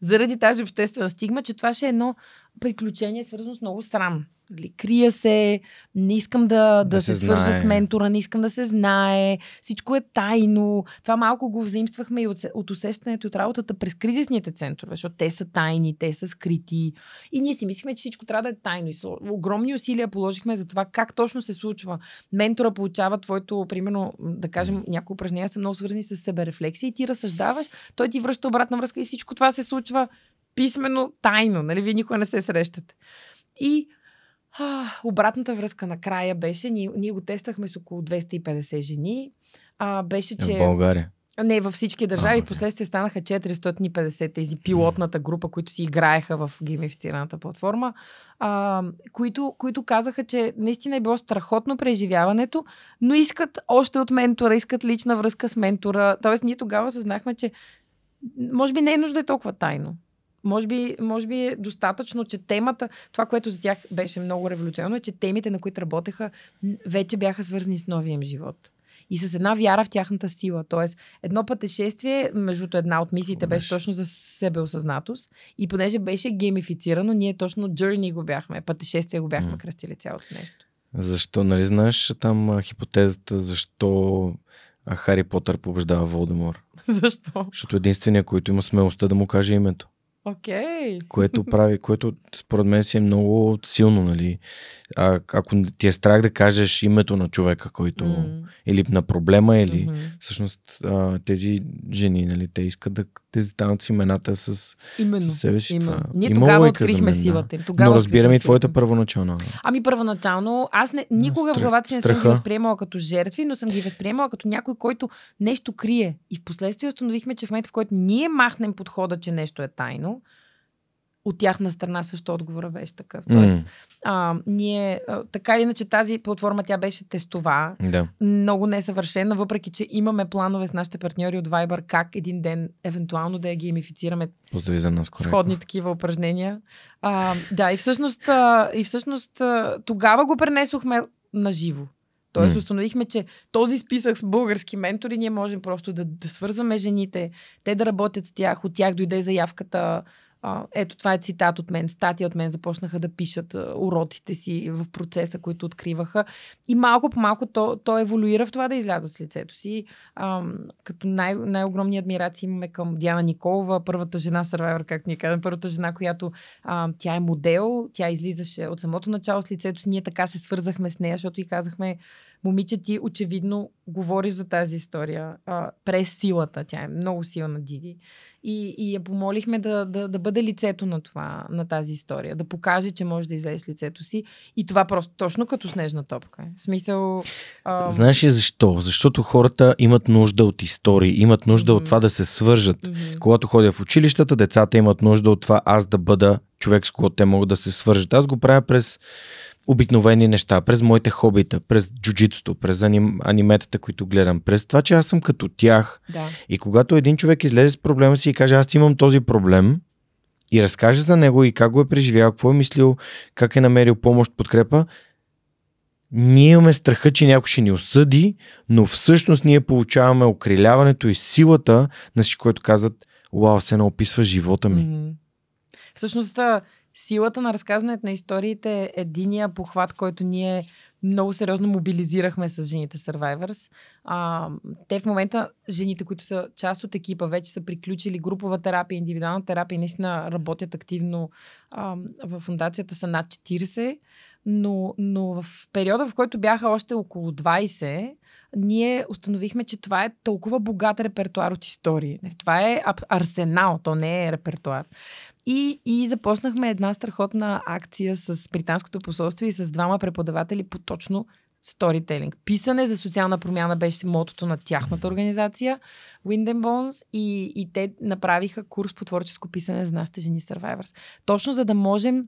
Speaker 2: заради тази обществена стигма, че това ще е едно приключение, свързано с много срам. Нали, крия се, не искам да, да, да се, се свържа с ментора, не искам да се знае, всичко е тайно. Това малко го взаимствахме и от, от усещането от работата през кризисните центрове, защото те са тайни, те са скрити. И ние си мислихме, че всичко трябва да е тайно. И огромни усилия положихме за това как точно се случва. Ментора получава твоето, примерно, да кажем, някои упражнения са много свързани с себерефлексия и ти разсъждаваш, той ти връща обратна връзка и всичко това се случва писменно, тайно, нали? Вие никога не се срещате. И а, обратната връзка накрая беше, ние, ние го тествахме с около 250 жени, а, беше, че...
Speaker 1: В България?
Speaker 2: Не, във всички държави. А, okay. Впоследствие станаха 450 тези пилотната група, които си играеха в геймифицираната платформа, а, които, които казаха, че наистина е било страхотно преживяването, но искат още от ментора, искат лична връзка с ментора. Тоест, ние тогава съзнахме, че може би не е нужда да е толкова тайно. Може би, може би е достатъчно, че темата, това, което за тях беше много революционно, е, че темите, на които работеха, вече бяха свързани с новия им живот. И с една вяра в тяхната сила. Тоест, едно пътешествие, между една от мисиите беше точно за себеосъзнатост. И понеже беше геймифицирано, ние точно journey го бяхме, пътешествие го бяхме mm. кръстили цялото нещо.
Speaker 1: Защо, нали знаеш там хипотезата, защо Хари Потър побеждава Волдемор?
Speaker 2: Защо?
Speaker 1: Защото единствения, който има смелостта да му каже името.
Speaker 2: Okay.
Speaker 1: Което прави, което според мен си е много силно, нали? А, ако ти е страх да кажеш името на човека, който. Mm. Или на проблема, или mm-hmm. всъщност а, тези жени, нали, те искат да те станат с имената с,
Speaker 2: Именно.
Speaker 1: с себе си.
Speaker 2: Именно. Това. Ние Има тогава открихме мен, силата им. Тогава
Speaker 1: Но разбираме и твоята първоначална.
Speaker 2: Ами първоначално, аз не, никога Страх, в главата си не съм ги възприемала като жертви, но съм ги възприемала като някой, който нещо крие. И в последствие установихме, че в момента, в който ние махнем подхода, че нещо е тайно, от тяхна страна също отговора беше такъв. Тоест, mm. а, ние, а, така или иначе тази платформа, тя беше тестова,
Speaker 1: да.
Speaker 2: много несъвършена, въпреки че имаме планове с нашите партньори от Viber как един ден евентуално да я геймифицираме
Speaker 1: Поздрави за нас,
Speaker 2: сходни такива упражнения. А, да, и всъщност, а, и всъщност а, тогава го пренесохме на живо. Тоест mm. установихме, че този списък с български ментори ние можем просто да, да свързваме жените, те да работят с тях, от тях дойде заявката, ето това е цитат от мен, статия от мен започнаха да пишат а, уроците си в процеса, които откриваха. И малко по малко то, то еволюира в това да изляза с лицето си. А, като най- най-огромни адмирации имаме към Диана Николова, първата жена Survivor, как ни казвам, първата жена, която а, тя е модел, тя излизаше от самото начало с лицето си. Ние така се свързахме с нея, защото и казахме, момиче, ти очевидно говориш за тази история а, през силата. Тя е много силна, Диди. И, и я помолихме да, да, да бъде лицето на това, на тази история. Да покаже, че може да излезеш лицето си. И това просто точно като снежна топка. В смисъл...
Speaker 1: А... Знаеш ли защо? Защото хората имат нужда от истории, имат нужда mm-hmm. от това да се свържат. Mm-hmm. Когато ходя в училищата, децата имат нужда от това аз да бъда човек, с когото те могат да се свържат. Аз го правя през обикновени неща, през моите хобита, през джуджитото, през аним, аниметата, които гледам, през това, че аз съм като тях.
Speaker 2: Да.
Speaker 1: И когато един човек излезе с проблема си и каже, аз имам този проблем, и разкаже за него и как го е преживял, какво е мислил, как е намерил помощ, подкрепа, ние имаме страха, че някой ще ни осъди, но всъщност ние получаваме окриляването и силата на всичко, което казват, вау, се не описва живота ми.
Speaker 2: Мгм. Всъщност, силата на разказването на историите е единия похват, който ние много сериозно мобилизирахме с жените Survivors. А, те в момента, жените, които са част от екипа, вече са приключили групова терапия, индивидуална терапия наистина работят активно. А, в фундацията са над 40, но, но в периода, в който бяха още около 20, ние установихме, че това е толкова богат репертуар от истории. Това е арсенал, то не е репертуар. И, и започнахме една страхотна акция с Британското посолство и с двама преподаватели по точно сторителинг. Писане за социална промяна беше мотото на тяхната организация Wind and Bones и, и те направиха курс по творческо писане за нашите жени Survivors. Точно за да можем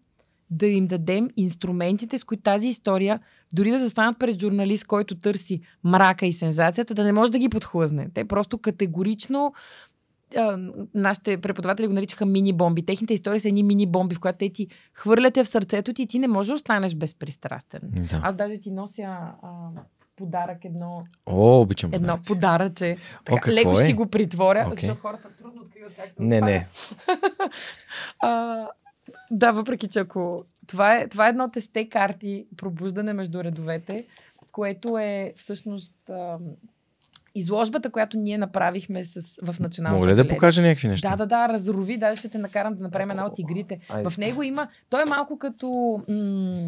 Speaker 2: да им дадем инструментите, с които тази история, дори да застанат пред журналист, който търси мрака и сензацията, да не може да ги подхлъзне. Те просто категорично а, нашите преподаватели го наричаха мини-бомби. Техните истории са едни мини-бомби, в които те ти хвърляте в сърцето ти и ти не можеш да останеш безпристрастен.
Speaker 1: Да.
Speaker 2: Аз даже ти нося а, подарък едно,
Speaker 1: О, обичам
Speaker 2: едно
Speaker 1: подаръци.
Speaker 2: подаръче. Така,
Speaker 1: какво
Speaker 2: леко
Speaker 1: е?
Speaker 2: си го притворя,
Speaker 1: Окей.
Speaker 2: защото хората трудно откриват как се
Speaker 1: Не,
Speaker 2: отваря.
Speaker 1: не.
Speaker 2: А, да, въпреки че ако... Това е, това е едно тесте карти, пробуждане между редовете, което е всъщност а, изложбата, която ние направихме с, в националната
Speaker 1: Мога ли да покажа някакви неща?
Speaker 2: Да, да, да, разрови, даже ще те накарам да направим една от игрите.
Speaker 1: Айде.
Speaker 2: В него има, той е малко като, м-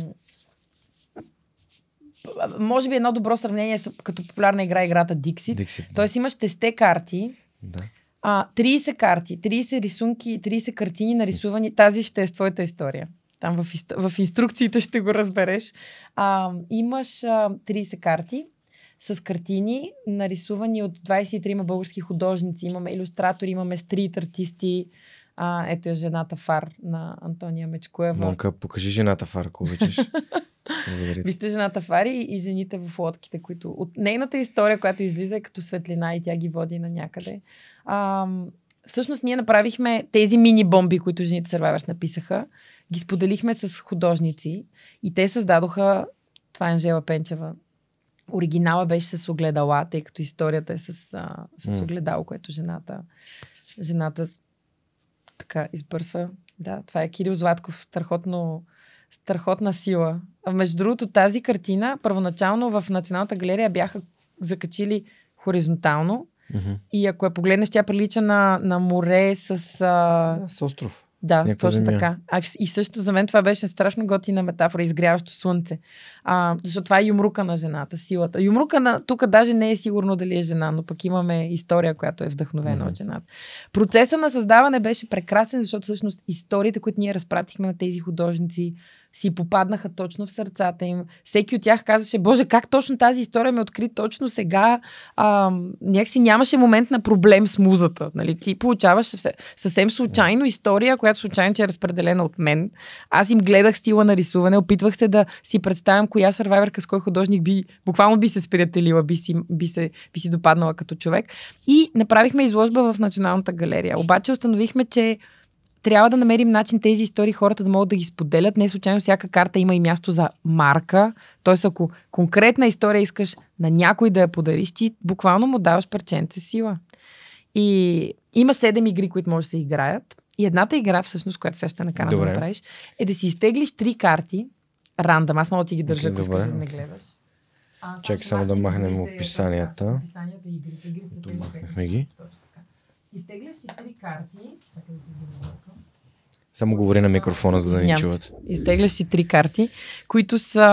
Speaker 2: може би едно добро сравнение с, като популярна игра, играта Dixit.
Speaker 1: Диксит.
Speaker 2: Тоест имаш тесте карти,
Speaker 1: Да.
Speaker 2: А, 30 карти, 30 рисунки, 30 картини нарисувани. Тази ще е с твоята история. Там в, ист- в инструкциите ще го разбереш. А, имаш а, 30 карти с картини, нарисувани от 23 български художници. Имаме иллюстратори, имаме стрит артисти. А, ето е жената Фар на Антония Мечкоева.
Speaker 1: Монка, покажи жената Фар, ако обичаш. Благодаря.
Speaker 2: Вижте жената Фари и жените в лодките, които от нейната история, която излиза е като светлина и тя ги води на някъде. А, всъщност ние направихме тези мини-бомби, които жените Survivors написаха, ги споделихме с художници и те създадоха, това е Анжела Пенчева, оригинала беше с огледала, тъй като историята е с, а, с огледало, което жената, жената така избърсва. Да, това е Кирил Златков, страхотно, страхотна сила. Между другото, тази картина, първоначално в Националната галерия бяха закачили хоризонтално
Speaker 1: Мгм.
Speaker 2: и ако я погледнеш, тя прилича на, на море с... А...
Speaker 1: Да, с остров.
Speaker 2: Да, точно
Speaker 1: земя.
Speaker 2: така. А, и също за мен това беше страшно готина метафора, изгряващо слънце. А, защото това е юмрука на жената, силата. Юмрука на тук даже не е сигурно дали е жена, но пък имаме история, която е вдъхновена
Speaker 1: Мгм.
Speaker 2: от жената. Процеса на създаване беше прекрасен, защото всъщност историите, които ние разпратихме на тези художници, си попаднаха точно в сърцата им. Всеки от тях казваше, Боже, как точно тази история ме откри точно сега. А, някакси нямаше момент на проблем с музата. Нали? Ти получаваш съвсем, случайно история, която случайно ти е разпределена от мен. Аз им гледах стила на рисуване, опитвах се да си представям коя сървайверка с кой художник би, буквално би се сприятелила, би си, би, се, би си допаднала като човек. И направихме изложба в Националната галерия. Обаче установихме, че трябва да намерим начин тези истории хората да могат да ги споделят. Не случайно всяка карта има и място за марка. Тоест, ако конкретна история искаш на някой да я подариш, ти буквално му даваш парченце сила. И има седем игри, които може да се играят. И едната игра, всъщност, която сега ще накарам да направиш, е да си изтеглиш три карти, рандъм. Аз мога да ти ги държа, ако искаш да не гледаш. А,
Speaker 1: Чакай само да
Speaker 2: махнем
Speaker 1: описанията.
Speaker 2: Описанията и игрите. Игрите са
Speaker 1: Тук
Speaker 2: тези,
Speaker 1: махнахме
Speaker 2: които-
Speaker 1: ги.
Speaker 2: Точно. Изтегляш си три карти. Чакай да ти ги намеря.
Speaker 1: Само говори на микрофона, за да ни чуват.
Speaker 2: Изтегляш си три карти, които са...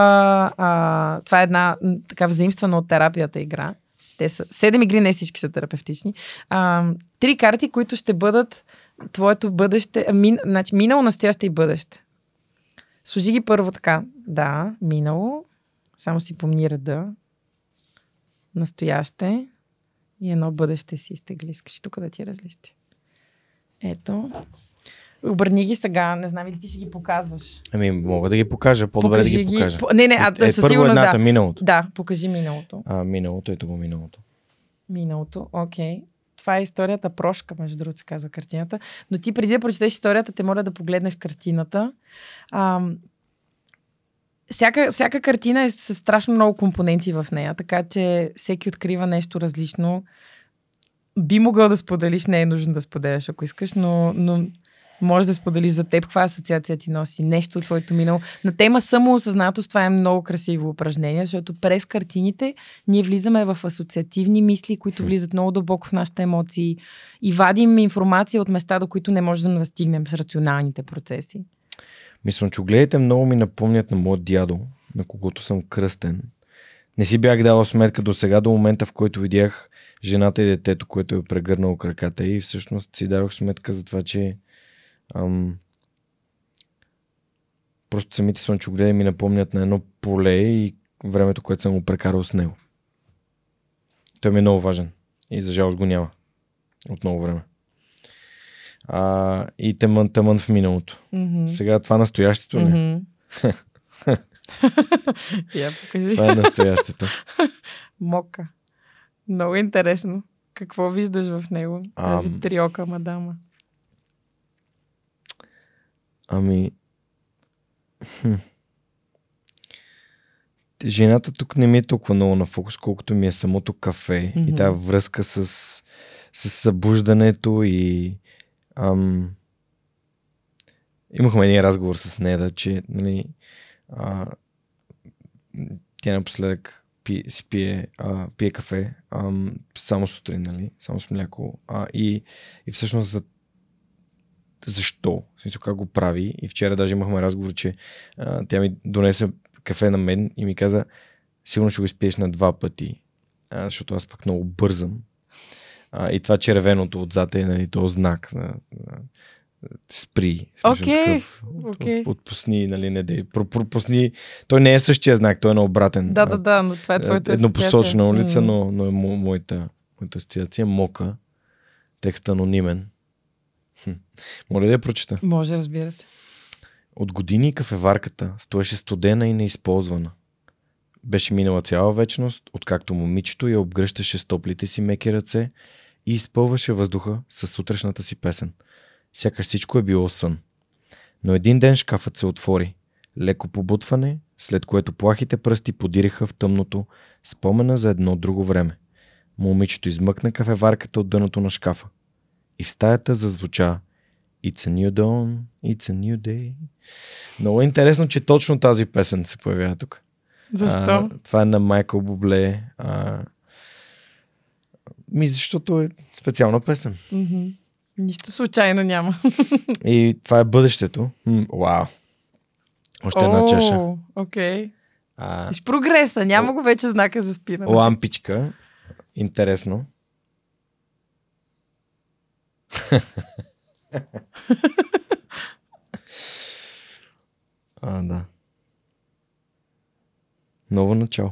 Speaker 2: А, това е една така взаимствана от терапията игра. Те са... Седем игри, не всички са терапевтични. А, три карти, които ще бъдат твоето бъдеще... а, Мин, значи, минало, настояще и бъдеще. Сложи ги първо така. Да, минало. Само си помни реда. Настояще. И едно бъдеще си изтегли. Искаш тук да ти разлисти. Ето. Обърни ги сега, не знам ли ти ще ги показваш.
Speaker 1: Ами, мога да ги покажа, по-добре да ги покажа.
Speaker 2: По... Не, не, а
Speaker 1: е,
Speaker 2: със
Speaker 1: първо
Speaker 2: сигурност
Speaker 1: едната,
Speaker 2: да.
Speaker 1: миналото.
Speaker 2: Да, покажи миналото.
Speaker 1: А, миналото, ето го миналото.
Speaker 2: Миналото, окей. Това е историята Прошка, между другото се казва картината. Но ти преди да прочетеш историята, те моля да погледнеш картината. А, всяка, всяка картина е с страшно много компоненти в нея, така че всеки открива нещо различно. Би могъл да споделиш, не е нужно да споделяш, ако искаш, но, но може да споделиш за теб каква асоциация ти носи, нещо от твоето минало. На тема самоосъзнатост това е много красиво упражнение, защото през картините ние влизаме в асоциативни мисли, които влизат много дълбоко в нашите емоции и вадим информация от места, до които не можем да стигнем с рационалните процеси.
Speaker 1: Мислям, че огледите много ми напомнят на моят дядо, на когото съм кръстен. Не си бях дал сметка до сега, до момента, в който видях жената и детето, което е прегърнало краката и всъщност си дадох сметка за това, че ам, просто самите слънчогледи ми напомнят на едно поле и времето, което съм го прекарал с него. Той ми е много важен и за жалост го няма от много време. А, и тъмън, тъмън в миналото.
Speaker 2: Mm-hmm.
Speaker 1: Сега това настоящето не.
Speaker 2: Mm-hmm. Я покажи.
Speaker 1: Това е настоящето.
Speaker 2: Мока. Много интересно. Какво виждаш в него? Тази
Speaker 1: Ам.
Speaker 2: триока мадама.
Speaker 1: Ами. Хм. Жената тук не ми е толкова много на фокус, колкото ми е самото кафе
Speaker 2: Мгм.
Speaker 1: и тази връзка с, с събуждането и ам, имахме един разговор с Неда, че нали, а, тя напоследък пи, си пие, а, пие кафе ам, само сутрин, нали, само с мляко а, и, и всъщност за защо, в смисъл как го прави. И вчера даже имахме разговор, че а, тя ми донесе кафе на мен и ми каза, сигурно ще го изпиеш на два пъти, а, защото аз пък много бързам. А, и това червеното отзад е нали, този знак. На, на, спри.
Speaker 2: Окей,
Speaker 1: такъв, от,
Speaker 2: окей.
Speaker 1: от, отпусни, нали, не дей. Про, пропусни. Той не е същия знак, той е на обратен.
Speaker 2: Да, да, да, но това е твоята
Speaker 1: Еднопосочна улица,
Speaker 2: М.
Speaker 1: но, но е мо, моята, моята асоциация. Мока. Текст анонимен. Хм. Моля да я прочета.
Speaker 2: Може, разбира се.
Speaker 1: От години кафеварката стоеше студена и неизползвана. Беше минала цяла вечност, откакто момичето я обгръщаше с топлите си меки ръце и изпълваше въздуха с сутрешната си песен. Сякаш всичко е било сън. Но един ден шкафът се отвори. Леко побутване, след което плахите пръсти подириха в тъмното спомена за едно друго време. Момичето измъкна кафеварката от дъното на шкафа. И в стаята зазвуча It's a new dawn, it's a new day. Много е интересно, че точно тази песен се появява тук.
Speaker 2: Защо?
Speaker 1: А, това е на Майкъл Бубле. А, ми, защото е специална песен.
Speaker 2: Мгм. Нищо случайно няма.
Speaker 1: И това е бъдещето. М, вау. Още една
Speaker 2: О,
Speaker 1: чаша.
Speaker 2: Окей.
Speaker 1: А,
Speaker 2: Виж прогреса. Няма го вече знака за спиране.
Speaker 1: лампичка. Интересно. а, да. Ново начало.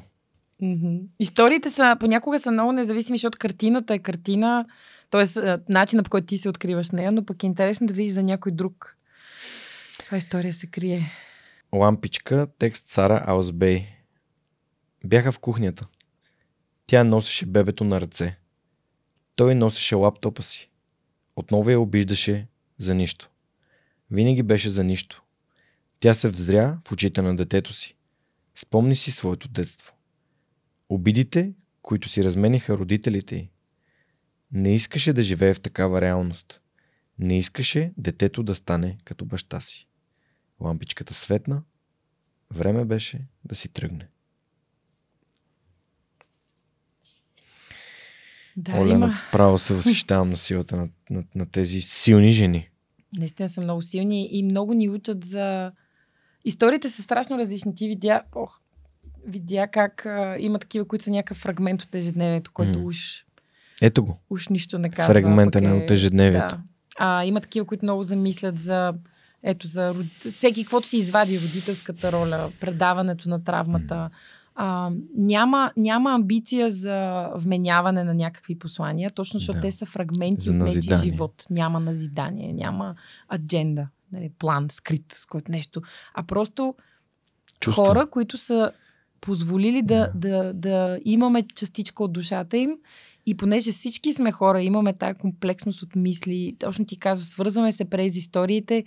Speaker 2: Мгм. Историите са, понякога са много независими, защото картината е картина, т.е. начина по който ти се откриваш нея, но пък е интересно да видиш за някой друг. Каква история се крие?
Speaker 1: Лампичка, текст Сара Аусбей. Бяха в кухнята. Тя носеше бебето на ръце. Той носеше лаптопа си. Отново я обиждаше за нищо. Винаги беше за нищо. Тя се взря в очите на детето си. Спомни си своето детство. Обидите, които си размениха родителите й. Не искаше да живее в такава реалност. Не искаше детето да стане като баща си. Лампичката светна. Време беше да си тръгне.
Speaker 2: Да,
Speaker 1: Оля,
Speaker 2: има.
Speaker 1: направо се възхищавам на силата на, на, на тези силни жени.
Speaker 2: Наистина са много силни и много ни учат за... Историите са страшно различни. Ти видя, ох, видя как а, има такива, които са някакъв фрагмент от ежедневието, който
Speaker 1: М.
Speaker 2: уж,
Speaker 1: Ето го.
Speaker 2: уж нищо не казва.
Speaker 1: Фрагмента на от ежедневието.
Speaker 2: Да. А, има такива, които много замислят за ето за всеки, каквото си извади родителската роля, предаването на травмата, а, няма, няма амбиция за вменяване на някакви послания, точно защото
Speaker 1: Да.
Speaker 2: те са фрагменти
Speaker 1: За
Speaker 2: от нечи живот. Няма назидание, няма адженда, нали, план, скрит, с който нещо. А просто
Speaker 1: Чувства.
Speaker 2: хора, които са позволили да, да, да имаме частичка от душата им и понеже всички сме хора, имаме тази комплексност от мисли, точно ти каза, свързваме се през историите,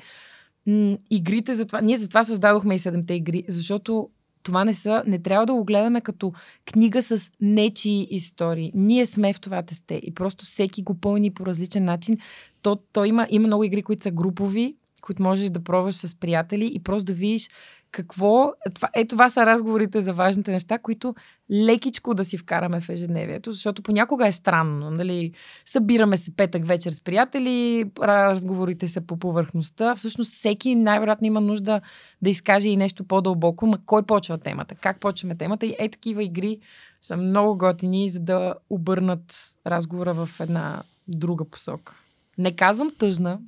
Speaker 2: м- игрите за това, ние затова създадохме и седемте игри, защото това не са, не трябва да го гледаме като книга с нечии истории. Ние сме в това тесте и просто всеки го пълни по различен начин. То, то има, има много игри, които са групови, които можеш да пробваш с приятели и просто да видиш какво... Това, е, това са разговорите за важните неща, които лекичко да си вкараме в ежедневието, защото понякога е странно. Нали? Събираме се петък вечер с приятели, разговорите са по повърхността. Всъщност всеки най-вероятно има нужда да изкаже и нещо по-дълбоко. Ма кой почва темата? Как почваме темата? И е такива игри са много готини, за да обърнат разговора в една друга посока. Не казвам тъжна,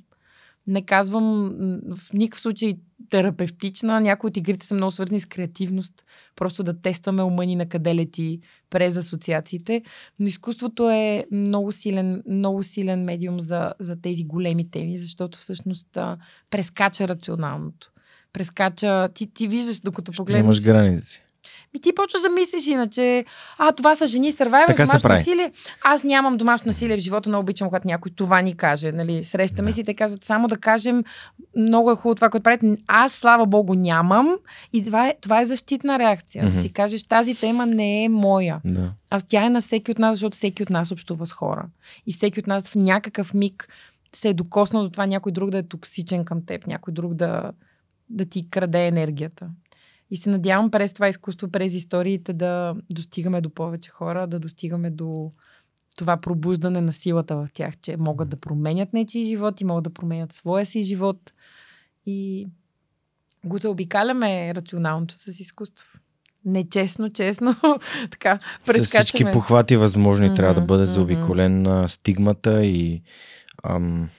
Speaker 2: не казвам в никакъв случай терапевтична. Някои от игрите са много свързани с креативност. Просто да тестваме ума ни на къде лети през асоциациите. Но изкуството е много силен, много силен медиум за, за тези големи теми, защото всъщност а, прескача рационалното. Прескача... Ти, ти виждаш, докато погледнеш...
Speaker 1: Нямаш граници.
Speaker 2: И ти почваш да мислиш иначе, а, това са жени сървайвер, домашно насилие. Аз нямам домашно насилие в живота, но обичам, когато някой това ни каже. Нали? Срещаме
Speaker 1: Да.
Speaker 2: си и те казват, само да кажем, много е хубаво това, което правите. Аз, слава богу, нямам. И това е, това е защитна реакция.
Speaker 1: Мгм.
Speaker 2: Да си кажеш, тази тема не е моя.
Speaker 1: Да.
Speaker 2: А тя е на всеки от нас, защото всеки от нас общува с хора. И всеки от нас в някакъв миг се е докоснал до това някой друг да е токсичен към теб, някой друг да, да ти краде енергията. И се надявам през това изкуство, през историите да достигаме до повече хора, да достигаме до това пробуждане на силата в тях, че могат да променят нечи живот и могат да променят своя си живот. И го заобикаляме рационалното с изкуство. Нечестно, честно, така,
Speaker 1: С
Speaker 2: прескачаме.
Speaker 1: всички похвати възможни трябва да бъде
Speaker 2: мгм.
Speaker 1: заобиколен стигмата и ам,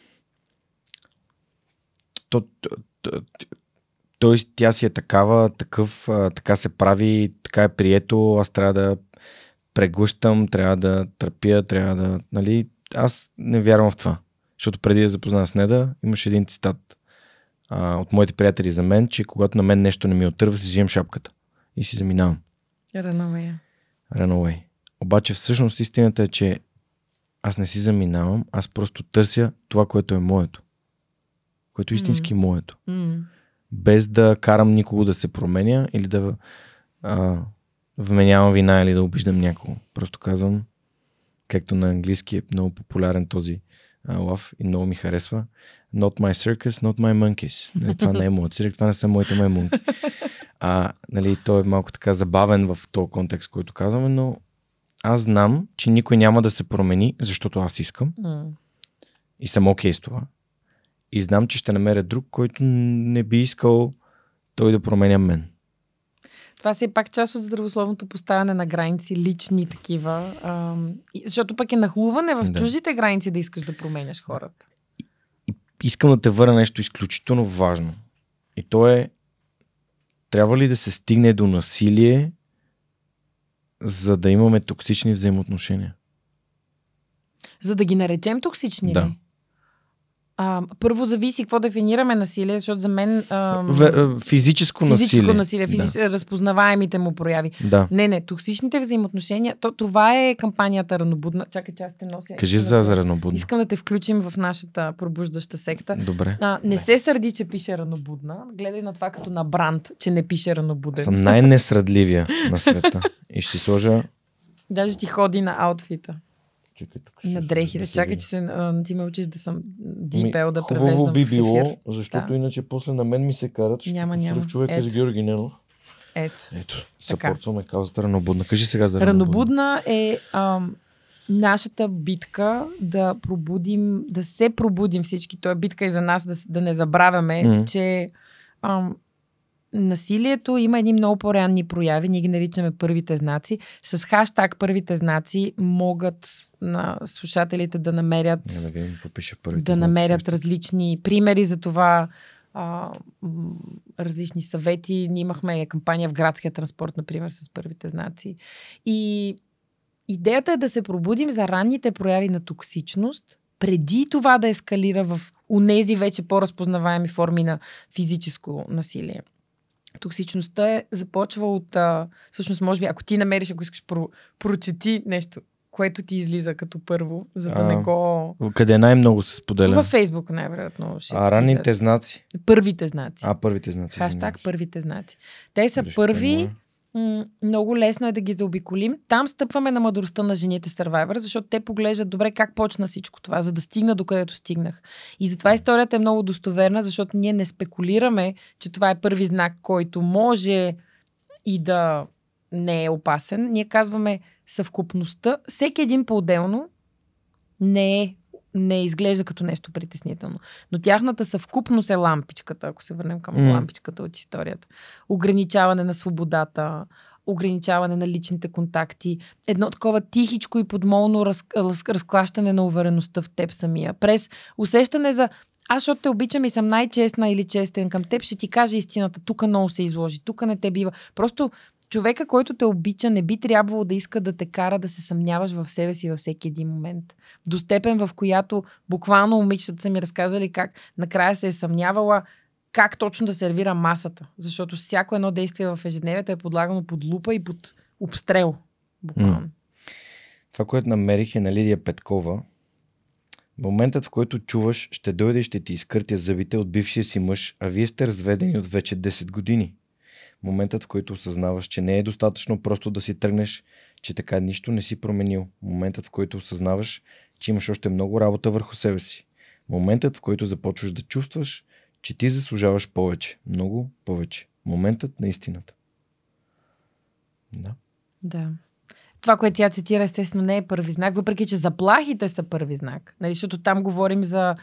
Speaker 1: то, то, то, той, тя си е такава, такъв, така се прави, така е прието, аз трябва да преглъщам, трябва да търпя, трябва да, нали, аз не вярвам в това. Защото преди да запозная с Неда, имаше един цитат а, от моите приятели за мен, че когато на мен нещо не ми отърва, си взимам шапката и си заминавам.
Speaker 2: Ранове.
Speaker 1: Run away. Обаче всъщност истината е, че аз не си заминавам, аз просто търся това, което е моето. Което е истински моето.
Speaker 2: М.
Speaker 1: Без да карам никого да се променя или да а, вменявам вина или да обиждам някого. Просто казвам, както на английски е много популярен този а, лав и много ми харесва. Not my circus, not my monkeys. Нали, това не е моят цирк, това не са моите маймунки. А, нали, той е малко така забавен в този контекст, който казваме, но аз знам, че никой няма да се промени, защото аз искам
Speaker 2: М.
Speaker 1: и съм окей с това. И знам, че ще намеря друг, който не би искал той да променя мен.
Speaker 2: Това си е пак част от здравословното поставяне на граници, лични такива. Защото пък е нахлуване в
Speaker 1: Да.
Speaker 2: чуждите граници да искаш да променяш хората.
Speaker 1: Искам да те върна нещо изключително важно. И то е, трябва ли да се стигне до насилие, за да имаме токсични взаимоотношения?
Speaker 2: За да ги наречем токсични
Speaker 1: Да.
Speaker 2: ли? А, първо зависи какво дефинираме насилие, защото за мен ам,
Speaker 1: В, физическо,
Speaker 2: физическо
Speaker 1: насилие.
Speaker 2: насилие, физич... разпознаваемите му прояви.
Speaker 1: Да. да.
Speaker 2: Не, не, токсичните взаимоотношения, то, това е кампанията Ранобудна. Чакай, че аз те нося.
Speaker 1: Кажи за
Speaker 2: да те-
Speaker 1: Заранобудна.
Speaker 2: Искам да те включим в нашата пробуждаща секта.
Speaker 1: Добре.
Speaker 2: А, не се сърди, че пише ранобудна. Гледай на това като на бранд, че не пише ранобуден.
Speaker 1: Съм най-несрадливия на света. И ще сложа...
Speaker 2: Даже ти ходи на аутфита,
Speaker 1: Чакай, тук
Speaker 2: на дрехите.
Speaker 1: да
Speaker 2: Чакай, че се, а, ти ме учиш да съм
Speaker 1: Ами,
Speaker 2: дипел, да
Speaker 1: Хубаво
Speaker 2: превеждам
Speaker 1: би
Speaker 2: в ефир.
Speaker 1: било, защото
Speaker 2: Да.
Speaker 1: иначе после на мен ми се карат. Ще
Speaker 2: Няма, няма.
Speaker 1: човека
Speaker 2: Ето.
Speaker 1: с Георги Ненов.
Speaker 2: Ето.
Speaker 1: Ето, съпортваме каузата Ранобудна. Кажи сега за Ранобудна.
Speaker 2: Ранобудна е ам, нашата битка да пробудим, да се пробудим всички. Това е битка и за нас да, да не забравяме,
Speaker 1: Мгм.
Speaker 2: че ам, насилието има едни много по-ранни прояви, ние ги наричаме първите знаци. С хаштаг първите знаци могат на слушателите да намерят
Speaker 1: да пише в първите
Speaker 2: да намерят различни примери за това а, различни съвети. Ние имахме кампания в градския транспорт, например, с първите знаци. И идеята е да се пробудим за ранните прояви на токсичност, преди това да ескалира в унези вече по-разпознаваеми форми на физическо насилие. Токсичността е започва от, а, всъщност, може би, ако ти намериш, ако искаш, про, прочети нещо, което ти излиза като първо, за да
Speaker 1: А,
Speaker 2: не го...
Speaker 1: Къде най-много се споделя?
Speaker 2: Във Фейсбук най-вероятно ще
Speaker 1: а ранните
Speaker 2: излезе.
Speaker 1: знаци?
Speaker 2: Първите знаци.
Speaker 1: А, първите знаци.
Speaker 2: Хаштаг първите знаци. Те са
Speaker 1: ще
Speaker 2: първи,
Speaker 1: погледна.
Speaker 2: Много лесно е да ги заобиколим. Там стъпваме на мъдростта на жените Survivor, защото те поглеждат добре как почна всичко това, за да стигна до където стигнах. И затова историята е много достоверна, защото ние не спекулираме, че това е първи знак, който може и да не е опасен. Ние казваме съвкупността. Всеки един по-отделно не е не изглежда като нещо притеснително. Но тяхната съвкупност е лампичката, ако се върнем към
Speaker 1: М.
Speaker 2: лампичката от историята. Ограничаване на свободата, ограничаване на личните контакти, едно такова тихичко и подмолно раз, раз, разклащане на увереността в теб самия. През усещане за аз, защото те обичам и съм най-честна или честен към теб, ще ти кажа истината. Тук много се изложи, тук не те бива. Просто човека, който те обича, не би трябвало да иска да те кара да се съмняваш в себе си във всеки един момент. До степен, в която буквално момичетата са ми разказвали как накрая се е съмнявала как точно да сервира масата. Защото всяко едно действие в ежедневието е подлагано под лупа и под обстрел. Буквално.
Speaker 1: Това, което намерих е на Лидия Петкова. Моментът, в който чуваш, ще дойде и ще ти изкъртя зъбите от бившия си мъж, а вие сте разведени от вече 10 години. Моментът, в който осъзнаваш, че не е достатъчно просто да си тръгнеш, че така нищо не си променил. Моментът, в който осъзнаваш, че имаш още много работа върху себе си. Моментът, в който започваш да чувстваш, че ти заслужаваш повече. Много повече. Моментът на истината. Да.
Speaker 2: Да. Това, което тя цитира, естествено не е първи знак, въпреки че заплахите са първи знак. Нали, защото там говорим за,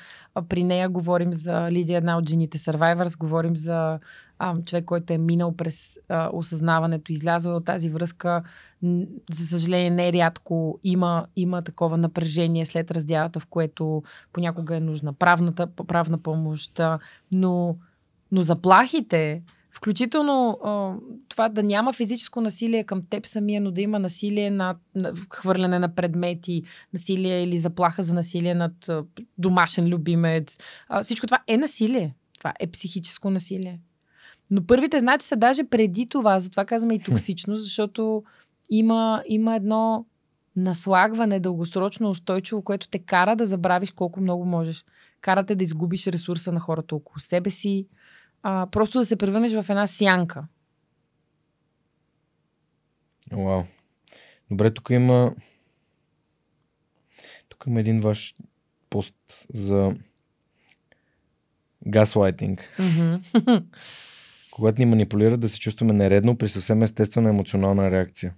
Speaker 2: при нея говорим за Лидия, една от жените Survivors, говорим за а, човек, който е минал през а, осъзнаването, излязъл от тази връзка. За съжаление, не рядко има, има такова напрежение след раздялата, в което понякога е нужна правната, правна помощ. Но, но заплахите, Включително а, това да няма физическо насилие към теб самия, но да има насилие на, на хвърляне на предмети, насилие или заплаха за насилие над а, домашен любимец. А, всичко това е насилие. Това е психическо насилие. Но първите знаци са даже преди това, затова казваме и токсичност, защото има, има едно наслагване дългосрочно устойчиво, което те кара да забравиш колко много можеш. Кара те да изгубиш ресурса на хората около себе си, а, просто да се превърнеш в една сянка.
Speaker 1: Вау. Добре, тук има. Тук има един ваш пост за газлайтинг.
Speaker 2: Mm-hmm.
Speaker 1: Когато ни манипулират да се чувстваме нередно при съвсем естествена емоционална реакция.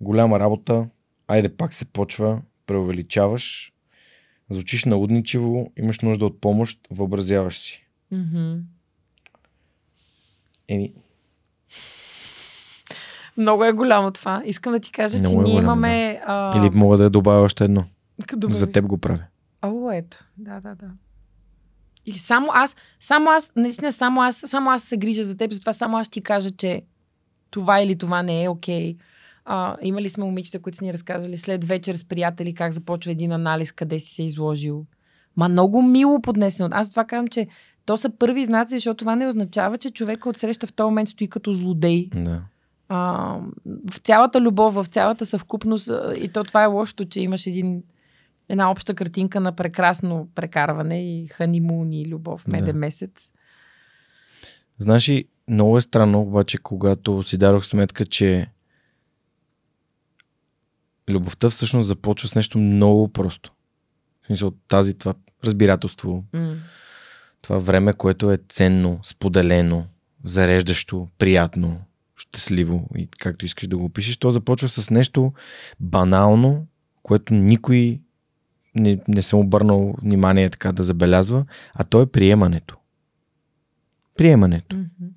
Speaker 1: Голяма работа, айде пак се почва, преувеличаваш, звучиш налудничево, имаш нужда от помощ, въобразяваш си.
Speaker 2: Mm-hmm.
Speaker 1: Еми,
Speaker 2: Много е голямо това. Искам да ти кажа,
Speaker 1: Много
Speaker 2: че
Speaker 1: е
Speaker 2: ние
Speaker 1: голямо,
Speaker 2: имаме... А...
Speaker 1: или мога да добавя още едно.
Speaker 2: Добре.
Speaker 1: За теб го правя.
Speaker 2: О, ето. Да, да, да. Или само аз, само аз, наистина само аз, само аз се грижа за теб, затова само аз ти кажа, че това или това не е окей. А, имали сме момичета, които са ни разказвали след вечер с приятели как започва един анализ, къде си се изложил. Ма много мило поднесено. Аз това казвам, че то са първи знаци, защото това не означава, че човека от среща в този момент стои като злодей.
Speaker 1: Да.
Speaker 2: А, в цялата любов, в цялата съвкупност, и то това е лошото, че имаш един, една обща картинка на прекрасно прекарване и ханимун и любов, меден
Speaker 1: Да.
Speaker 2: месец.
Speaker 1: Знаеш ли, много е странно, обаче, когато си дадох сметка, че любовта всъщност започва с нещо много просто. В смисъл, тази, това разбирателство,
Speaker 2: М.
Speaker 1: това време, което е ценно, споделено, зареждащо, приятно, щастливо и както искаш да го опишеш, то започва с нещо банално, което никой не, не съм обърнал внимание така да забелязва, а то е приемането. Приемането.
Speaker 2: Мгм.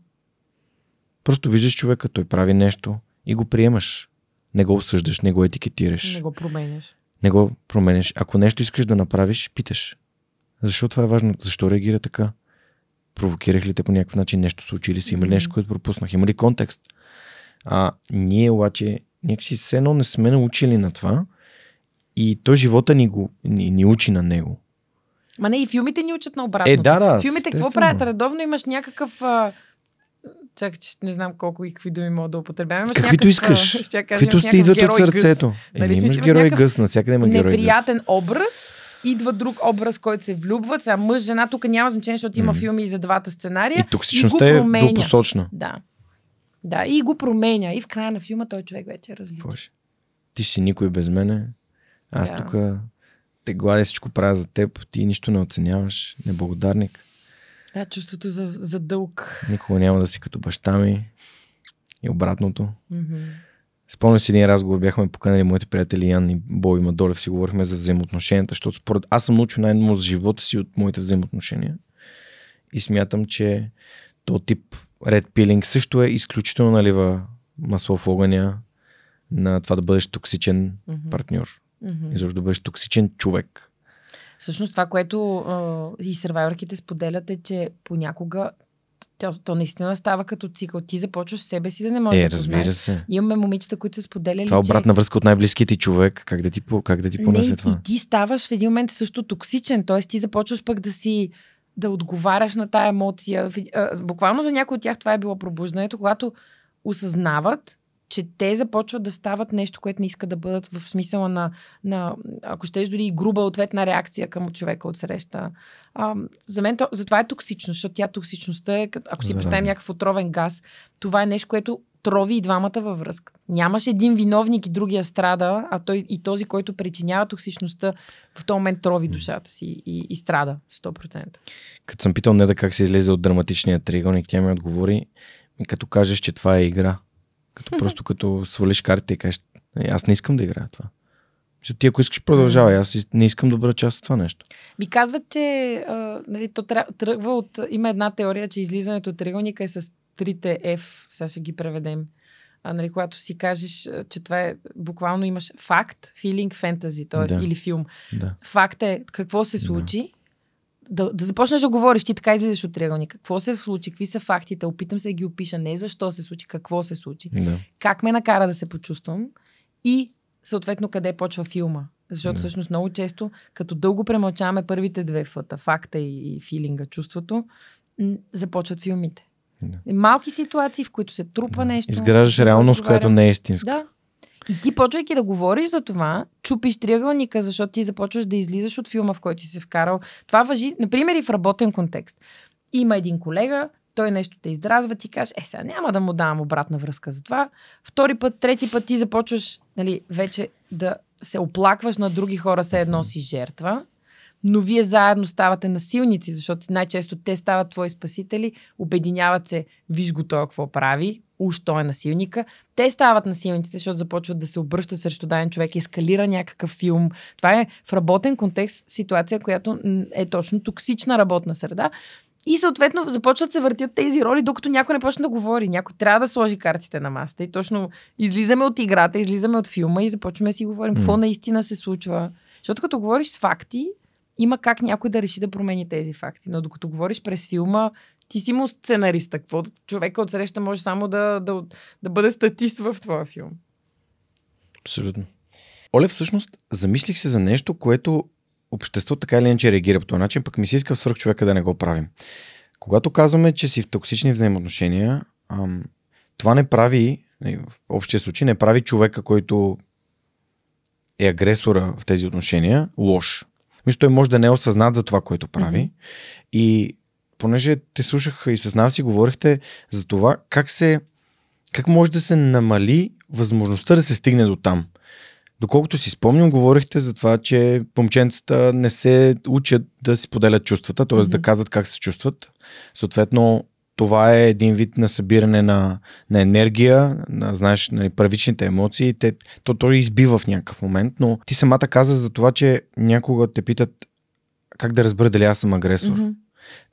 Speaker 1: Просто виждаш човека, той прави нещо и го приемаш. Не го осъждаш, не го етикетираш,
Speaker 2: Не го променяш.
Speaker 1: не го променеш. Ако нещо искаш да направиш, питаш. Защо това е важно? Защо реагира така? провокирах ли те по някакъв начин, нещо случи ли си, има ли нещо, което пропуснах, има ли контекст. А ние обаче някакси все едно не сме научили на това и то живота ни, го, ни, ни учи на него.
Speaker 2: Ма не, и филмите ни учат на обратно.
Speaker 1: Е, да, да,
Speaker 2: Филмите какво правят? Редовно имаш някакъв... А... Чакай, че не знам колко и какви думи мога да употребявам. Имаш
Speaker 1: Каквито
Speaker 2: някакъв,
Speaker 1: искаш,
Speaker 2: ще кажа,
Speaker 1: сте
Speaker 2: някакъв
Speaker 1: идват от сърцето. Е,
Speaker 2: Нали,
Speaker 1: имаш герой гъс, навсякъде има герой гъс.
Speaker 2: неприятен образ, идва друг образ, който се влюбват. Сега мъж, жена, тук няма значение, защото има
Speaker 1: Мгм.
Speaker 2: филми и за двата сценария.
Speaker 1: И токсичността е двупосочна.
Speaker 2: Да. Да, и го променя. И в края на филма той човек вече е различен.
Speaker 1: Ще? Ти си никой без мене. Аз
Speaker 2: Да.
Speaker 1: тук те гладя всичко правя за теб. Ти нищо не оценяваш. Неблагодарник.
Speaker 2: Да, чувството за, за дълг.
Speaker 1: Никога няма да си като баща ми. И обратното.
Speaker 2: Мгм.
Speaker 1: Спомням си един разговор, бяхме поканали моите приятели Ян и Бой Мадолев, си говорихме за взаимоотношенията, защото според аз съм научил най-много за живота си от моите взаимоотношения. И смятам, че то тип ред пилинг също е изключително налива масло в огъня на това да бъдеш токсичен
Speaker 2: Мгм.
Speaker 1: партньор.
Speaker 2: Мгм.
Speaker 1: И защо да бъдеш токсичен човек.
Speaker 2: Всъщност това, което а, и сървайвърките споделят е, че понякога то, то наистина става като цикъл. Ти започваш себе си да не можеш
Speaker 1: Е,
Speaker 2: да
Speaker 1: разбира
Speaker 2: познаеш.
Speaker 1: се.
Speaker 2: Имаме момичета, които са споделяли,
Speaker 1: Това е
Speaker 2: че...
Speaker 1: обратна връзка от най-близкия ти човек. Как да ти, как да ти понесе
Speaker 2: не,
Speaker 1: това?
Speaker 2: и ти ставаш в един момент също токсичен, т.е. ти започваш пък да си да отговаряш на тая емоция. Буквално за някои от тях това е било пробуждането, когато осъзнават, че те започват да стават нещо, което не искат да бъдат в смисъла на, на ако щеш дори и груба ответна реакция към човека от среща. А, за мен то, затова е токсично, защото тя токсичността е, ако си
Speaker 1: Заразно.
Speaker 2: представим някакъв отровен газ, това е нещо, което трови и двамата във връзка. Нямаш един виновник и другия страда, а той и този, който причинява токсичността, в този момент трови душата си и, и страда 100%.
Speaker 1: Като съм питал Неда как се излезе от драматичния триъгълник, тя ми отговори, като кажеш, че това е игра. Като просто като свалиш картите и кажеш, «Е, аз не искам да играя това. Ти ако искаш продължавай, аз не искам да бъда част от това нещо.
Speaker 2: Ми казват, че а, нали, то тръгва от... Има една теория, че излизането от триъгълника е с трите F. Сега ще ги преведем. А, нали, когато си кажеш, че това е... Буквално имаш факт, филинг, фентази, т.е.
Speaker 1: Да.
Speaker 2: или филм.
Speaker 1: Да.
Speaker 2: Факт е какво се случи, да, да започнеш да говориш, ти така излизаш от триъгълника. Какво се случи, какви са фактите, опитам се да ги опиша, не защо се случи, какво се случи,
Speaker 1: да.
Speaker 2: как ме накара да се почувствам и съответно къде почва филма. Защото
Speaker 1: Да.
Speaker 2: всъщност много често, като дълго премълчаваме първите две фата, факта и, и филинга, чувството, м, започват филмите.
Speaker 1: Да.
Speaker 2: Малки ситуации, в които се трупва нещо.
Speaker 1: Изграждаш реалност, която не е истинска.
Speaker 2: Да. И ти, почвайки да говориш за това, чупиш триъгълника, защото ти започваш да излизаш от филма, в който си се вкарал. Това въжи, например, и в работен контекст. Има един колега, той нещо те издразва, ти кажеш, е, сега няма да му давам обратна връзка за това. Втори път, трети път ти започваш нали, вече да се оплакваш на други хора, все едно си жертва, но вие заедно ставате насилници, защото най-често те стават твои спасители, обединяват се, виж го той какво прави, уж той е насилника. Те стават насилниците, защото започват да се обръщат срещу даден човек, ескалира някакъв филм. Това е в работен контекст ситуация, която е точно токсична работна среда. И съответно започват се въртят тези роли, докато някой не почне да говори. Някой трябва да сложи картите на масата. И точно излизаме от играта, излизаме от филма и започваме да си говорим
Speaker 1: М.
Speaker 2: какво наистина се случва. Защото като говориш с факти, има как някой да реши да промени тези факти. Но докато говориш през филма, ти си му сценариста. Какво? Човека от среща може само да, да, да бъде статист в твоя филм.
Speaker 1: Абсолютно. Оле, всъщност, замислих се за нещо, което обществото така или иначе реагира по този начин, пък ми се иска свърх човека да не го правим. Когато казваме, че си в токсични взаимоотношения, ам, това не прави, в общия случай, не прави човека, който е агресора в тези отношения, лош. Мисля, той може да не е осъзнат за това, което прави.
Speaker 2: Мгм.
Speaker 1: И понеже те слушах и с нас си говорихте за това как се как може да се намали възможността да се стигне до там. Доколкото си спомням, говорихте за това, че момченцата не се учат да си поделят чувствата, т.е.
Speaker 2: Мгм.
Speaker 1: да казват как се чувстват. Съответно, това е един вид на събиране на, на енергия, на, знаеш, на първичните емоции. Те, то той избива в някакъв момент, но ти самата каза за това, че някога те питат как да разбера дали аз съм агресор.
Speaker 2: Мгм.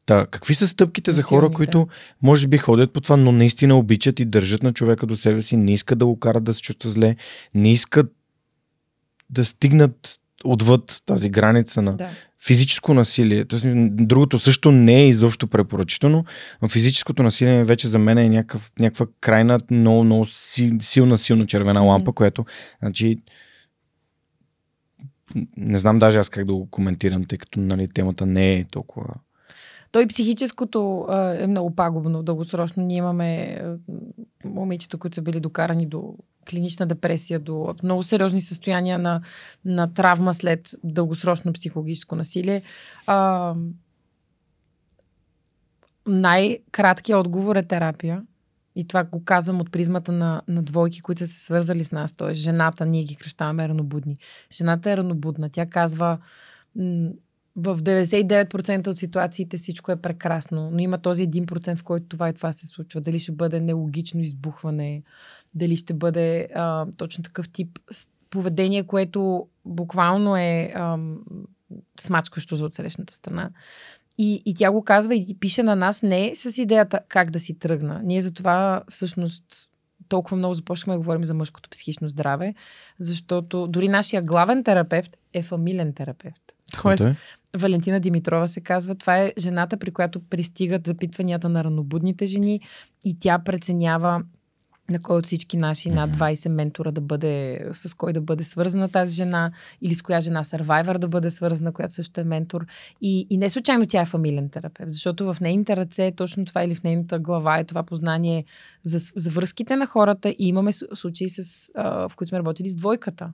Speaker 1: Та, какви са стъпките за хора, които може би ходят по това, но наистина обичат и държат на човека до себе си, не искат да го карат да се чувства зле, не искат да стигнат отвъд тази граница на
Speaker 2: Да.
Speaker 1: физическо насилие. Тоест, другото също не е изобщо препоръчително, но физическото насилие вече за мен е някакъв, някаква крайна, много, много си- силна, силна червена лампа, която, значи, не знам даже аз как да го коментирам, тъй като нали, темата не е толкова...
Speaker 2: Той психическото а, е много пагубно дългосрочно. Ние имаме момичета, които са били докарани до клинична депресия, до много сериозни състояния на, на травма след дългосрочно психологическо насилие. А, най-краткият отговор е терапия. И това го казвам от призмата на, на двойки, които са се свързали с нас. Тоест, жената, ние ги кръщаваме ранобудни. Жената е ранобудна. Тя казва, в 99% от ситуациите всичко е прекрасно, но има този 1%, в който това и това се случва. Дали ще бъде нелогично избухване, дали ще бъде а, точно такъв тип поведение, което буквално е ам, смачкващо за отсрещната страна. И, и тя го казва и пише на нас не с идеята как да си тръгна. Ние за това всъщност толкова много започнахме да говорим за мъжкото психично здраве, защото дори нашия главен терапевт е фамилен терапевт. Тоест,
Speaker 1: Е?
Speaker 2: Валентина Димитрова се казва. Това е жената, при която пристигат запитванията на ранобудните жени и тя преценява на кой от всички наши над
Speaker 1: Мгм.
Speaker 2: 20 ментора да бъде, с кой да бъде свързана тази жена, или с коя жена Survivor да бъде свързана, която също е ментор. И, и не случайно тя е фамилен терапевт, защото в нейните ръце е точно това или в нейната глава е това познание за, за връзките на хората и имаме случаи, с, а, в които сме работили с двойката.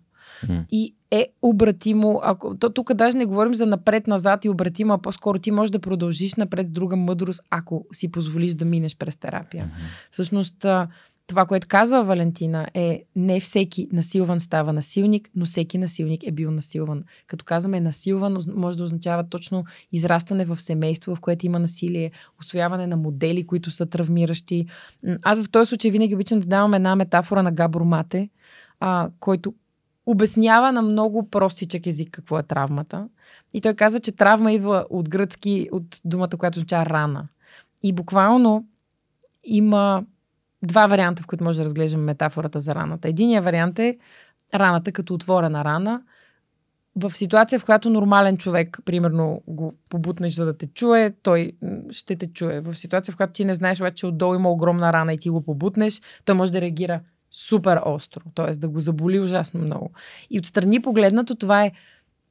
Speaker 1: М.
Speaker 2: И е обратимо, ако, то, тук даже не говорим за напред-назад и обратимо, а по-скоро ти можеш да продължиш напред с друга мъдрост, ако си позволиш да минеш през терапия.
Speaker 1: Мгм.
Speaker 2: Всъщност, това, което казва Валентина е не всеки насилван става насилник, но всеки насилник е бил насилван. Като казваме насилван, може да означава точно израстване в семейство, в което има насилие, освояване на модели, които са травмиращи. Аз в този случай винаги обичам да давам една метафора на Габор Мате, а, който обяснява на много простичък език какво е травмата. И той казва, че травма идва от гръцки, от думата, която означава рана. И буквално има два варианта, в които може да разглеждаме метафората за раната. Единият вариант е раната като отворена рана. В ситуация, в която нормален човек, примерно, го побутнеш, за да те чуе, той ще те чуе. В ситуация, в която ти не знаеш, обаче, че отдолу има огромна рана и ти го побутнеш, той може да реагира супер остро, т.е. да го заболи ужасно много. И отстрани погледнато, това е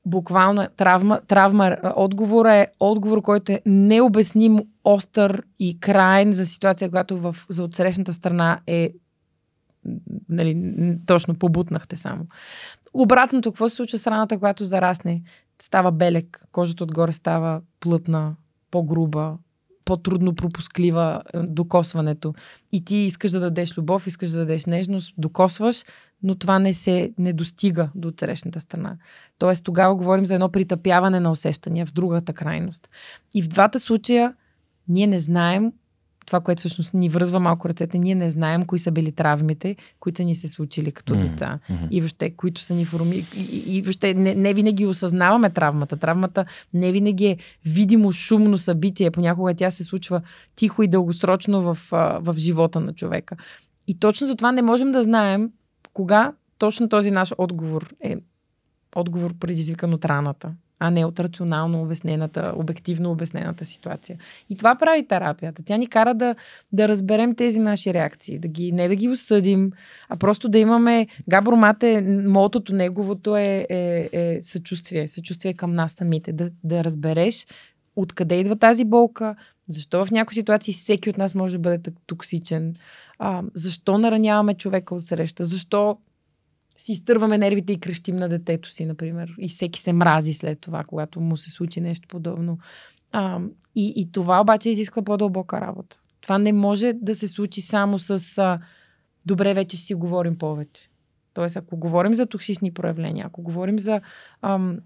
Speaker 2: буквално травма. травма. Отговор е отговор, който е необясним, остър и крайен за ситуация, която в, за отсрещната страна е нали, точно побутнахте само. Обратното, какво се случва с раната, когато зарасне? Става белек, кожата отгоре става плътна, по-груба, по-трудно пропусклива е, докосването. И ти искаш да дадеш любов, искаш да дадеш нежност, докосваш, но това не се не достига до отсрещната страна. Тоест тогава говорим за едно притъпяване на усещания в другата крайност. И в двата случая ние не знаем това, което всъщност ни връзва малко ръцете, ние не знаем кои са били травмите, които са ни се случили като
Speaker 1: Мгм.
Speaker 2: деца. И въобще, които са ни форми... И, и, въобще не, не винаги осъзнаваме травмата. Травмата не винаги е видимо шумно събитие. Понякога тя се случва тихо и дългосрочно в, в живота на човека. И точно затова не можем да знаем кога точно този наш отговор е отговор предизвикан от раната, а не от рационално обяснената, обективно обяснената ситуация. И това прави терапията. Тя ни кара да, да разберем тези наши реакции, да ги, не да ги осъдим, а просто да имаме... Габор Мате, мотото неговото е, е, е съчувствие, съчувствие към нас самите, да, да разбереш откъде идва тази болка, защо в някои ситуации всеки от нас може да бъде токсичен, а, защо нараняваме човека от среща, защо си изтърваме нервите и крещим на детето си, например. И всеки се мрази след това, когато му се случи нещо подобно. А, и, и това обаче изисква по-дълбока работа. Това не може да се случи само с а, добре, вече си говорим повече. Тоест, ако говорим за токсични проявления, ако говорим за ам,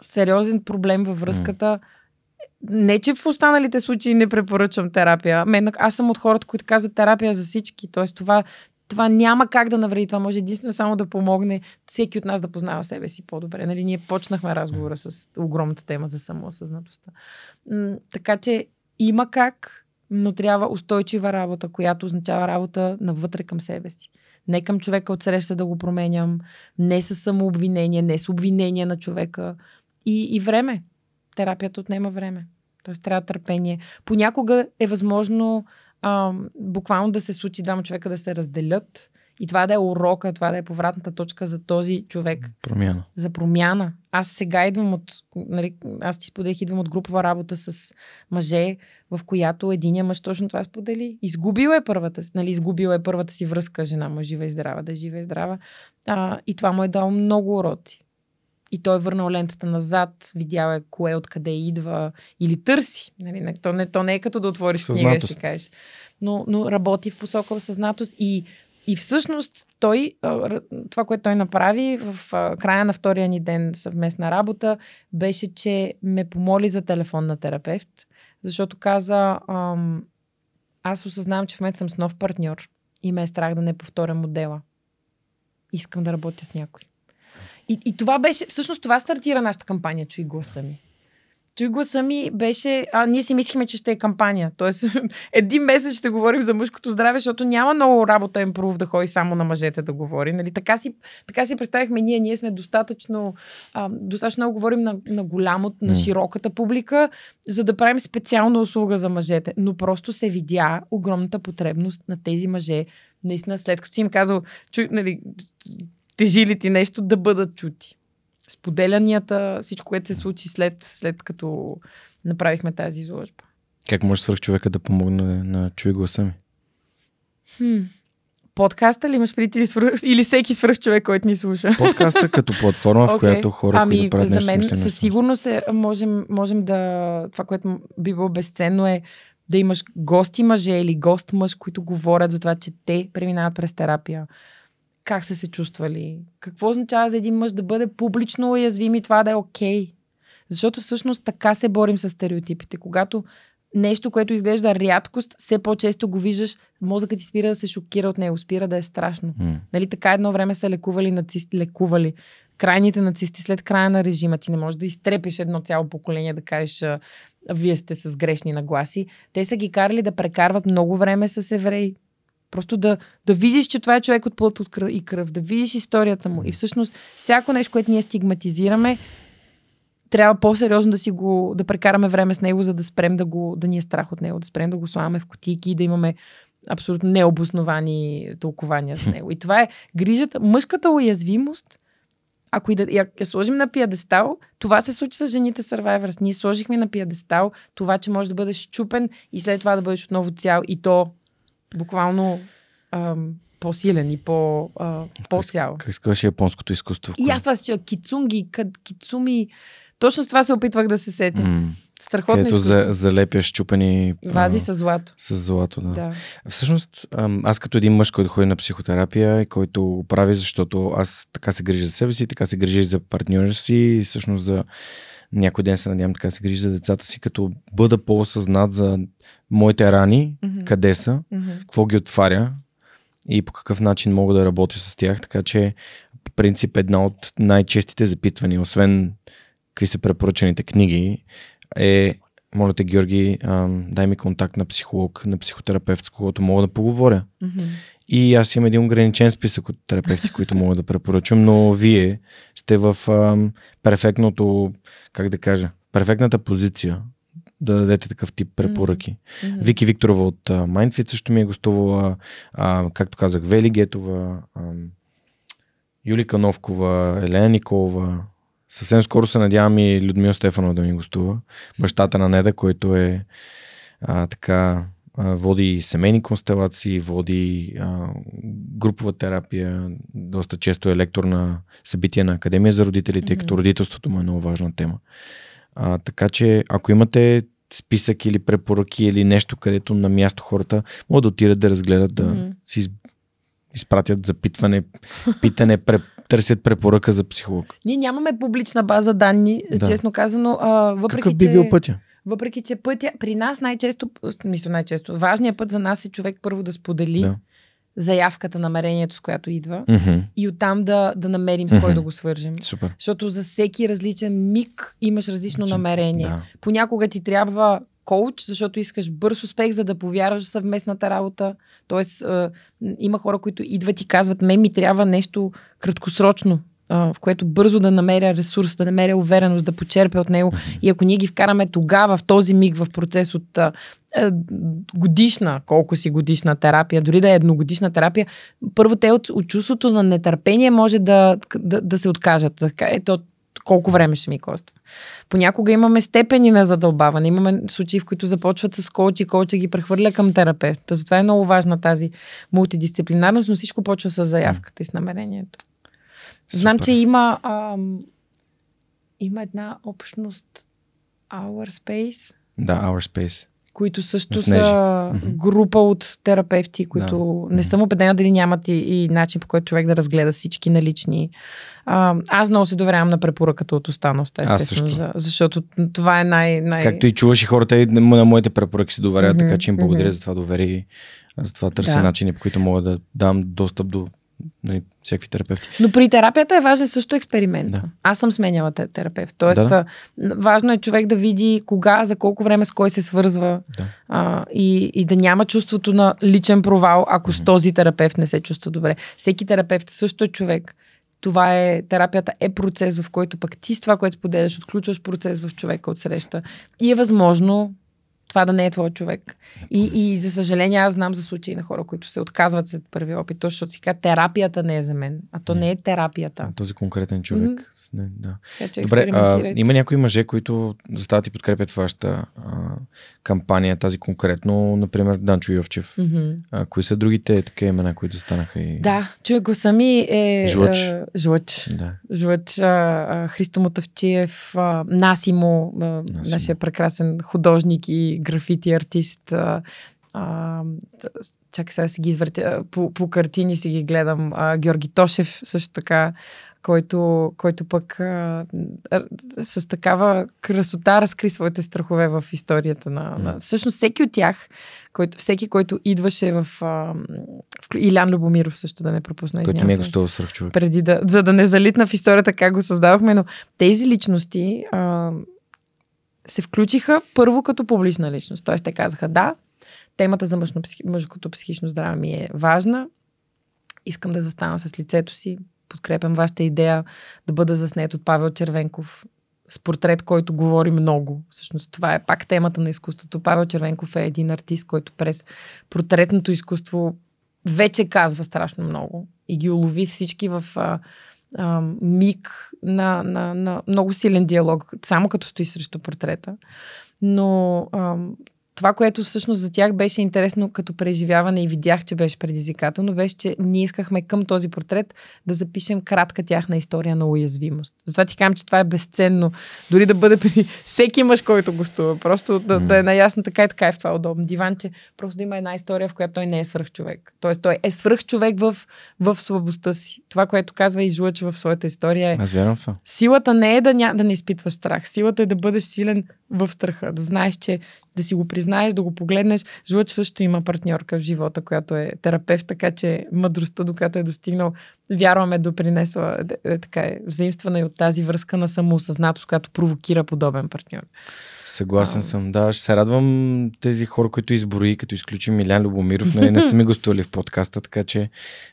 Speaker 2: сериозен проблем във връзката, не, че в останалите случаи не препоръчвам терапия. Мен, аз съм от хората, които казват терапия за всички. Тоест, това, това няма как да навреди. Това може единствено само да помогне всеки от нас да познава себе си по-добре. Нали, ние почнахме разговора с огромната тема за самоосъзнатостта. Така че има как, но трябва устойчива работа, която означава работа навътре към себе си. Не към човека от среща да го променям, не с самообвинение, не с обвинение на човека. И, и време. Терапията отнема време. Тоест трябва търпение. Понякога е възможно а, буквално да се случи двама човека да се разделят и това да е урока, това да е повратната точка за този човек.
Speaker 1: Промяна.
Speaker 2: За промяна. Аз сега идвам от, нали, аз ти споделих, идвам от групова работа с мъже, в която единия мъж точно това сподели. Изгубил е първата, нали, изгубил е първата си връзка, жена му е жива и здрава, да е жива и здрава. А, и това му е дало много уроци. И той е върнал лентата назад, видял е кое откъде идва или търси. Нали, то, не, то не е като да отвориш книга и си кажеш. Но, но работи в посока осъзнатост и и всъщност той, това, което той направи в края на втория ни ден съвместна работа, беше, че ме помоли за телефон на терапевт, защото каза, аз осъзнавам, че в момента съм с нов партньор и ме е страх да не повторя модела. Искам да работя с някой. И, и това беше, всъщност това стартира нашата кампания Чуй гласа ми. Той гласа ми беше... А, ние си мислихме, че ще е кампания. Тоест, един месец ще говорим за мъжкото здраве, защото няма много работа импров да ходи само на мъжете да говори. Нали? Така, си, така си представихме ние. Ние сме достатъчно... А, достатъчно много говорим на, на голямо, на широката публика, за да правим специална услуга за мъжете. Но просто се видя огромната потребност на тези мъже. Наистина, след като си им казал, чу, нали, тежи ли ти нещо, да бъдат чути споделянията, всичко, което се случи след, след като направихме тази изложба.
Speaker 1: Как може свърх човека да помогне на чуй гласа ми?
Speaker 2: Хм. Подкаста ли имаш предвид или, или всеки свръх човек, който ни слуша?
Speaker 1: Подкаста като платформа, в okay. която хора,
Speaker 2: ами,
Speaker 1: които правят
Speaker 2: за мен със сигурност е, можем, можем да... Това, което би било безценно е да имаш гости мъже или гост мъж, които говорят за това, че те преминават през терапия как са се чувствали. Какво означава за един мъж да бъде публично уязвим и това да е окей. Okay. Защото всъщност така се борим с стереотипите. Когато нещо, което изглежда рядкост, все по-често го виждаш, мозъкът ти спира да се шокира от него, спира да е страшно. Mm. Нали, така едно време са лекували нацисти, лекували крайните нацисти след края на режима. Ти не можеш да изтрепиш едно цяло поколение да кажеш вие сте с грешни нагласи. Те са ги карали да прекарват много време с евреи. Просто да, да видиш, че това е човек от плът от кръв и кръв, да видиш историята му. И всъщност всяко нещо, което ние стигматизираме, трябва по-сериозно да си го, да прекараме време с него, за да спрем да, го, да ни е страх от него, да спрем да го слагаме в котики и да имаме абсолютно необосновани тълкования с него. И това е грижата, мъжката уязвимост, ако и да я, я сложим на пиадестал, това се случи с жените Survivors. Ние сложихме на пиадестал това, че може да бъдеш чупен и след това да бъдеш отново цял и то буквално ам, по-силен и по, а, по-цял.
Speaker 1: Как, искаш японското изкуство?
Speaker 2: И аз това си кицунги, кицуми. Точно с това се опитвах да се сетя. Mm. Страхотно
Speaker 1: Ето за, залепяш чупени...
Speaker 2: Вази а, с злато.
Speaker 1: С злато, да. да. Всъщност, аз като един мъж, който ходи на психотерапия и който прави, защото аз така се грижа за себе си, така се грижа за партньора си и всъщност за някой ден се надявам така се грижи за децата си, като бъда по-осъзнат за моите рани, mm-hmm. къде са, mm-hmm. какво ги отваря и по какъв начин мога да работя с тях. Така че, по принцип, една от най-честите запитвания, освен какви са препоръчаните книги, е моля те, Георги, дай ми контакт на психолог, на психотерапевт, с когото мога да поговоря. Mm-hmm. И аз имам един ограничен списък от терапевти, които мога да препоръчам, но вие сте в ам, перфектното, как да кажа, перфектната позиция да дадете такъв тип препоръки. Mm-hmm. Вики Викторова от uh, Mindfit също ми е гостувала, uh, както казах, Вели Гетова, uh, Юлика Новкова, Елена Николова. Съвсем скоро се надявам и Людмила Стефанова да ми гостува. Бащата на Неда, който е а, така води семейни констелации, води а, групова терапия, доста често е лектор на събития на Академия за родителите, mm-hmm. като родителството му е много важна тема. А, така че, ако имате списък или препоръки или нещо, където на място хората могат да отидат да разгледат, да mm-hmm. си изпратят запитване, питане, преп, търсят препоръка за психолог.
Speaker 2: Ние нямаме публична база данни, да. честно казано. А, въпреки,
Speaker 1: Какъв би бил пътя?
Speaker 2: Въпреки, че пътя при нас най-често, мисля най-често, важният път за нас е човек първо да сподели да. заявката, намерението, с която идва
Speaker 1: mm-hmm.
Speaker 2: и оттам да, да намерим с mm-hmm. кой да го свържем.
Speaker 1: Супер.
Speaker 2: Защото за всеки различен миг имаш различно Различен, намерение. Да. Понякога ти трябва коуч, защото искаш бърз успех, за да повярваш в съвместната работа. Тоест, а, има хора, които идват и казват, ме ми трябва нещо краткосрочно, в което бързо да намеря ресурс, да намеря увереност, да почерпя от него. И ако ние ги вкараме тогава, в този миг, в процес от годишна, колко си годишна терапия, дори да е едногодишна терапия, първо те от, от чувството на нетърпение може да, да, да се откажат. Ето, колко време ще ми коства. Понякога имаме степени на задълбаване. Имаме случаи, в които започват с коуч и коуча ги прехвърля към терапевт. Затова е много важна тази мултидисциплинарност, но всичко почва с заявката и с намерението. Супер. Знам, че има, ам, има една общност Our Space.
Speaker 1: Да, Our Space
Speaker 2: които също са група от терапевти, които да. не съм убедена дали нямат и, и начин по който човек да разгледа всички налични. А, аз много се доверявам на препоръката от останалост, естествено, за, защото това е най, най...
Speaker 1: Както и чуваш и хората и на моите препоръки се доверяват, mm-hmm, така че им благодаря mm-hmm. за това доверие. Аз това търся да. начини, по които мога да дам достъп до нали, всякакви терапевти.
Speaker 2: Но при терапията е важен също експеримент. Да. Аз съм сменяла терапевт. Тоест, да, да. важно е човек да види кога, за колко време с кой се свързва да. а, и, и да няма чувството на личен провал, ако mm-hmm. с този терапевт не се чувства добре. Всеки терапевт също е човек. Това е, терапията е процес, в който пък ти с това, което споделяш, отключваш процес в човека от среща. И е възможно това да не е твой човек. И, и за съжаление, аз знам за случаи на хора, които се отказват след първи опит, защото си казват, терапията не е за мен, а то не, е терапията.
Speaker 1: Този конкретен човек. Mm-hmm. Не, да. Така, Добре, а, има някои мъже, които застават и подкрепят вашата а, кампания, тази конкретно, например Данчо Йовчев. Mm-hmm. А, кои са другите такива имена, които застанаха? И...
Speaker 2: Да, чуя го сами е...
Speaker 1: Жлъч.
Speaker 2: А, жлъч. Да. Жлъч. А, Христо Мотавчиев, а, Насимо, а, Насимо, нашия прекрасен художник и графити артист. А, а, чакай сега си ги извъртя. По, по картини си ги гледам. А, Георги Тошев също така който, който пък а, с такава красота разкри своите страхове в историята на... Mm. на... Всъщност всеки от тях, който, всеки, който идваше в... А, в Илян Любомиров също да не пропусна.
Speaker 1: Който ми е гостувал свърх човек.
Speaker 2: Преди да, за да не залитна в историята как го създавахме, но тези личности а, се включиха първо като публична личност. Тоест те казаха да, темата за мъжкото психично здраве ми е важна, искам да застана с лицето си, подкрепям вашата идея да бъда заснет от Павел Червенков с портрет, който говори много. Всъщност това е пак темата на изкуството. Павел Червенков е един артист, който през портретното изкуство вече казва страшно много и ги улови всички в а, а, миг на, на, на много силен диалог, само като стои срещу портрета. Но а, това, което всъщност за тях беше интересно като преживяване и видях, че беше предизвикателно, беше, че ние искахме към този портрет да запишем кратка тяхна история на уязвимост. Затова ти казвам, че това е безценно. Дори да бъде при всеки мъж, който гостува. Просто да, да е наясно така и така е в това удобно. Диванче, просто да има една история, в която той не е свръх човек. Тоест той е свръх човек в, в слабостта си. Това, което казва и Жлъч в своята история е.
Speaker 1: Аз вярвам това.
Speaker 2: Силата не е да, ня, да не изпитваш страх. Силата е да бъдеш силен в страха. Да знаеш, че да си го признаеш, да го погледнеш. Жлъч също има партньорка в живота, която е терапевт, така че мъдростта, до която е достигнал, вярваме, допринесла е, е, така е, взаимствана и от тази връзка на самоосъзнатост, която провокира подобен партньор.
Speaker 1: Съгласен а, съм, да. Ще се радвам тези хора, които изброи, като изключим Милян Любомиров, не, не са ми гостували в подкаста, така че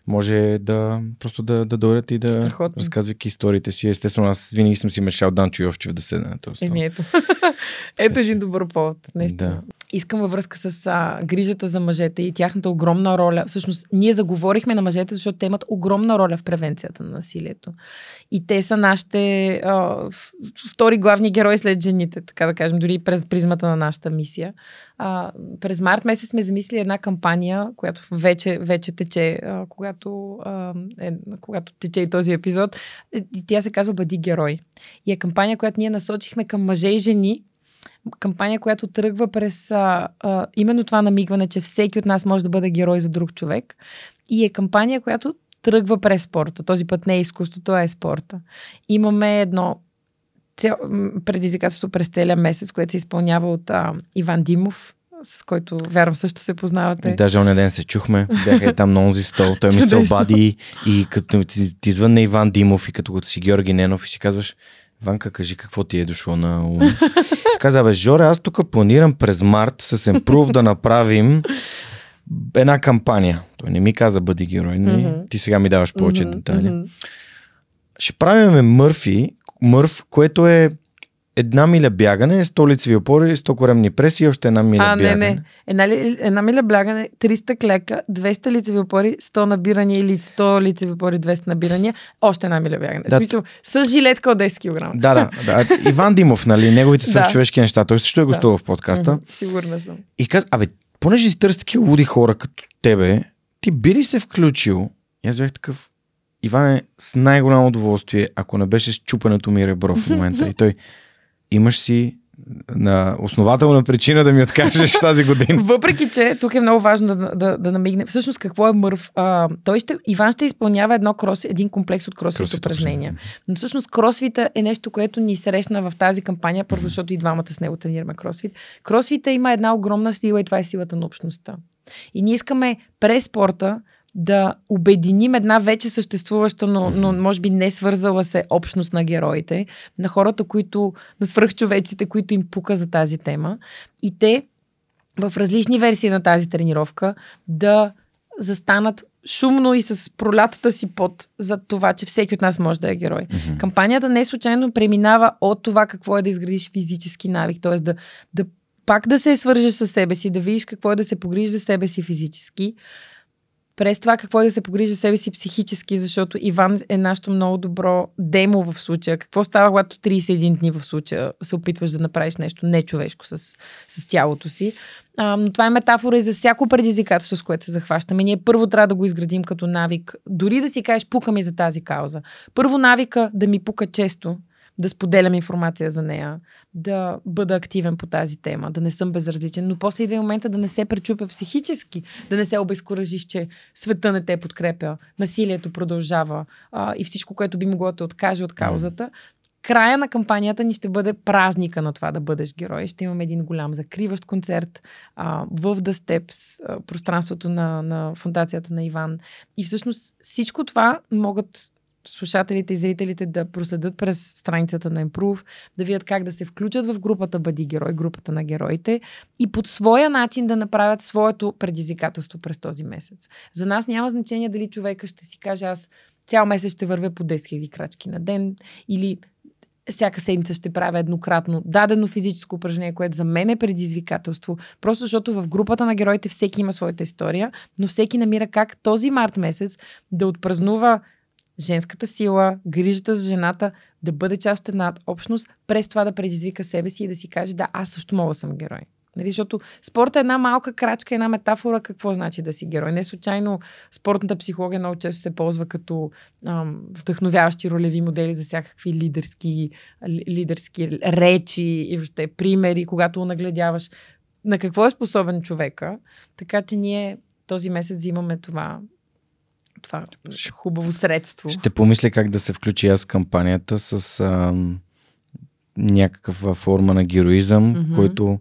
Speaker 1: може да просто да, да дойдат и да разказвайки историите си. Естествено, аз винаги съм си мешал Данчо Йовчев да седне на този
Speaker 2: Еми ето. ето един добър повод, наистина. Да. Искам във връзка с а, грижата за мъжете и тяхната огромна роля. Всъщност, ние заговорихме на мъжете, защото те имат огромна роля в превенцията на насилието. И те са нашите а, втори главни герои след жените, така да кажем, дори през призмата на нашата мисия. А, през март месец сме замислили една кампания, която вече, вече тече, а, когато, а, е, когато тече и този епизод. И тя се казва Бъди герой. И е кампания, която ние насочихме към мъже и жени, кампания, която тръгва през а, а, именно това намигване, че всеки от нас може да бъде герой за друг човек. И е кампания, която тръгва през спорта. Този път не е изкуството, а е спорта. Имаме едно цел, предизвикателство през целия месец, което се изпълнява от а, Иван Димов, с който вярвам също се познавате.
Speaker 1: Даже оня ден се чухме, бяха и там на онзи стол, той ми се обади и като ти, ти извън на Иван Димов и като, като си Георги Ненов и си казваш, Ванка, кажи какво ти е дошло на ум. Каза, бе, Жоре, аз тук планирам през март с Improve да направим една кампания. Той не ми каза бъди герой, не?
Speaker 2: Мгм.
Speaker 1: ти сега ми даваш повече
Speaker 2: Мгм,
Speaker 1: детайли.
Speaker 2: мгм.
Speaker 1: Ще правиме Мърфи, Мърф, което е една миля бягане, 100 лицеви опори, 100 коремни преси и още една миля
Speaker 2: А, не,
Speaker 1: бягане.
Speaker 2: не. Една, ли, една миля блягане, 300 клека, 200 лицеви опори, 100 набирания или 100 лицеви опори, 200 набирания, още една миля бягане.
Speaker 1: Да.
Speaker 2: В смисъл, с жилетка от 10 кг.
Speaker 1: Да, да, да. Иван Димов, нали, неговите
Speaker 2: Да.
Speaker 1: свърхчовешки неща. Той също е
Speaker 2: Да.
Speaker 1: гостувал в подкаста.
Speaker 2: Сигурна съм.
Speaker 1: И каза, абе, понеже си търси такива луди хора като тебе, ти би ли се включил? И аз бях такъв, Иване, с най-голямо удоволствие, ако не беше счупането ми ребро в момента. И той, имаш си на основателна причина да ми откажеш тази година.
Speaker 2: Въпреки, че тук е много важно да, да, да намигне. Всъщност, какво е мърв? А, той ще, Иван ще изпълнява едно крос, един комплекс от кросфит
Speaker 1: Кросфит
Speaker 2: упражнения. Но всъщност кросфита е нещо, което ни срещна в тази кампания, първо, защото и двамата с него тренираме кросфит. Кросфита има една огромна сила и това е силата на общността. И ние искаме през спорта да обединим една вече съществуваща, но, но може би не свързала се общност на героите, на хората, които, на свръхчовеците, които им пука за тази тема. И те в различни версии на тази тренировка да застанат шумно и с пролятата си пот за това, че всеки от нас може да е герой.
Speaker 1: Мгм.
Speaker 2: Кампанията не случайно преминава от това какво е да изградиш физически навик, т.е. Да, да пак да се свържеш с себе си, да видиш какво е да се погрижиш за себе си физически, през това какво е да се погрижи за себе си психически, защото Иван е нашето много добро демо в случая. Какво става, когато 31 дни в случая се опитваш да направиш нещо нечовешко с, с тялото си. А, но това е метафора и за всяко предизвикателство, с което се захващаме. Ние първо трябва да го изградим като навик. Дори да си кажеш, пука ми за тази кауза. Първо навика да ми пука често, да споделям информация за нея, да бъда активен по тази тема, да не съм безразличен, но после идва и момента да не се пречупя психически, да не се обезкуражиш, че света не те подкрепя, насилието продължава а, и всичко, което би могло да те откаже от каузата. Края на кампанията ни ще бъде празника на това да бъдеш герой. Ще имаме един голям закриващ концерт а, в The Steps, а, пространството на, на фундацията на Иван. И всъщност всичко това могат слушателите и зрителите да проследят през страницата на Improve, да видят как да се включат в групата Бъди герой, групата на героите и под своя начин да направят своето предизвикателство през този месец. За нас няма значение дали човека ще си каже аз цял месец ще вървя по 10 000 крачки на ден или всяка седмица ще правя еднократно дадено физическо упражнение, което за мен е предизвикателство. Просто защото в групата на героите всеки има своята история, но всеки намира как този март месец да отпразнува женската сила, грижата за жената, да бъде част от една общност, през това да предизвика себе си и да си каже, да, аз също мога да съм герой. Нали, защото спорт е една малка крачка, една метафора какво значи да си герой. Не случайно спортната психология много често се ползва като ам, вдъхновяващи ролеви модели за всякакви лидерски, ли- лидерски речи и въобще примери, когато нагледяваш на какво е способен човека. Така че ние този месец взимаме това, това хубаво средство.
Speaker 1: Ще помисля как да се включи аз кампанията с ам, някаква форма на героизъм,
Speaker 2: Мгм.
Speaker 1: който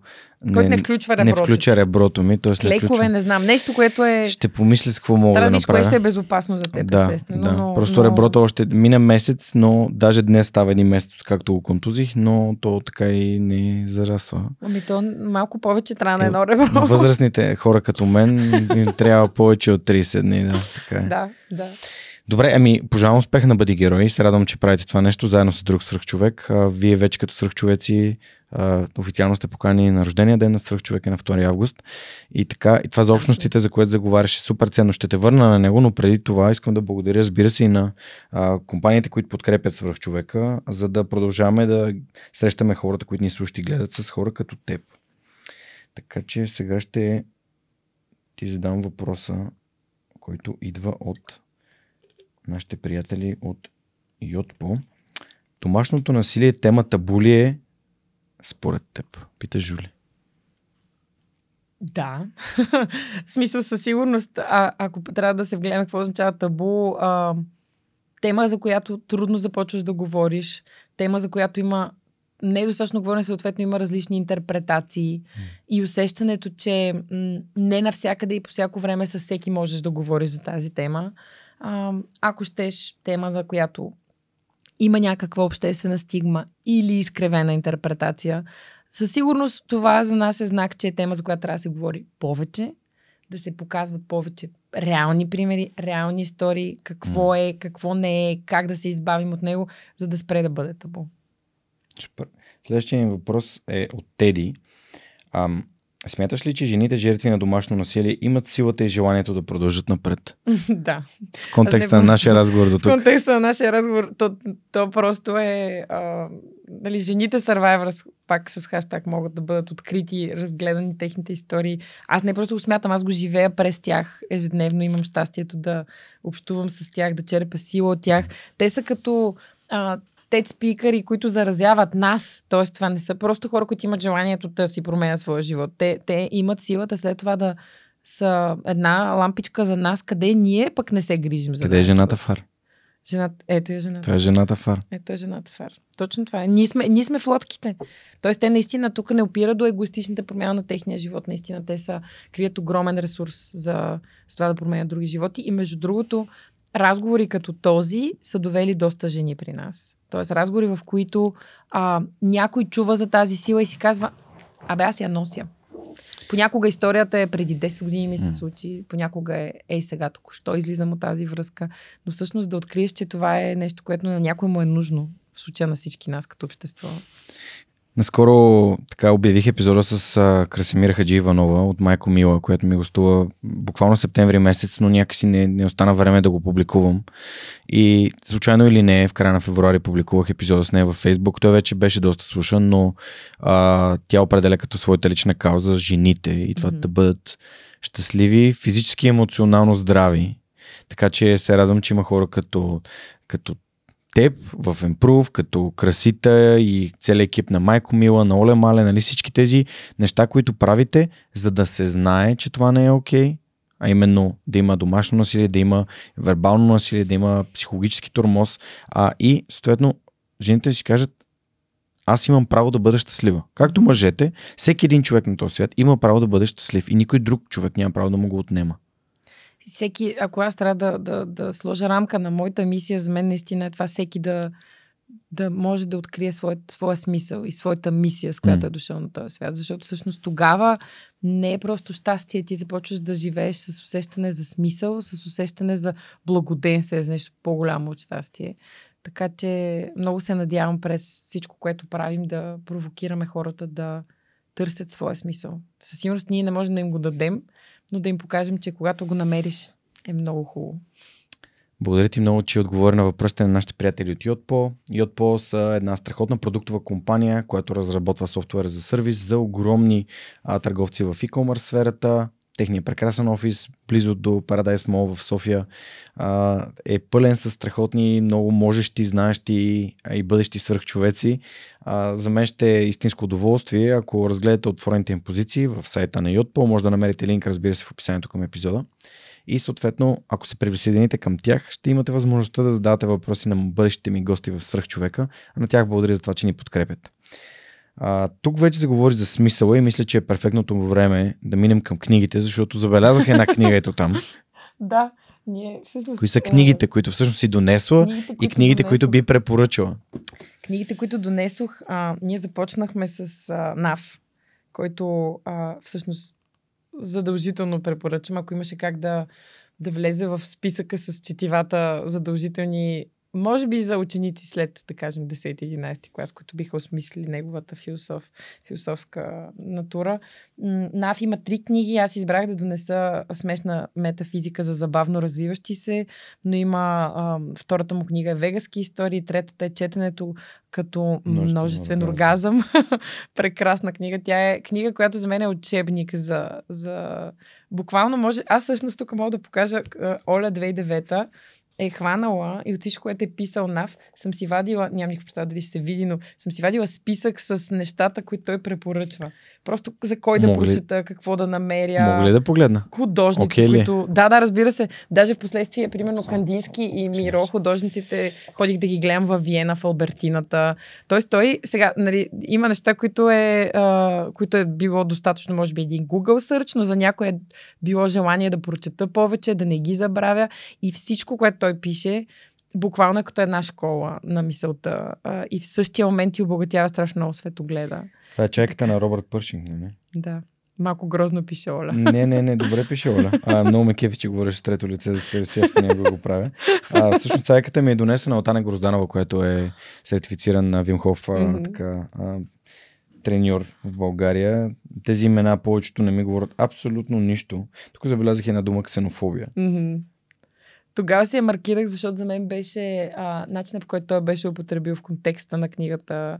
Speaker 2: Който не включва
Speaker 1: не
Speaker 2: реброто.
Speaker 1: включа реброто ми. Тоест не
Speaker 2: Клекове,
Speaker 1: включва...
Speaker 2: не знам. Нещо, което е...
Speaker 1: Ще помисля с какво мога
Speaker 2: Трябва
Speaker 1: да направя.
Speaker 2: ще е безопасно за теб,
Speaker 1: да,
Speaker 2: естествено.
Speaker 1: да.
Speaker 2: Но,
Speaker 1: Просто
Speaker 2: но...
Speaker 1: реброто още мина месец, но даже днес става един месец, както го контузих, но то така и не зараства.
Speaker 2: Ами то малко повече трябва на
Speaker 1: Е,
Speaker 2: едно ребро.
Speaker 1: На възрастните хора като мен трябва повече от 30 дни. Да, така е.
Speaker 2: да, да.
Speaker 1: Добре, ами пожелавам успех на Бъди герой. Се радвам, че правите това нещо заедно с друг свръхчовек. Вие вече като свръхчовеци официално сте покани на рождения ден на свръхчовека на 2 август. И така, и това за общностите, за което заговаряше супер ценно. Ще те върна на него, но преди това искам да благодаря, разбира се, и на а, компаниите, които подкрепят свръхчовека, за да продължаваме да срещаме хората, които ни слушат и гледат с хора като теб. Така че сега ще ти задам въпроса, който идва от нашите приятели от Йотпо. Домашното насилие, темата були е според теб. Пита Жули.
Speaker 2: Да. В смисъл със сигурност, а, ако трябва да се вгледаме какво означава табу, а, тема, за която трудно започваш да говориш, тема, за която има недостатъчно говорене, съответно има различни интерпретации и усещането, че м- не навсякъде и по всяко време с всеки можеш да говориш за тази тема. А, ако щеш тема, за която има някаква обществена стигма или изкривена интерпретация, със сигурност това за нас е знак, че е тема, за която трябва да се говори повече, да се показват повече реални примери, реални истории, какво е, какво не е, как да се избавим от него, за да спре да бъде табу.
Speaker 1: Следващия ми въпрос е от Теди. Ам, смяташ ли, че жените жертви на домашно насилие имат силата и желанието да продължат напред?
Speaker 2: да.
Speaker 1: В контекста на нашия разговор до тук.
Speaker 2: В контекста на нашия разговор, то, то просто е... А, нали, жените Survivors, пак с хаштаг, могат да бъдат открити, разгледани техните истории. Аз не просто го смятам, аз го живея през тях. Ежедневно имам щастието да общувам с тях, да черпя сила от тях. Те са като а, тед спикъри, които заразяват нас. Тоест, това не са просто хора, които имат желанието да си променят своя живот. Те, те имат силата след това да са една лампичка за нас, къде ние пък не се грижим за
Speaker 1: Къде е жената фар?
Speaker 2: Жената, ето е жената.
Speaker 1: Това е жената фар.
Speaker 2: Ето е жената фар. Точно това е. Ние сме, ние сме в лодките. Тоест, те наистина тук не опира до егоистичната промяна на техния живот. Наистина, те са, крият огромен ресурс за, за това да променят други животи. И между другото, разговори като този са довели доста жени при нас. Тоест разговори, в които а, някой чува за тази сила и си казва, абе аз я нося. Понякога историята е преди 10 години ми се случи, понякога е ей сега току-що излизам от тази връзка, но всъщност да откриеш, че това е нещо, което на някой му е нужно в случая на всички нас като общество.
Speaker 1: Наскоро така обявих епизода с а, Красимира Хаджи Иванова от Майко Мила, която ми гостува буквално септември месец, но някакси не, не остана време да го публикувам. И случайно или не, в края на февруари публикувах епизода с нея във Фейсбук. Той вече беше доста слушан, но а, тя определя като своята лична кауза жените и това mm-hmm. да бъдат щастливи, физически и емоционално здрави. Така че се радвам, че има хора като, като теб в Improve, като Красита и целият екип на Майко Мила, на Оле Мале, нали всички тези неща, които правите, за да се знае, че това не е окей, okay, а именно да има домашно насилие, да има вербално насилие, да има психологически тормоз а, и съответно жените си кажат аз имам право да бъда щастлива. Както мъжете, всеки един човек на този свят има право да бъде щастлив и никой друг човек няма право да му го отнема
Speaker 2: всеки, ако аз трябва да, да, да сложа рамка на моята мисия, за мен наистина е това всеки да, да може да открие своят, своя смисъл и своята мисия, с която mm. е дошъл на този свят. Защото всъщност тогава не е просто щастие, ти започваш да живееш с усещане за смисъл, с усещане за благоденствие, за нещо по-голямо от щастие. Така че много се надявам през всичко, което правим, да провокираме хората да търсят своя смисъл. Със сигурност ние не можем да им го дадем, но да им покажем, че когато го намериш, е много хубаво.
Speaker 1: Благодаря ти много, че отговори на въпросите на нашите приятели от Yotpo. Yotpo са една страхотна продуктова компания, която разработва софтуер за сервис за огромни а, търговци в e-commerce сферата. Техният прекрасен офис, близо до Paradise Mall в София, а, е пълен с страхотни, много можещи, знаещи и бъдещи свръхчовеци. А, за мен ще е истинско удоволствие, ако разгледате отворените им позиции в сайта на Yotpo. Може да намерите линк, разбира се, в описанието към епизода. И съответно, ако се присъедините към тях, ще имате възможността да задавате въпроси на бъдещите ми гости в Свръхчовека. На тях благодаря за това, че ни подкрепят. А, тук вече се говори за смисъла и мисля, че е перфектното време да минем към книгите, защото забелязах една книга ето там.
Speaker 2: да, ние всъщност...
Speaker 1: Кои са книгите, които всъщност си донесла книгите, и книгите, донесох... които би препоръчала?
Speaker 2: Книгите, които донесох, а, ние започнахме с а, НАВ, който а, всъщност задължително препоръчвам, ако имаше как да, да влезе в списъка с четивата задължителни може би за ученици след, да кажем, 10-11 клас, които биха осмислили неговата философ, философска натура. НАФ има три книги. Аз избрах да донеса смешна метафизика за забавно развиващи се, но има а, втората му книга е Вегаски истории, третата е четенето като множествен, множествен оргазъм. Прекрасна книга. Тя е книга, която за мен е учебник за, за... Буквално може... Аз всъщност тук мога да покажа Оля 2009 е хванала и от всичко, което е писал Нав, съм си вадила, нямам никаква представа дали ще се види, но съм си вадила списък с нещата, които той препоръчва. Просто за кой да прочета, какво да намеря.
Speaker 1: Мога ли да погледна?
Speaker 2: Художници, okay които... Да, да, разбира се. Даже в последствие, примерно Кандински и Миро, художниците, ходих да ги гледам във Виена, в Албертината. Тоест той сега, нали, има неща, които е, а, които е било достатъчно, може би, един Google search, но за някой е било желание да прочета повече, да не ги забравя. И всичко, което той пише, буквално е като една школа на мисълта. А, и в същия момент ти обогатява страшно много светогледа.
Speaker 1: Това е чайката на Робърт Пършинг, не?
Speaker 2: Да. Малко грозно пише Оля.
Speaker 1: Не, не, не, добре пише Оля. А, много ме кефи, че говориш с трето лице за себе си, аз понякога го правя. А, всъщност цайката ми е донесена от Ана Грозданова, която е сертифициран на Вимхов mm-hmm. така, а, треньор в България. Тези имена повечето не ми говорят абсолютно нищо. Тук забелязах една дума ксенофобия.
Speaker 2: Mm-hmm. Тогава си я маркирах, защото за мен беше а, начинът, по който той беше употребил в контекста на книгата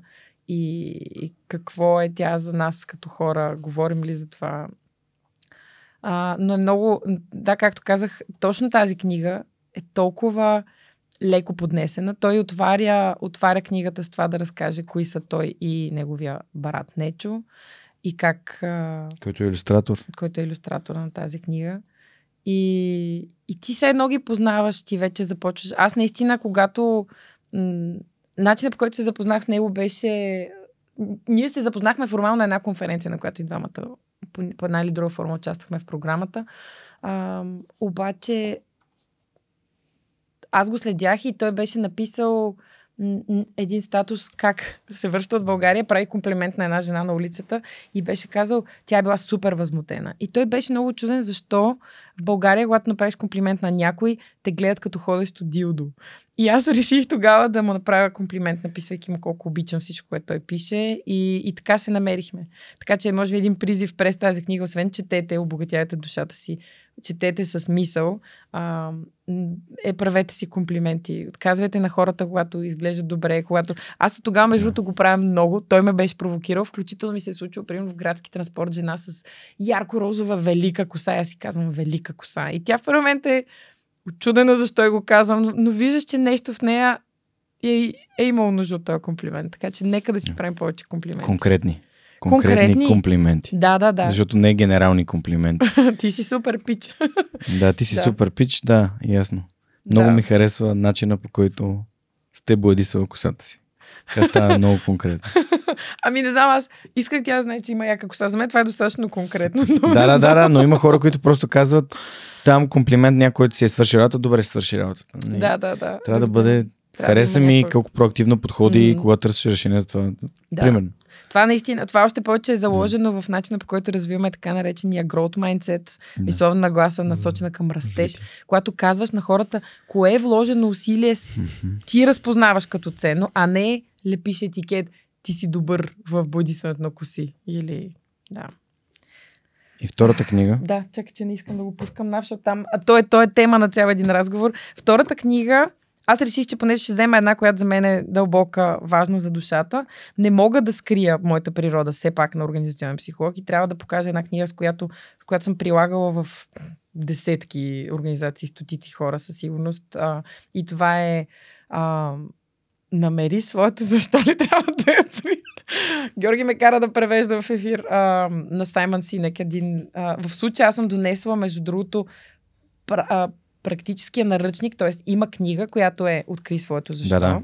Speaker 2: и, и какво е тя за нас като хора, говорим ли за това. А, но е много, да, както казах, точно тази книга е толкова леко поднесена. Той отваря, отваря книгата с това да разкаже кои са той и неговия брат Нечо и как...
Speaker 1: Който е иллюстратор.
Speaker 2: Който е иллюстратор на тази книга. И, и ти се едно ги познаваш, ти вече започваш. Аз наистина, когато м- начинът по който се запознах с него беше... Ние се запознахме формално на една конференция, на която и двамата по, по една или друга форма участвахме в програмата. А, обаче аз го следях и той беше написал един статус как се връща от България, прави комплимент на една жена на улицата и беше казал, тя е била супер възмутена. И той беше много чуден защо в България, когато направиш комплимент на някой, те гледат като ходещо дилдо. И аз реших тогава да му направя комплимент, написвайки му колко обичам всичко, което той пише. И, и така се намерихме. Така че, може би, един призив през тази книга, освен четете, обогатявате душата си, четете с мисъл, а, е правете си комплименти. Отказвайте на хората, когато изглеждат добре, когато... Аз от тогава, между другото, го правя много. Той ме беше провокирал. Включително ми се е случило, примерно, в градски транспорт, жена с ярко-розова велика коса. Аз си казвам велика коса. И тя в момент е Очудена защо я го казвам, но, но виждаш, че нещо в нея е, е имало нужда от този комплимент. Така че нека да си правим повече комплименти.
Speaker 1: Конкретни. Конкретни, конкретни комплименти.
Speaker 2: Да, да, да.
Speaker 1: Защото не е генерални комплименти.
Speaker 2: ти си супер пич.
Speaker 1: да, ти си да. супер пич, да, ясно. Много да. ми харесва начина по който сте боядисала косата си. Тя става много конкретно.
Speaker 2: ами не знам, аз исках тя да знае, че има яка коса. За мен това е достатъчно конкретно.
Speaker 1: да, да, да, да, но има хора, които просто казват там комплимент някой, който си е свършил работа, добре си свърши работата.
Speaker 2: Не, да, да, да.
Speaker 1: Трябва да бъде трябва Хареса да ми някой... колко проактивно подходи mm-hmm. и когато търсиш решение за това. Да. Примерно.
Speaker 2: Това наистина, това още повече е заложено да. в начина по който развиваме така наречения growth mindset, да. мисловна нагласа, насочена към растеж, когато казваш на хората, кое е вложено усилие, ти разпознаваш като ценно, а не лепиш етикет, ти си добър в бодисването на коси. Или, да.
Speaker 1: И втората книга?
Speaker 2: Да, чакай, че не искам да го пускам навша там. А то е, то е тема на цял един разговор. Втората книга, аз реших, че понеже ще взема една, която за мен е дълбока, важна за душата, не мога да скрия моята природа все пак на организационен психолог и трябва да покажа една книга, с която, с която съм прилагала в десетки организации, стотици хора със сигурност. А, и това е а, намери своето, защо ли трябва да я при... Георги ме кара да превежда в ефир а, на Саймън Синек. Един, а, в случая аз съм донесла, между другото, пр, а, практическия наръчник, т.е. има книга, която е Откри своето защо. Да, да.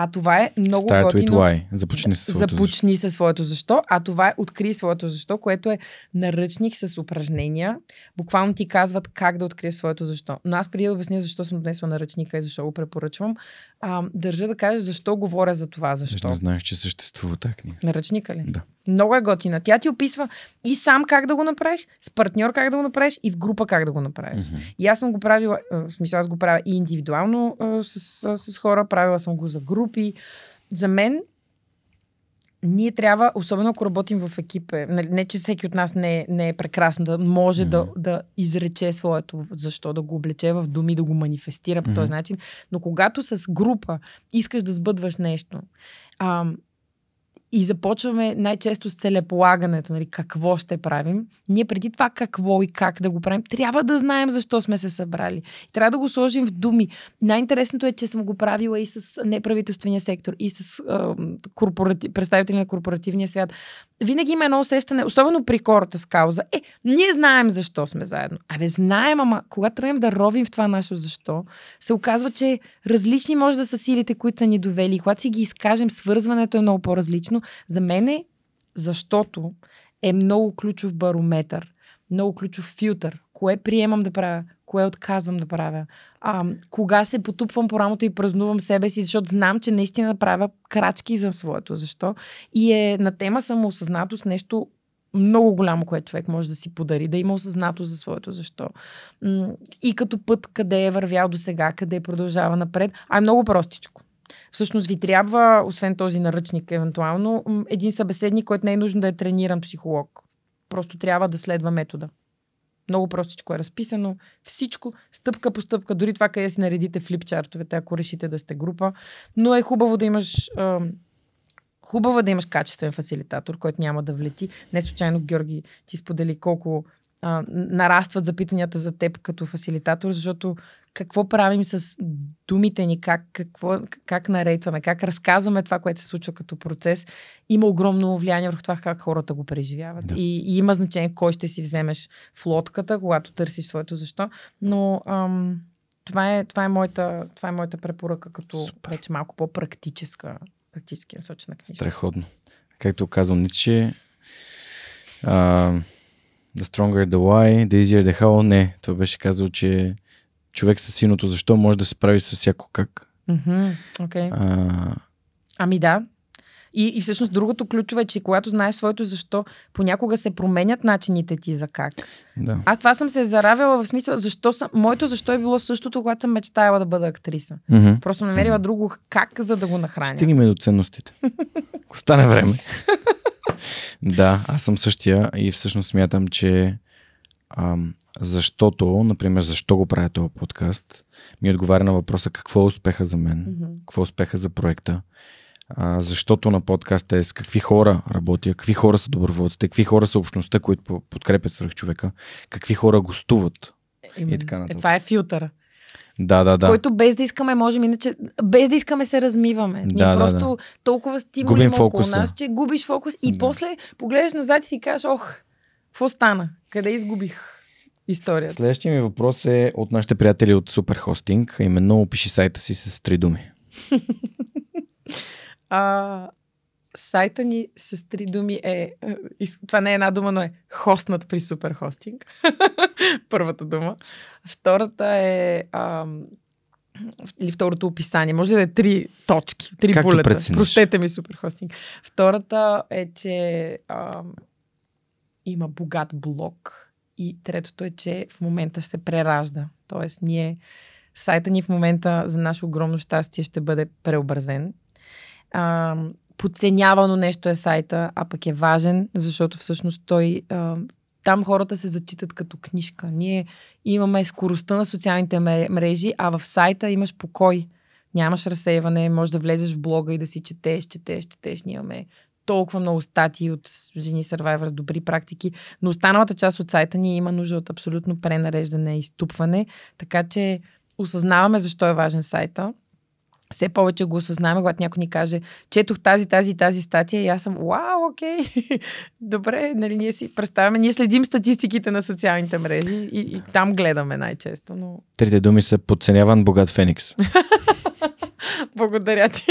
Speaker 2: А това е много
Speaker 1: Start готино. With why. Започни със своето
Speaker 2: Започни със своето защо. А това е Откри своето защо, което е наръчник с упражнения. Буквално ти казват как да откриеш своето защо. Но аз преди да обясня защо съм донесла наръчника и защо го препоръчвам, а, държа да кажа защо говоря за това. Защо.
Speaker 1: Не знаех, че съществува тази книга.
Speaker 2: Наръчника ли?
Speaker 1: Да.
Speaker 2: Много е готина. Тя ти описва и сам как да го направиш, с партньор как да го направиш и в група как да го направиш. Mm-hmm. И аз съм го правила, в смисъл аз го правя и индивидуално с, с, с хора, правила съм го за групи. За мен ние трябва, особено ако работим в екип, е, нали, не че всеки от нас не, не е прекрасно, да може mm-hmm. да, да изрече своето, защо да го облече в думи, да го манифестира по mm-hmm. този начин, но когато с група искаш да сбъдваш нещо, ам, и започваме най-често с целеполагането, нали, какво ще правим. Ние преди това какво и как да го правим, трябва да знаем защо сме се събрали. Трябва да го сложим в думи. Най-интересното е, че съм го правила и с неправителствения сектор, и с е, корпорати... представители на корпоративния свят. Винаги има едно усещане, особено при хората с кауза. Е, ние знаем защо сме заедно. Абе, знаем, ама когато тръгнем да ровим в това наше защо, се оказва, че различни може да са силите, които са ни довели. Когато си ги изкажем, свързването е много по-различно важно. За мен е, защото е много ключов барометър, много ключов филтър, кое приемам да правя, кое отказвам да правя, а, кога се потупвам по рамото и празнувам себе си, защото знам, че наистина правя крачки за своето. Защо? И е на тема самоосъзнатост нещо много голямо, което човек може да си подари, да има осъзнато за своето защо. И като път, къде е вървял до сега, къде продължава напред, а е много простичко. Всъщност ви трябва, освен този наръчник, евентуално, един събеседник, който не е нужно да е трениран психолог. Просто трябва да следва метода. Много простичко е разписано. Всичко, стъпка по стъпка, дори това къде си наредите флипчартовете, ако решите да сте група. Но е хубаво да имаш Хубаво е да имаш качествен фасилитатор, който няма да влети. Не случайно Георги ти сподели колко а, нарастват запитанията за теб като фасилитатор, защото какво правим с думите ни, как, какво, как нарейтваме, как разказваме това, което се случва като процес, има огромно влияние върху това как хората го преживяват. Да. И, и има значение кой ще си вземеш в лодката, когато търсиш своето защо. Но ам, това, е, това, е моята, това е моята препоръка, като вече малко по-практическа практически насочена книжка.
Speaker 1: Страхотно. Както казал Ницше, uh, The stronger the why, the easier the how. Не, той беше казал, че човек със синото защо може да се справи с всяко как.
Speaker 2: Mm-hmm. Okay. Uh, ами да, и, и всъщност другото ключово е, че когато знаеш своето защо, понякога се променят начините ти за как.
Speaker 1: Да.
Speaker 2: Аз това съм се заравила в смисъл, защо съм, моето защо е било същото, когато съм мечтаяла да бъда актриса.
Speaker 1: Mm-hmm.
Speaker 2: Просто намерила mm-hmm. друго как, за да го нахраня.
Speaker 1: Стигнем до ценностите. Ако стане време. да, аз съм същия и всъщност смятам, че ам, защото, например, защо го правя този подкаст, ми отговаря на въпроса какво е успеха за мен, mm-hmm. какво е успеха за проекта а, защото на подкаста е с какви хора работя, какви хора са доброволците, какви хора са общността, които подкрепят свръх човека, какви хора гостуват. Именно. И така
Speaker 2: нататък. Е, това е филтър.
Speaker 1: Да, да, да.
Speaker 2: Който без да искаме, можем иначе, без да искаме се развиваме. Ние да, просто да, толкова стимули има около нас, че губиш фокус и да. после погледаш назад и си кажеш, ох, какво стана? Къде изгубих историята?
Speaker 1: Следващия ми въпрос е от нашите приятели от Суперхостинг, именно опиши сайта си с три думи.
Speaker 2: А, сайта ни с три думи е, това не е една дума, но е хостнат при суперхостинг. Първата дума. Втората е а, или второто описание. Може ли да е три точки, три Както булета? Прецениш. Простете ми суперхостинг. Втората е, че а, има богат блок. И третото е, че в момента се преражда. Тоест, ние, сайта ни в момента за наше огромно щастие ще бъде преобразен а, подценявано нещо е сайта, а пък е важен, защото всъщност той а, там хората се зачитат като книжка. Ние имаме скоростта на социалните мрежи, а в сайта имаш покой. Нямаш разсейване, можеш да влезеш в блога и да си четеш, четеш, четеш. Ние имаме толкова много статии от жени Survivor с добри практики, но останалата част от сайта ни има нужда от абсолютно пренареждане и ступване, така че осъзнаваме защо е важен сайта все повече го осъзнаваме, когато някой ни каже, четох тази, тази, тази статия и аз съм, вау, окей, добре, нали, ние си представяме, ние следим статистиките на социалните мрежи и, и там гледаме най-често. Но...
Speaker 1: Трите думи са подценяван богат Феникс.
Speaker 2: Благодаря ти.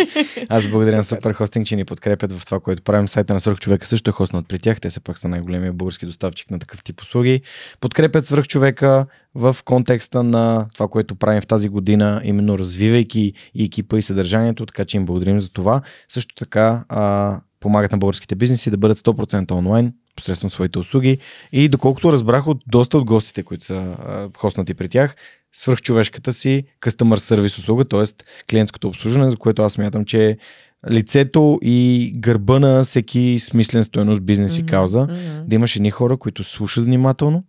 Speaker 1: Аз благодаря на Супер Хостинг, че ни подкрепят в това, което правим. Сайта на Свърх човека също е хостнат при тях. Те са пък са най-големия български доставчик на такъв тип услуги. Подкрепят Свърх човека в контекста на това, което правим в тази година, именно развивайки и екипа и съдържанието, така че им благодарим за това. Също така а, помагат на българските бизнеси да бъдат 100% онлайн, посредством своите услуги. И доколкото разбрах от доста от гостите, които са а, хостнати при тях, свръхчовешката си customer service услуга, т.е. клиентското обслужване, за което аз мятам, че е лицето и гърба на всеки смислен стоеност бизнес mm-hmm. и кауза, mm-hmm. да имаш едни хора, които слушат внимателно,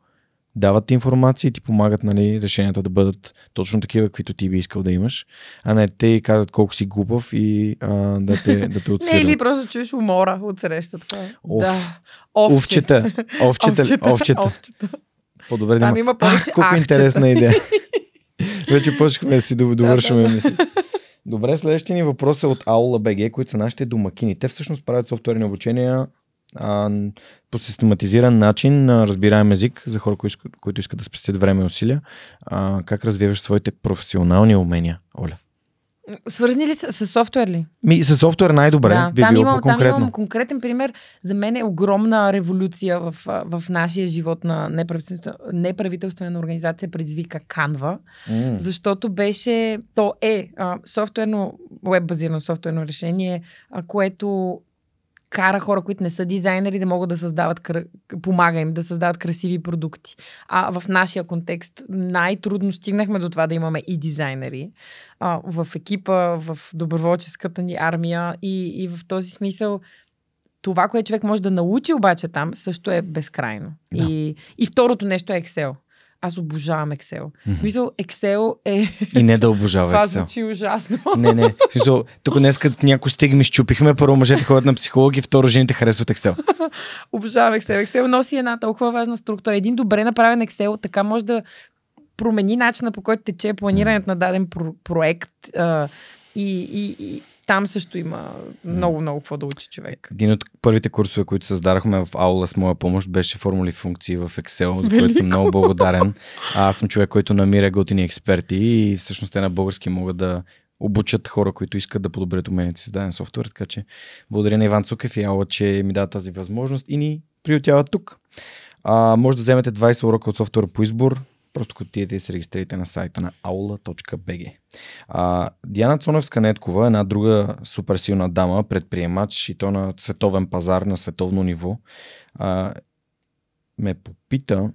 Speaker 1: дават ти информация и ти помагат нали, решенията да бъдат точно такива, каквито ти би искал да имаш, а не те и казват колко си глупав и а, да те, да те отсвират.
Speaker 2: не, или просто чуеш умора от срещата.
Speaker 1: Оф, да. Овче. Овчета. Овчета. Овчета. Овчета. Овчета. По-добре
Speaker 2: да има.
Speaker 1: има
Speaker 2: повече
Speaker 1: Колко интересна идея. Вече почнахме да си довършваме мисли. Добре, следващия ни въпрос е от Aula BG, които са нашите домакини. Те всъщност правят софтуерни обучения а, по систематизиран начин на разбираем език за хора, искат, които искат да спестят време и усилия. А, как развиваш своите професионални умения, Оля?
Speaker 2: Свързани ли са с софтуер ли?
Speaker 1: Ми, с софтуер най-добре
Speaker 2: да,
Speaker 1: би
Speaker 2: там,
Speaker 1: било
Speaker 2: имам, там имам конкретен пример. За мен е огромна революция в, а, в нашия живот на неправителствена, неправителствена организация предизвика Canva,
Speaker 1: М.
Speaker 2: защото беше, то е а, софтуерно, веб-базирано софтуерно решение, а, което кара хора, които не са дизайнери, да могат да създават, помага им да създават красиви продукти. А в нашия контекст най-трудно стигнахме до това да имаме и дизайнери а, в екипа, в доброволческата ни армия и, и в този смисъл това, което човек може да научи обаче там, също е безкрайно.
Speaker 1: Да.
Speaker 2: И, и второто нещо е Excel. Аз обожавам Excel.
Speaker 1: Мгм.
Speaker 2: В смисъл, Excel е...
Speaker 1: И не да обожава
Speaker 2: Това
Speaker 1: Excel.
Speaker 2: звучи ужасно.
Speaker 1: Не, не. В смисъл, тук днес като някои стиги ми щупихме, първо мъжете ходят на психологи, второ жените харесват Excel.
Speaker 2: Обожавам Excel. Excel носи една толкова важна структура. Един добре направен Excel така може да промени начина по който тече планирането на даден про- проект. А, и, и, и там също има много, много какво да учи човек.
Speaker 1: Един от първите курсове, които създадахме в аула с моя помощ, беше формули функции в Excel, за което съм много благодарен. А, аз съм човек, който намира готини експерти и всъщност те на български могат да обучат хора, които искат да подобрят уменията си с даден софтуер. Така че благодаря на Иван Цукев и Аула, че ми дава тази възможност и ни приютяват тук. А, може да вземете 20 урока от софтуера по избор. Просто отидете и се регистрирате на сайта на aula.bg. А, Диана Цоневска-Неткова, една друга супер силна дама, предприемач и то на световен пазар, на световно ниво, а, ме попита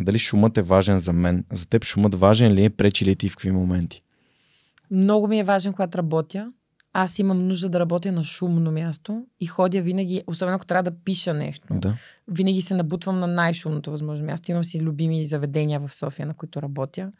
Speaker 1: дали шумът е важен за мен. За теб шумът важен ли е, пречи ли ти в какви моменти?
Speaker 2: Много ми е важен, когато работя. Аз имам нужда да работя на шумно място и ходя винаги, особено ако трябва да пиша нещо.
Speaker 1: Да.
Speaker 2: Винаги се набутвам на най-шумното възможно място. Имам си любими заведения в София, на които работя.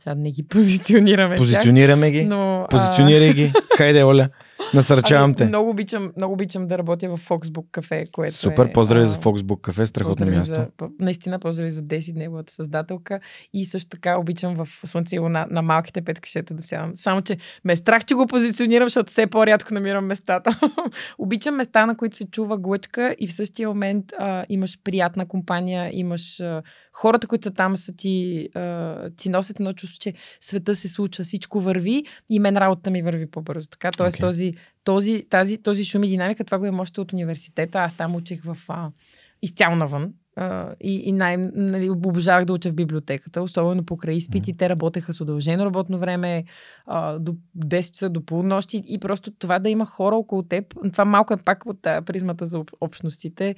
Speaker 2: Сега не ги позиционираме. тях,
Speaker 1: Позиционираме ги.
Speaker 2: но, а,
Speaker 1: Позиционирай ги. Хайде, Оля. Насърчавам
Speaker 2: ами,
Speaker 1: те.
Speaker 2: Много обичам, много обичам да работя в Foxbook кафе, което
Speaker 1: Супер,
Speaker 2: е,
Speaker 1: поздрави
Speaker 2: а,
Speaker 1: за Foxbook кафе, страхотно място.
Speaker 2: За, наистина поздрави за Деси, неговата създателка. И също така обичам в Слънце и луна на малките петкишета да сядам. Само, че ме е страх, че го позиционирам, защото все по-рядко намирам местата. обичам места, на които се чува глъчка и в същия момент а, имаш приятна компания, имаш а, хората, които са там, са ти, а, ти носят едно чувство, че света се случва, всичко върви и мен работата ми върви по-бързо. Така, т.е.
Speaker 1: Окей.
Speaker 2: този, този, тази, този шум и динамика, това го имам още от университета. Аз там учих в а, изцяло навън. А, и, и най- нали, обожавах да уча в библиотеката, особено покрай изпитите. Работеха с удължено работно време, а, до 10 часа, до полунощи и просто това да има хора около теб. Това малко е пак от тая призмата за об- общностите.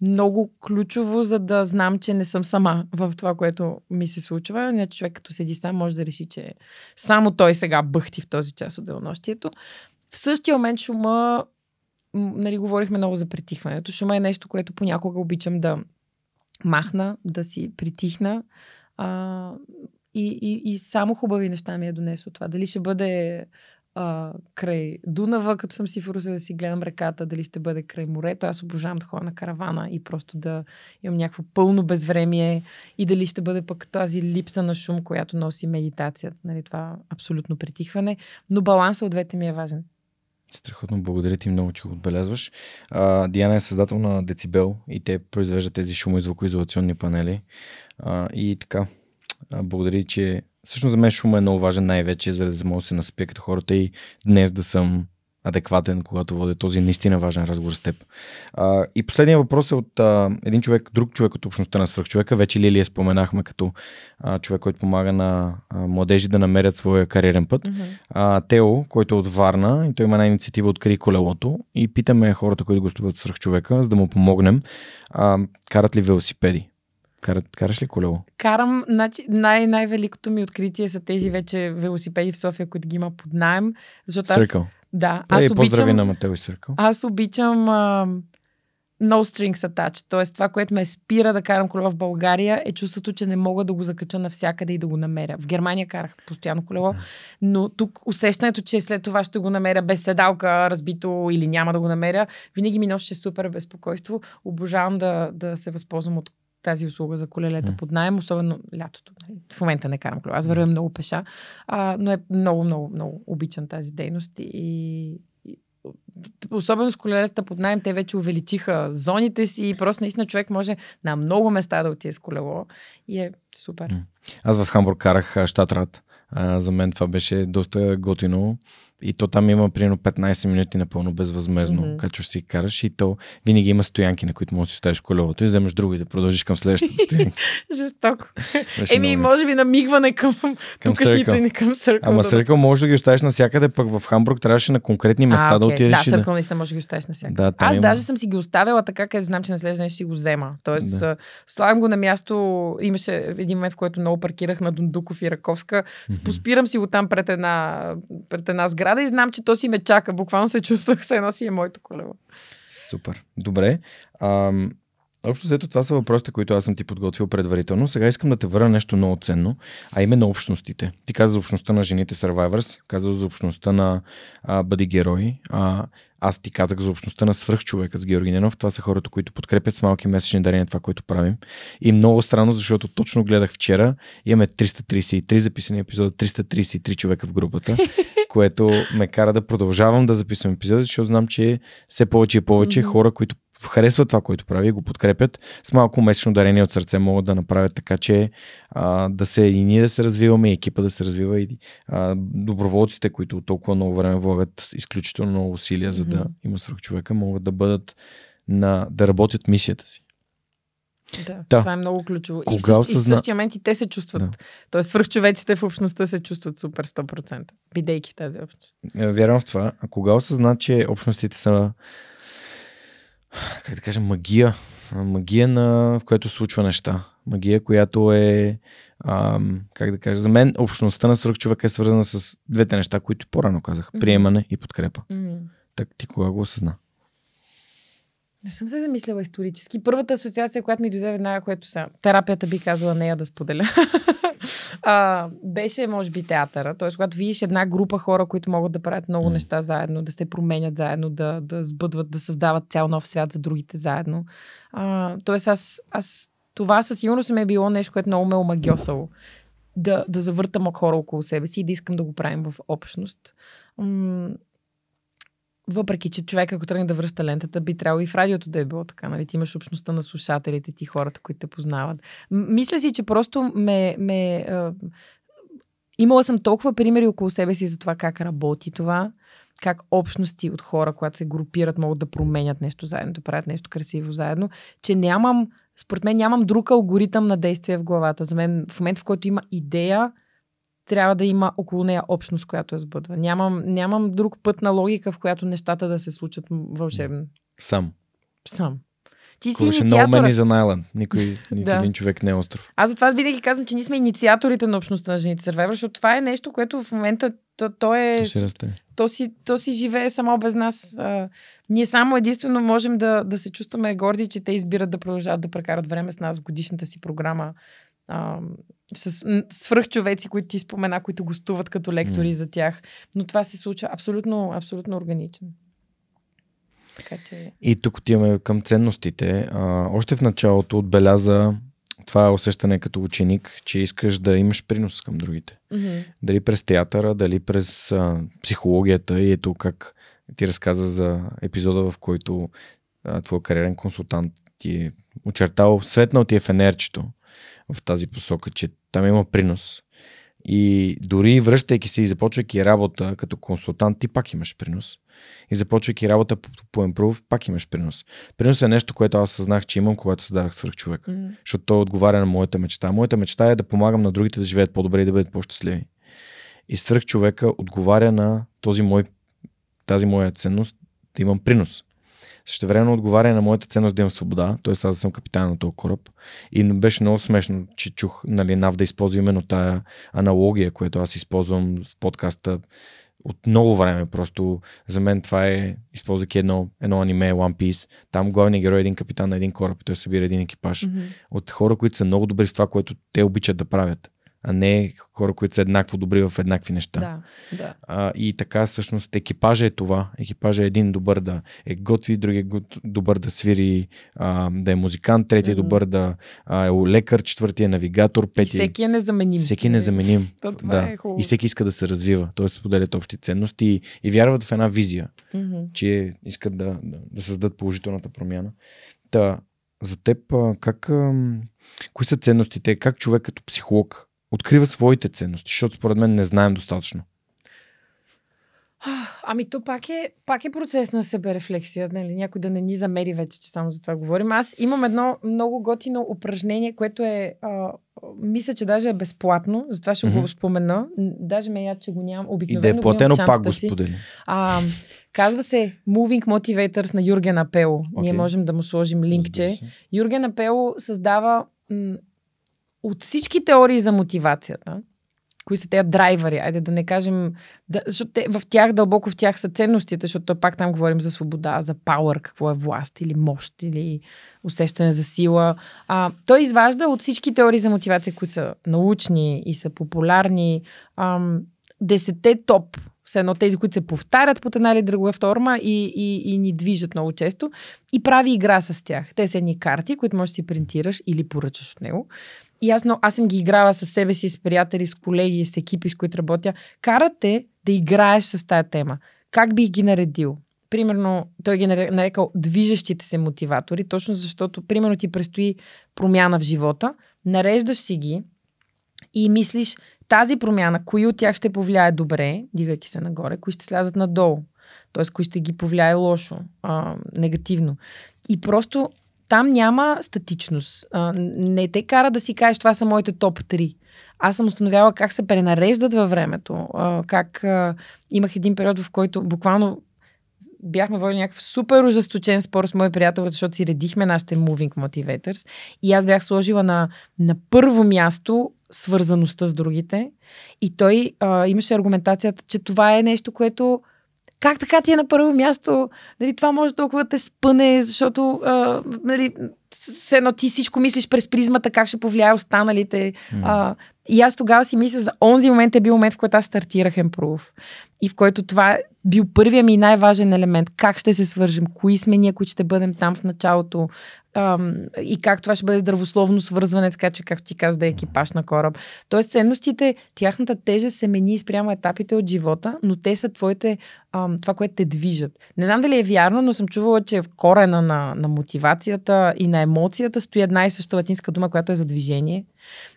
Speaker 2: Много ключово, за да знам, че не съм сама в това, което ми се случва. Иначе човек като седи сам може да реши, че само той сега бъхти в този час от денонощието. В същия момент шума, нали, говорихме много за притихването. Шума е нещо, което понякога обичам да махна, да си притихна. А, и, и, и само хубави неща ми е донесло това. Дали ще бъде а, край Дунава, като съм си в Русе да си гледам реката, дали ще бъде край морето. Аз обожавам да ходя на каравана и просто да имам някакво пълно безвремие и дали ще бъде пък тази липса на шум, която носи медитацията. Нали, това абсолютно притихване. Но балансът от двете ми е важен.
Speaker 1: Страхотно, благодаря ти много, че го отбелязваш. А, Диана е създател на Децибел и те произвеждат тези шумоизвукоизолационни панели. А, и така, а, благодаря, че всъщност за мен шума е много важен най-вече, за да мога да се наспя като хората и днес да съм адекватен, когато водя този наистина важен разговор с теб. А, и последния въпрос е от а, един човек, друг човек от общността на свръхчовека. Вече Лилия споменахме като а, човек, който помага на а, младежи да намерят своя кариерен път а, Тео, който е от Варна и той има една инициатива Откри колелото и питаме хората, които гостуват свръх човека, за да му помогнем. А, карат ли велосипеди? Карат, караш ли колело?
Speaker 2: Карам, значи, най- най-великото ми откритие са тези вече велосипеди в София, които ги има под найем. Защото аз. Да,
Speaker 1: Аз Ей,
Speaker 2: обичам,
Speaker 1: на Матео и Съркъл.
Speaker 2: аз обичам а, no strings attached. Т.е. това, което ме спира да карам колело в България е чувството, че не мога да го закача навсякъде и да го намеря. В Германия карах постоянно колело, но тук усещането, че след това ще го намеря без седалка, разбито или няма да го намеря, винаги ми носеше супер безпокойство. Обожавам да, да се възползвам от тази услуга за колелета
Speaker 1: М.
Speaker 2: под найем, особено лятото. нали. В момента не карам колело. Аз вървя много пеша, а, но е много, много, много обичам тази дейност и, особено с колелета под найем, те вече увеличиха зоните си и просто наистина човек може на много места да отиде с колело и е супер.
Speaker 1: Аз в Хамбург карах. А, за мен това беше доста готино. И то там има примерно 15 минути напълно безвъзмезно. Mm-hmm. Качваш си и караш и то винаги има стоянки, на които можеш да си оставиш колелото и вземеш друго и да продължиш към следващата стоянка.
Speaker 2: Жестоко. Еми, може би намигване към, към тукашните ни към Circle.
Speaker 1: Ама Circle може да ги оставиш навсякъде, пък в Хамбург трябваше на конкретни места а, okay. да отидеш.
Speaker 2: Да, Circle наистина може да ги оставиш навсякъде. Да, Аз има... даже съм си ги оставила така, където знам, че на следващия ще си го взема. Тоест, да. слагам го на място. Имаше един момент, в който много паркирах на Дундуков и Раковска. Поспирам си го там пред една, пред една сграда и знам, че то си ме чака. Буквално се чувствах, се едно си е моето колело.
Speaker 1: Супер. Добре. Ам, Общо след това са въпросите, които аз съм ти подготвил предварително. Сега искам да те върна нещо много ценно, а именно общностите. Ти каза за общността на жените Survivors, каза за общността на а, Бъди герои. А, аз ти казах за общността на свръхчовека с Георги Ненов. Това са хората, които подкрепят с малки месечни дарения това, което правим. И много странно, защото точно гледах вчера. Имаме 333 записани епизода, 333 човека в групата, което ме кара да продължавам да записвам епизоди, защото знам, че все повече и повече mm-hmm. хора, които харесват това, което прави и го подкрепят, с малко месечно дарение от сърце могат да направят така, че а, да се и ние да се развиваме, и екипа да се развива и а, доброволците, които толкова много време влагат изключително много усилия, за да има свръх човека, могат да бъдат на, да работят мисията си.
Speaker 2: Да, да, това е много ключово. Кога и, в същи, осъзна... и в същия момент и те се чувстват. Да. Тоест, свръхчовеците в общността се чувстват супер 100%, бидейки в тази общност.
Speaker 1: Е, вярвам в това. А кога осъзна, че общностите са как да кажа, магия. Магия, на, в която случва неща. Магия, която е, ам, как да кажа, за мен общността на свръх човека е свързана с двете неща, които по-рано казах. Приемане и подкрепа. Mm-hmm. Так ти кога го осъзна?
Speaker 2: Не съм се замисляла исторически. Първата асоциация, която ми дойде веднага, което са терапията би казала нея да споделя, а, беше, може би, театъра. Тоест, когато видиш една група хора, които могат да правят много неща заедно, да се променят заедно, да, да сбъдват, да създават цял нов свят за другите заедно. А, тоест, аз, аз това със сигурност ме е било нещо, което много ме е омагиосало. Да, да завъртам хора около себе си и да искам да го правим в общност. Въпреки, че човек, ако тръгне да връща лентата, би трябвало и в радиото да е било така. Нали? Ти имаш общността на слушателите, ти хората, които те познават. Мисля си, че просто ме. ме а... Имала съм толкова примери около себе си за това как работи това, как общности от хора, когато се групират, могат да променят нещо заедно, да правят нещо красиво заедно, че нямам, според мен нямам друг алгоритъм на действие в главата. За мен в момент, в който има идея, трябва да има около нея общност, която я сбъдва. Нямам, нямам друг път на логика, в която нещата да се случат вълшебно.
Speaker 1: Сам.
Speaker 2: Сам.
Speaker 1: Ти си инициатора. No Man is an island. Никой, нито да. един човек не е остров.
Speaker 2: Аз затова винаги казвам, че ние сме инициаторите на общността на жените Survivor, защото това е нещо, което в момента то, то е...
Speaker 1: То.
Speaker 2: То си, то си живее само без нас. А, ние само единствено можем да, да се чувстваме горди, че те избират да продължават да прекарат време с нас в годишната си програма а, с свръхчовеци, които ти спомена, които гостуват като лектори mm. за тях. Но това се случва абсолютно, абсолютно органично. Така, че...
Speaker 1: И тук отиваме към ценностите. А, още в началото отбеляза това усещане като ученик, че искаш да имаш принос към другите. Mm-hmm. Дали през театъра, дали през а, психологията и ето как ти разказа за епизода, в който а, твой кариерен консултант ти е очертал, светнал ти е в енерчето в тази посока, че там има принос. И дори връщайки се и започвайки работа като консултант, ти пак имаш принос. И започвайки работа по, по Improve, пак имаш принос. Принос е нещо, което аз съзнах, че имам, когато създадах свърх човек. Mm. Защото той отговаря на моята мечта. Моята мечта е да помагам на другите да живеят по-добре и да бъдат по-щастливи. И свърх човека отговаря на този мой, тази моя ценност да имам принос. Също време отговаря на моята ценност да имам свобода, т.е. аз съм капитан на този кораб. И беше много смешно, че чух нали, Нав да използва именно тая аналогия, която аз използвам в подкаста от много време. Просто за мен това е, използвайки едно, едно аниме One Piece, там главният герой е един капитан на един кораб, той събира един екипаж mm-hmm. от хора, които са много добри в това, което те обичат да правят а не хора, които са еднакво добри в еднакви неща.
Speaker 2: Да, да.
Speaker 1: А, и така, всъщност, екипажа е това. Екипажа е един добър да е готви, другия е добър да свири, а, да е музикант, третия mm-hmm. добър да а, е лекар, четвъртия е навигатор, петия.
Speaker 2: И всеки е незаменим.
Speaker 1: Всеки е незаменим.
Speaker 2: То, това да. е хубаво.
Speaker 1: И всеки иска да се развива. Т.е. споделят общи ценности и, и вярват в една визия, mm-hmm. че искат да, да, да създадат положителната промяна. Та, за теб, как, кои са ценностите? Как човек като психолог открива своите ценности, защото според мен не знаем достатъчно.
Speaker 2: Ами то пак е, пак е процес на себерефлексия, нали? някой да не ни замери вече, че само за това говорим. Аз имам едно много готино упражнение, което е, а, мисля, че даже е безплатно, затова ще mm-hmm. го спомена. Даже ме я, че го нямам. Обикновено
Speaker 1: И да е платено, пак го сподели.
Speaker 2: А, казва се Moving Motivators на Юрген Апело. Okay. Ние можем да му сложим линкче. Юрген Апело създава м- от всички теории за мотивацията, кои са тези драйвери, айде да не кажем, да, защото те, в тях, дълбоко в тях са ценностите, защото пак там говорим за свобода, за пауър, какво е власт или мощ или усещане за сила. А, той изважда от всички теории за мотивация, които са научни и са популярни, ам, десете топ все едно тези, които се повтарят под една или друга форма и, и, и ни движат много често и прави игра с тях. Те са едни карти, които можеш да си принтираш или поръчаш от него. И аз, но, аз съм ги играла с себе си, с приятели, с колеги, с екипи, с които работя. Карате да играеш с тая тема. Как бих ги наредил? Примерно, той ги нарекал движещите се мотиватори, точно защото, примерно, ти предстои промяна в живота, нареждаш си ги и мислиш тази промяна, кои от тях ще повлияе добре, дигайки се нагоре, кои ще слязат надолу, т.е. кои ще ги повлияе лошо, а, негативно. И просто там няма статичност. Не те кара да си кажеш, това са моите топ 3. Аз съм установяла как се пренареждат във времето. Как имах един период, в който буквално бяхме водили някакъв супер ожесточен спор с мой приятел, защото си редихме нашите Moving Motivators. И аз бях сложила на, на първо място свързаността с другите. И той а, имаше аргументацията, че това е нещо, което как така ти е на първо място? Нали, това може толкова да те спъне, защото а, нали, все едно ти всичко мислиш през призмата, как ще повлияе останалите. Mm. А, и аз тогава си мисля, за онзи момент е бил момент, в който аз стартирах Improve. И в който това е бил първия ми най-важен елемент. Как ще се свържем? Кои сме ние, които ще бъдем там в началото? Ам, и как това ще бъде здравословно свързване, така че, както ти каза, да е екипаж на кораб. Тоест, ценностите, тяхната тежест се мени спрямо етапите от живота, но те са твоите, ам, това, което те движат. Не знам дали е вярно, но съм чувала, че в корена на, на мотивацията и на емоцията стои една и съща латинска дума, която е за движение.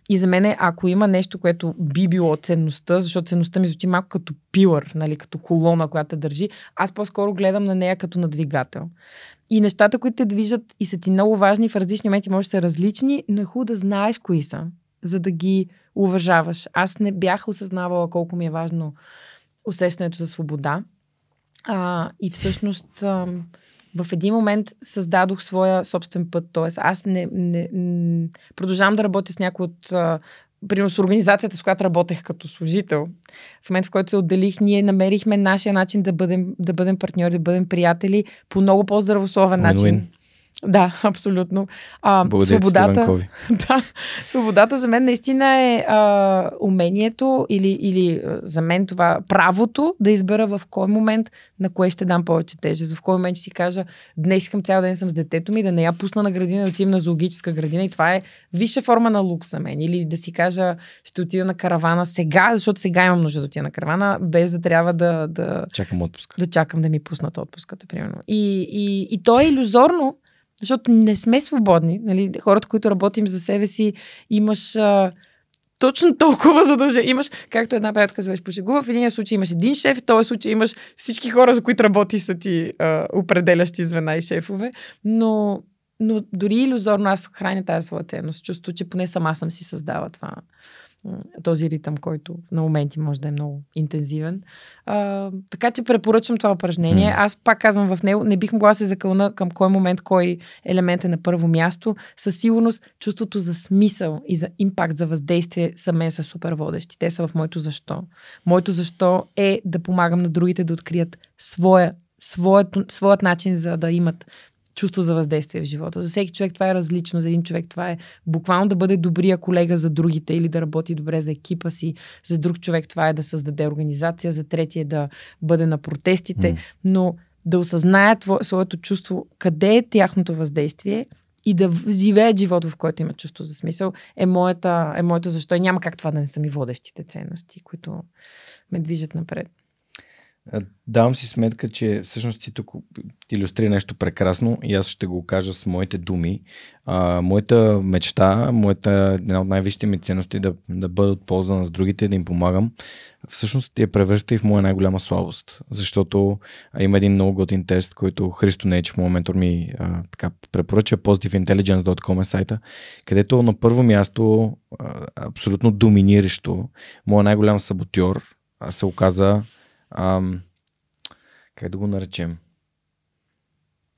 Speaker 2: И за мен, ако има нещо, което би било ценността, защото ценността ми звучи малко като пилър, нали, като колона, която те държи, аз по-скоро гледам на нея като на двигател. И нещата, които те движат и са ти много важни в различни моменти, може да са различни, но е хубаво да знаеш кои са, за да ги уважаваш. Аз не бях осъзнавала колко ми е важно усещането за свобода. А, и всъщност а, в един момент създадох своя собствен път. Тоест, аз не, не, не продължавам да работя с някои от примерно с организацията, с която работех като служител, в момент в който се отделих, ние намерихме нашия начин да бъдем, да бъдем партньори, да бъдем приятели по много по-здравословен начин. Да, абсолютно. А,
Speaker 1: Благодаря, свободата,
Speaker 2: да, свободата за мен наистина е а, умението или, или за мен това правото да избера в кой момент на кое ще дам повече тежест. В кой момент ще си кажа, днес искам цял ден съм с детето ми, да не я пусна на градина, да отидем на зоологическа градина и това е висша форма на лукс за мен. Или да си кажа, ще отида на каравана сега, защото сега имам нужда да отида на каравана, без да трябва да... да
Speaker 1: чакам отпуска.
Speaker 2: Да чакам да ми пуснат отпуската, примерно. И, и, и то е иллюзорно, защото не сме свободни. Нали? Хората, които работим за себе си, имаш а, точно толкова задължение. Имаш, както една приятелка се беше пошегува, в един случай имаш един шеф, в този случай имаш всички хора, за които работиш, са ти а, определящи звена и шефове. Но, но дори иллюзорно аз храня тази своя ценност. Чувство, че поне сама съм си създала това този ритъм, който на моменти може да е много интензивен. А, така че препоръчвам това упражнение. Mm. Аз пак казвам в него, не бих могла да се закълна към кой момент, кой елемент е на първо място. Със сигурност чувството за смисъл и за импакт, за въздействие са мен са супер водещи. Те са в моето защо. Моето защо е да помагам на другите да открият своя своят, своят начин за да имат чувство за въздействие в живота. За всеки човек това е различно. За един човек това е буквално да бъде добрия колега за другите или да работи добре за екипа си. За друг човек това е да създаде организация. За третия е да бъде на протестите. Mm. Но да осъзнаят своето чувство, къде е тяхното въздействие и да живеят живот, в който има чувство за смисъл, е моята, е моето защо. И няма как това да не са ми водещите ценности, които ме движат напред.
Speaker 1: А, Давам си сметка, че всъщност ти тук иллюстрира нещо прекрасно и аз ще го кажа с моите думи. А, моята мечта, моята една от най-висшите ми ценности да, да бъда от полза на другите, да им помагам, всъщност я превръща и в моя най-голяма слабост. Защото има един много готин тест, който Христо Нейчев, моят ментор ми а, така, препоръча, positiveintelligence.com е сайта, където на първо място а, абсолютно доминиращо, моят най-голям саботьор се оказа ам, как да го наречем?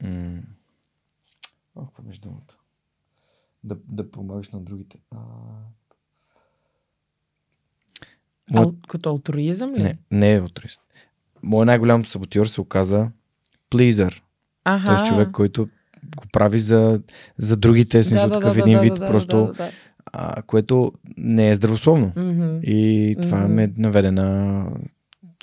Speaker 1: М- О, какво беше думата? Да, да помагаш на другите. А...
Speaker 2: Ал, като алтруизъм ли?
Speaker 1: Не, не е алтруист. Моят най-голям саботьор се оказа плизър.
Speaker 2: Ага.
Speaker 1: Е човек, който го прави за, за другите, смисъл
Speaker 2: да,
Speaker 1: такъв
Speaker 2: да,
Speaker 1: един
Speaker 2: да,
Speaker 1: вид,
Speaker 2: да,
Speaker 1: просто,
Speaker 2: Да, да,
Speaker 1: а, което не е здравословно.
Speaker 2: да. Мгм.
Speaker 1: И това
Speaker 2: Мгм.
Speaker 1: ме наведе на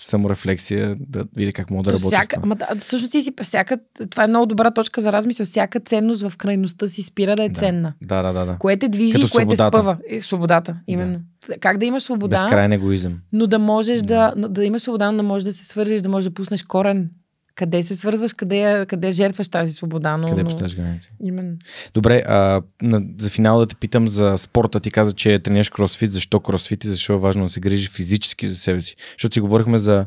Speaker 1: саморефлексия, да видя как мога да работя
Speaker 2: всяка, ама, да, всъщност си, всяка, това е много добра точка за размисъл. Всяка ценност в крайността си спира да е
Speaker 1: Да.
Speaker 2: ценна.
Speaker 1: Да, да, да. да.
Speaker 2: Кое те движи
Speaker 1: Като
Speaker 2: и кое те спъва. Е, свободата, именно. Как да имаш свобода,
Speaker 1: Безкрайен егоизъм.
Speaker 2: но да можеш
Speaker 1: Да.
Speaker 2: да, да имаш свобода, но да можеш да се свържеш, да можеш да пуснеш корен. Къде се свързваш, къде, къде жертваш тази свобода. Но,
Speaker 1: Къде поставяш граници?
Speaker 2: Именно.
Speaker 1: Добре, а, на, за финал да те питам за спорта. Ти каза, че тренираш кросфит. Защо кросфит и защо е важно да се грижи физически за себе си? Защото си говорихме за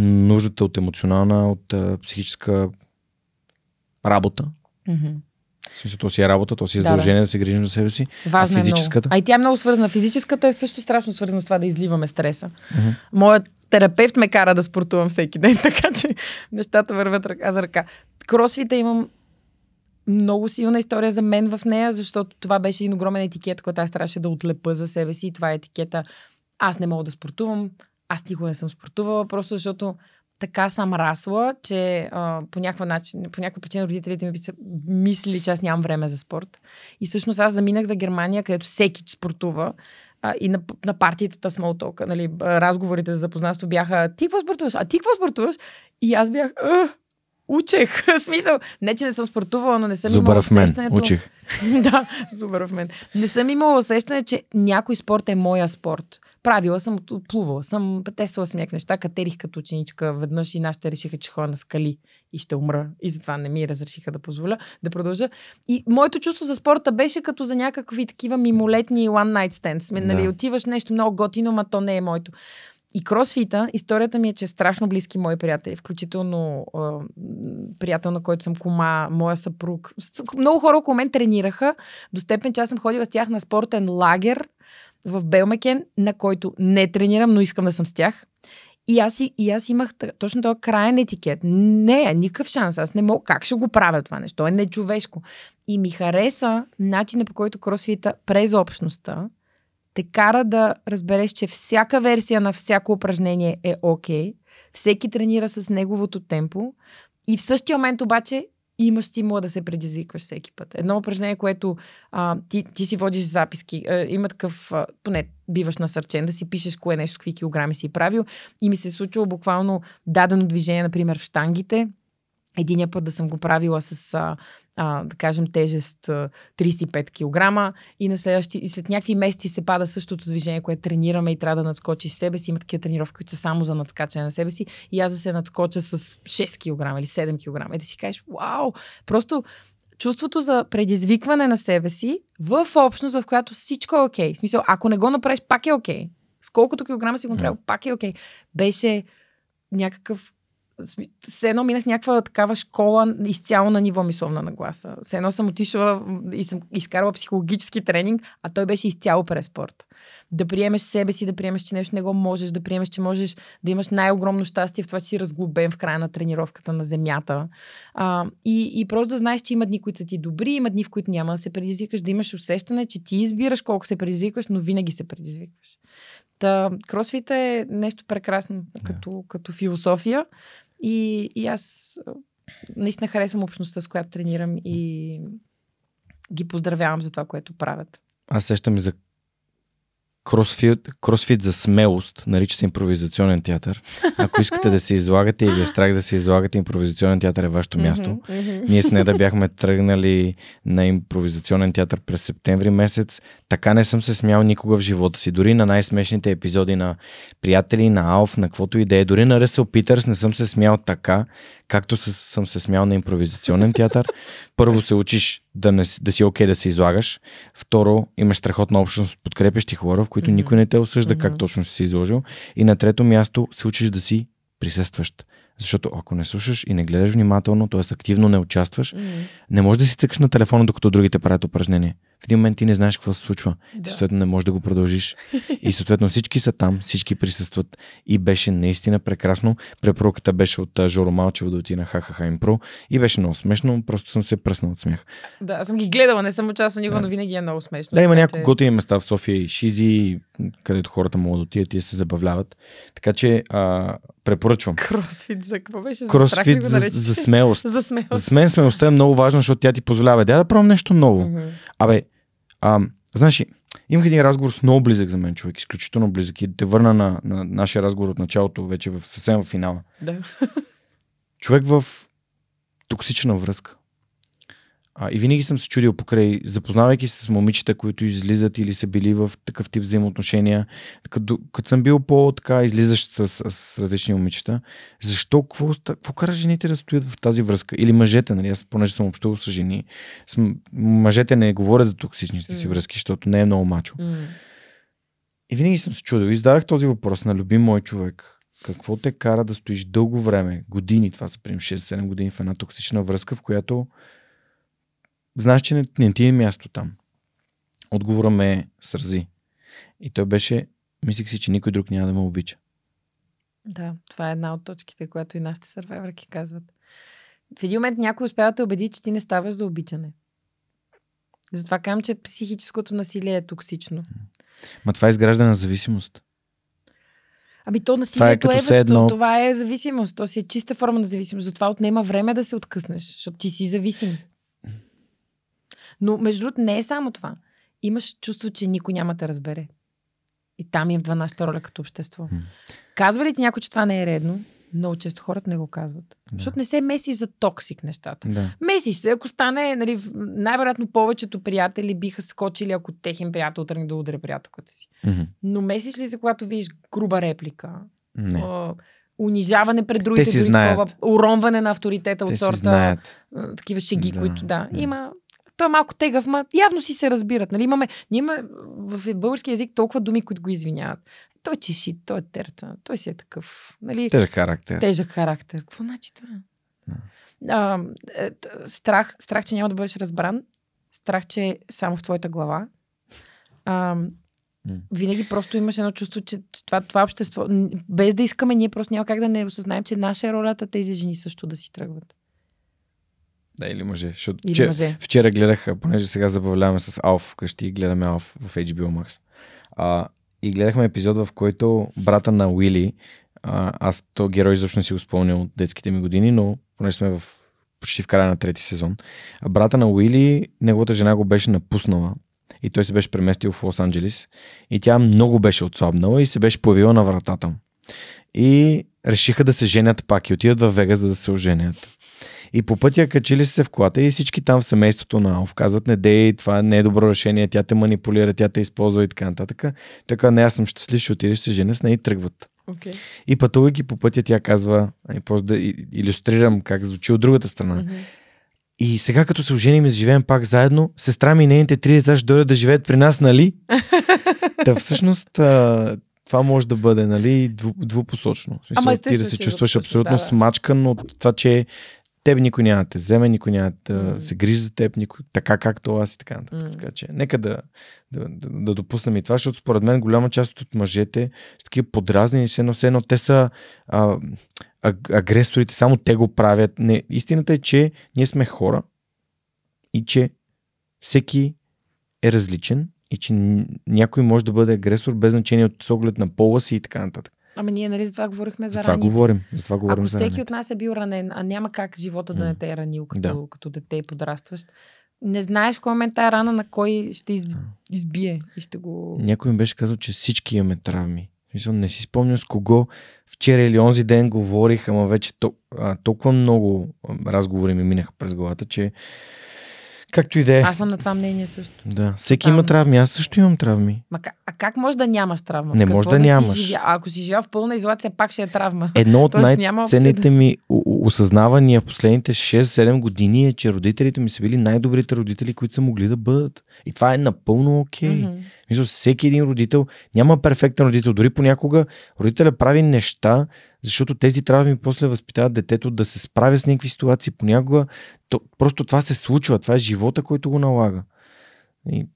Speaker 1: нуждата от емоционална, от а, психическа работа.
Speaker 2: Мгм.
Speaker 1: В смисъл, то си е работа, то си е
Speaker 2: Да, да.
Speaker 1: задължение да, се грижим за себе си.
Speaker 2: Важно
Speaker 1: А
Speaker 2: е
Speaker 1: физическата?
Speaker 2: много. А и тя е много свързана. Физическата е също страшно свързана с това да изливаме стреса.
Speaker 1: Мгм.
Speaker 2: Моят терапевт ме кара да спортувам всеки ден, така че нещата вървят ръка за ръка. Кросфита имам много силна история за мен в нея, защото това беше един огромен етикет, който аз трябваше да отлепа за себе си. Това е етикета аз не мога да спортувам, аз никога не съм спортувала, просто защото така съм расла, че а, по някаква начин, по някаква причина родителите ми са мислили, че аз нямам време за спорт. И всъщност аз заминах за Германия, където всеки спортува. А, и на, на партията small talk, нали, разговорите за запознанство бяха ти какво спортуваш? А ти какво спортуваш? И аз бях «Ах, учех. Смисъл, не, че не съм спортувала, но не съм имала
Speaker 1: Зубър мен.
Speaker 2: усещането.
Speaker 1: Учих.
Speaker 2: да, супер в мен. Не съм имала усещане, че някой спорт е моя спорт. Правила съм, плувала съм, тествала съм някакви неща, катерих като ученичка веднъж и нашите решиха, че ходя на скали и ще умра. И затова не ми разрешиха да позволя да продължа. И моето чувство за спорта беше като за някакви такива мимолетни one night stands. Да. Нали,
Speaker 1: Да.
Speaker 2: отиваш нещо много готино, ма то не е моето. И кросфита, историята ми е, че страшно близки мои приятели, включително м, приятел, на който съм кома, моя съпруг. Много хора около мен тренираха, до степен, че аз съм ходила с тях на спортен лагер в Белмекен, на който не тренирам, но искам да съм с тях. И аз, и, аз имах точно този крайен етикет. Не, никакъв шанс. Аз не мога. Как ще го правя това нещо? Е нечовешко. И ми хареса начина по който кросфита през общността те кара да разбереш, че всяка версия на всяко упражнение е окей. Всеки тренира с неговото темпо. И в същия момент обаче имаш стимула да се предизвикваш всеки път. Едно упражнение, което а, ти, ти си водиш записки, а, има такъв, а, поне биваш насърчен да си пишеш кое нещо, какви килограми си правил. И ми се е случило буквално дадено движение, например, в штангите. Единия път да съм го правила с, а, а, да кажем, тежест а, 35 кг и, на следващи, и след някакви месеци се пада същото движение, което тренираме и трябва да надскочиш себе си. Има такива тренировки, които са само за надскачане на себе си и аз да се надскоча с 6 кг или 7 кг и да си кажеш, вау, просто чувството за предизвикване на себе си в общност, в която всичко е окей. В смисъл, ако не го направиш, пак е окей. С колкото килограма си го направил, пак е окей. Беше някакъв все едно минах някаква такава школа изцяло на ниво мисловна нагласа. Все едно съм отишла и съм изкарала психологически тренинг, а той беше изцяло през спорт. Да приемеш себе си, да приемеш, че нещо не го можеш, да приемеш, че можеш да имаш най-огромно щастие в това, че си разглобен в края на тренировката на земята. А, и, и просто да знаеш, че има дни, които са ти добри, има дни, в които няма да се предизвикаш, да имаш усещане, че ти избираш колко се предизвикваш, но винаги се предизвикваш. Та, кросфита е нещо прекрасно като, като философия. И, и аз наистина харесвам общността, с която тренирам и ги поздравявам за това, което правят.
Speaker 1: Аз сещам и за кросфит, кросфит за смелост, нарича се импровизационен театър. Ако искате да се излагате и ви е страх да се излагате, импровизационен театър е вашето място.
Speaker 2: Мгм, мгм.
Speaker 1: Ние с Неда бяхме тръгнали на импровизационен театър през септември месец. Така не съм се смял никога в живота си. Дори на най-смешните епизоди на приятели, на Алф, на каквото и да е. Дори на Ръсъл Питърс не съм се смял така, както с- съм се смял на импровизационен театър. Първо се учиш да, не, си- да си окей да се излагаш. Второ, имаш страхотна общност от подкрепящи хора, в които
Speaker 2: Мгм.
Speaker 1: никой не те осъжда как
Speaker 2: Мгм.
Speaker 1: точно си се изложил. И на трето място се учиш да си присъстващ. Защото ако не слушаш и не гледаш внимателно, т.е. активно не участваш,
Speaker 2: Мгм.
Speaker 1: не можеш да си цъкаш на телефона, докато другите правят упражнение. В един момент ти не знаеш какво се случва. Да. Съответно не можеш да го продължиш. И съответно всички са там, всички присъстват. И беше наистина прекрасно. Препоръката беше от Жоро Малчева да отида на Хахаха Импро. И беше много смешно. Просто съм се пръснал от смях.
Speaker 2: Да, аз съм ги гледала, не съм участвала никога,
Speaker 1: Да.
Speaker 2: но винаги е много смешно.
Speaker 1: Да, има няколко
Speaker 2: че-
Speaker 1: готини места в София и Шизи, където хората могат да отидат и да се забавляват. Така че а, препоръчвам.
Speaker 2: Кросфит за какво беше? За страх
Speaker 1: Кросфит за, за смелост.
Speaker 2: За смелост.
Speaker 1: За мен смелостта е много важна, защото тя ти позволява. Да, да пробвам нещо ново. Абе, а, знаеш имах един разговор с много близък за мен човек, изключително близък. И те върна на, на нашия разговор от началото, вече в, съвсем в финала.
Speaker 2: Да.
Speaker 1: Човек в токсична връзка. А, и винаги съм се чудил покрай, запознавайки се с момичета, които излизат или са били в такъв тип взаимоотношения, като, като съм бил по-така излизащ с, с, с различни момичета, защо, какво, какво кара жените да стоят в тази връзка? Или мъжете, нали? Аз понеже съм общувал с жени, с, мъжете не говорят за токсичните си връзки, защото не е много мачо. И винаги съм се чудил. И зададах този въпрос на любим мой човек. Какво те кара да стоиш дълго време, години, това са примерно 6-7 години в една токсична връзка, в която знаеш, че не, не ти е място там. Отговора ме сързи. И той беше, мислих си, че никой друг няма да ме обича.
Speaker 2: Да, това е една от точките, която и нашите сървайвърки казват. В един момент някой успява да те убеди, че ти не ставаш за обичане. Затова казвам, че психическото насилие е токсично.
Speaker 1: Ма това е изграждане на зависимост.
Speaker 2: Ами то насилието е, е
Speaker 1: едно-
Speaker 2: това е зависимост. То си е чиста форма на зависимост. Затова отнема време да се откъснеш, защото ти си зависим. Но между другото не е само това. Имаш чувство, че никой няма да те разбере. И там е в нашата роля като общество. Казва ли ти някой, че това не е редно? Много често хората не го казват.
Speaker 1: Да.
Speaker 2: Защото не се месиш за токсик нещата.
Speaker 1: Да.
Speaker 2: Месиш се, ако стане, нали, най-вероятно повечето приятели биха скочили, ако техен приятел тръгне да ударе приятелката си. Но месиш ли се, когато видиш груба реплика?
Speaker 1: Не.
Speaker 2: а, унижаване пред другите,
Speaker 1: си
Speaker 2: дори
Speaker 1: знаят.
Speaker 2: такова уронване на авторитета
Speaker 1: Те
Speaker 2: от сорта,
Speaker 1: знаят.
Speaker 2: такива шеги,
Speaker 1: Да.
Speaker 2: които да. Има. Той е малко тегъв, ма явно си се разбират. Нали? Имаме, ние имаме в български язик толкова думи, които го извиняват. Той чеши, той е терца, той си е такъв. Нали?
Speaker 1: Тежък характер.
Speaker 2: Тежък характер. Какво значи това? А, е, страх, страх, че няма да бъдеш разбран. Страх, че е само в твоята глава. А, винаги просто имаш едно чувство, че това, това общество, без да искаме, ние просто няма как да не осъзнаем, че наша е ролята тези жени също да си тръгват.
Speaker 1: Да, или мъже. Защото
Speaker 2: Или
Speaker 1: вчера,
Speaker 2: мъже.
Speaker 1: вчера гледах, понеже сега забавляваме с Алф вкъщи, гледаме Алф в HBO Max. А, и гледахме епизод, в който брата на Уили, а, аз то герой изобщо не си го спомням от детските ми години, но понеже сме в почти в края на трети сезон. А брата на Уили, неговата жена го беше напуснала и той се беше преместил в Лос-Анджелис и тя много беше отслабнала и се беше появила на вратата. И решиха да се женят пак и отидат в Вегас, за да се оженят. И по пътя качили се в колата и всички там в семейството на Алф казват, не дей, това не е добро решение, тя те манипулира, тя те използва и така нататък. Така, не, аз съм щастлив, ще отидеш се женя с нея и тръгват.
Speaker 2: Okay.
Speaker 1: И пътувайки по пътя, тя казва, ай, просто да иллюстрирам как звучи от другата страна. И сега като се оженим и живеем пак заедно, сестра ми и нейните три деца ще дойдат да живеят при нас, нали? Та всъщност това може да бъде, нали, дву, двупосочно.
Speaker 2: Ама
Speaker 1: ти да се чувстваш абсолютно
Speaker 2: да,
Speaker 1: смачкан от това, че теб никой няма да те вземе, никой няма да
Speaker 2: М.
Speaker 1: се грижи за теб, никой, така както аз и така нататък.
Speaker 2: М.
Speaker 1: Така че нека да, да, да, да допуснем и това, защото според мен голяма част от мъжете с такива подразнени, все едно, все едно те са а, а, агресорите, само те го правят. Не, истината е, че ние сме хора и че всеки е различен и че някой може да бъде агресор без значение от с оглед на пола си и така нататък.
Speaker 2: Ама ние, нали, за това говорихме за,
Speaker 1: За това
Speaker 2: раните.
Speaker 1: говорим. За това говорим
Speaker 2: Ако
Speaker 1: за
Speaker 2: всеки
Speaker 1: раните.
Speaker 2: от нас е бил ранен, а няма как живота да не те е ранил като,
Speaker 1: Да.
Speaker 2: като дете и подрастващ, не знаеш кой момент тази рана на кой ще из, избие и ще го...
Speaker 1: Някой ми беше казал, че всички имаме травми. Смисъл, не си спомням с кого вчера или онзи ден говорих, ама вече толкова много разговори ми минаха през главата, че както и да е.
Speaker 2: Аз съм на това мнение също.
Speaker 1: Да, всеки
Speaker 2: Тотално.
Speaker 1: има травми, аз също имам травми.
Speaker 2: Ма, а как може да нямаш травма?
Speaker 1: Не може да
Speaker 2: си
Speaker 1: нямаш.
Speaker 2: живя? А ако си живял в пълна изолация, пак ще е травма.
Speaker 1: Едно от най-ценните
Speaker 2: да-
Speaker 1: ми осъзнавания в последните 6-7 години е, че родителите ми са били най-добрите родители, които са могли да бъдат. И това е напълно окей. Okay.
Speaker 2: Мгм.
Speaker 1: Мисля, всеки един родител няма перфектен родител. Дори понякога родителя прави неща, защото тези травми после възпитават детето да се справя с някакви ситуации. Понякога то, просто това се случва. Това е живота, който го налага. И,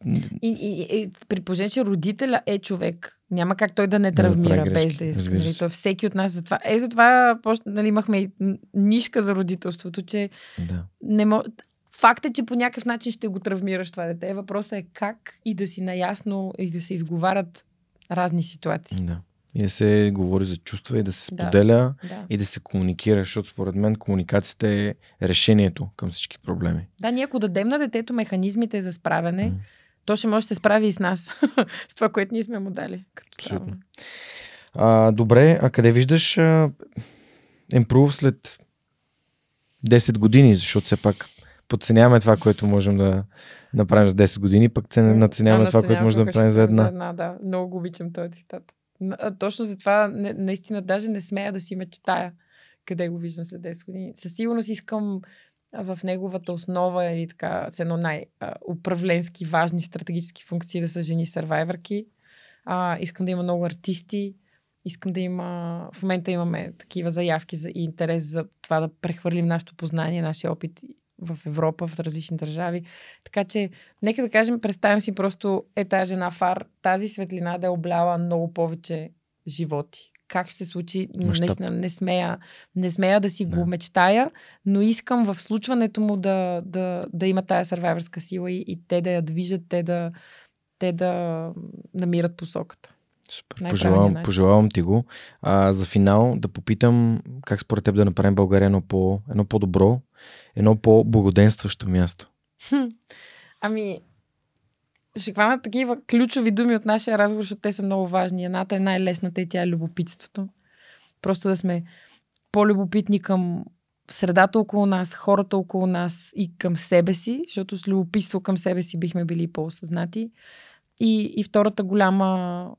Speaker 2: И, и, и при положение, че родителя е човек, няма как той да не
Speaker 1: Да, да
Speaker 2: травмира
Speaker 1: прави
Speaker 2: без да иска. Нали? То всеки от нас затова. Е, затова нали, имахме и нишка за родителството, че
Speaker 1: да.
Speaker 2: не мо... Факт е, че по някакъв начин ще го травмираш това дете. Въпросът е как и да си наясно и да се изговарят разни ситуации.
Speaker 1: да. И да се говори за чувства и да се споделя
Speaker 2: Да.
Speaker 1: и да се комуникира, защото според мен комуникацията е решението към всички проблеми.
Speaker 2: да, ние ако дадем на детето механизмите за справяне,
Speaker 1: М.
Speaker 2: то ще може да се справи и с нас. с това, което ние сме му дали. Като
Speaker 1: Абсолютно. А, добре, а къде виждаш а, Improve след 10 години, защото все пак подценяваме това, което можем да направим за 10 години, пък цен, надценяваме това, което можем да направим за
Speaker 2: правим
Speaker 1: една.
Speaker 2: да. Много го обичам този цитат. Точно за това не, наистина даже не смея да си мечтая къде го виждам след 10 години. Със сигурност искам в неговата основа или така с едно най-управленски важни стратегически функции да са жени сървайвърки. А, искам да има много артисти. Искам да има... В момента имаме такива заявки за, и интерес за това да прехвърлим нашето познание, нашия опит в Европа, в различни държави. Така че, нека да кажем, представям си просто е тази жена фар, тази светлина да е обляла много повече животи. Как ще се случи,
Speaker 1: Мащаб.
Speaker 2: наистина не смея, не смея да си
Speaker 1: Да.
Speaker 2: го мечтая, но искам в случването му да, да, да има тая сървайвърска сила и, и те да я движат, те да, те да намират посоката.
Speaker 1: Супер. Пожелавам,
Speaker 2: начин.
Speaker 1: пожелавам ти го. А, за финал да попитам как според теб да направим България едно, по, едно по-добро, едно по-благоденстващо място.
Speaker 2: Ами, ще хвана такива ключови думи от нашия разговор, защото те са много важни. Едната е най-лесната и тя е любопитството. Просто да сме по-любопитни към средата около нас, хората около нас и към себе си, защото с любопитство към себе си бихме били по-осъзнати. И, и втората голяма,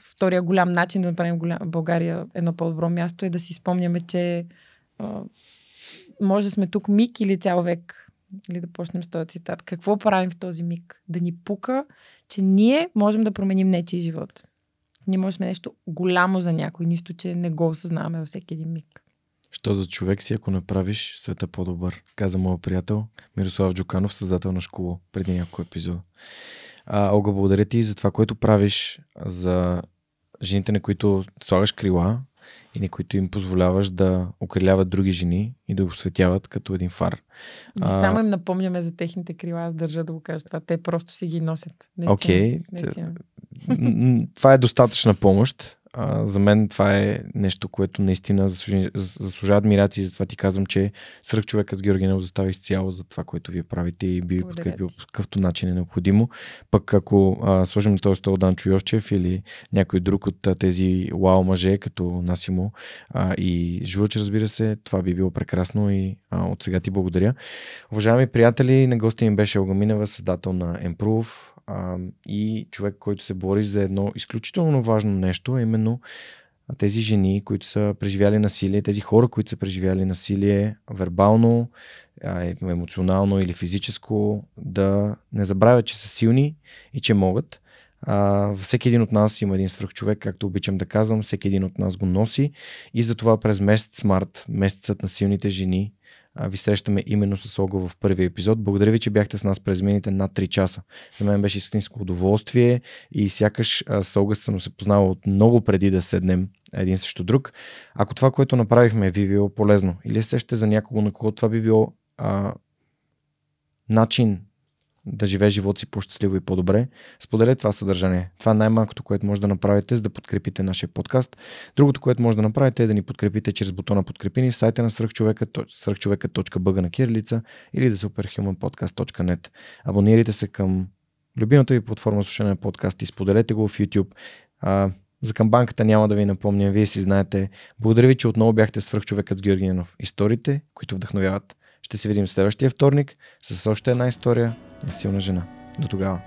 Speaker 2: втория голям начин да направим голям, България едно по-добро място е да си спомняме, че а, може да сме тук миг или цял век. Или да почнем с този цитат. Какво правим в този миг? Да ни пука, че ние можем да променим нечи живот. Ние можем нещо голямо за някой, нищо, че не го осъзнаваме във всеки един миг.
Speaker 1: Що за човек си, ако направиш света по-добър, каза моят приятел Мирослав Джуканов, създател на школа, преди няколко епизода. А, Олга, благодаря ти за това, което правиш за жените, на които слагаш крила и на които им позволяваш да окриляват други жени и да осветяват като един фар.
Speaker 2: И само им напомняме за техните крила, аз държа да го кажа това. Те просто си ги носят. Наистина,
Speaker 1: Окей,
Speaker 2: наистина.
Speaker 1: М, м, това е достатъчна помощ. А, за мен това е нещо, което наистина заслужи- заслужава адмирации. Затова ти казвам, че свръх човека с Георги Нел застава изцяло за това, което вие правите и би ви подкрепил по какъвто начин е необходимо. Пък ако а, сложим на този стол Данчо Йовчев или някой друг от а, тези вау мъже, като Насимо а, и Жулч, разбира се, това би било прекрасно и а, от сега ти благодаря. Уважаеми приятели, на гости им беше Олга Минева, създател на Improve а, и човек, който се бори за едно изключително важно нещо, именно тези жени, които са преживяли насилие, тези хора, които са преживяли насилие вербално, а, емоционално или физическо, да не забравят, че са силни и че могат. А, всеки един от нас има един свръхчовек, както обичам да казвам, всеки един от нас го носи и затова през месец март, месецът на силните жени, ви срещаме именно с Олга в първия епизод. Благодаря ви, че бяхте с нас през миналите над 3 часа. За мен беше истинско удоволствие и сякаш с Олга съм се познавал от много преди да седнем един срещу друг. Ако това, което направихме, ви било полезно или се сещате за някого, на кого това би било а, начин да живее живота си по-щастливо и по-добре, споделете това съдържание. Това е най-малкото, което може да направите, за да подкрепите нашия подкаст. Другото, което може да направите е да ни подкрепите чрез бутона подкрепини в сайта на свръхчовека.бъга на кирилица или да superhumanpodcast.net. Абонирайте се към любимата ви платформа за слушане на подкаст и споделете го в YouTube. За камбанката няма да ви напомня, вие си знаете. Благодаря ви, че отново бяхте свръхчовекът с Георгинов. Историите, които вдъхновяват. Ще се видим следващия вторник с още една история на силна жена. До тогава.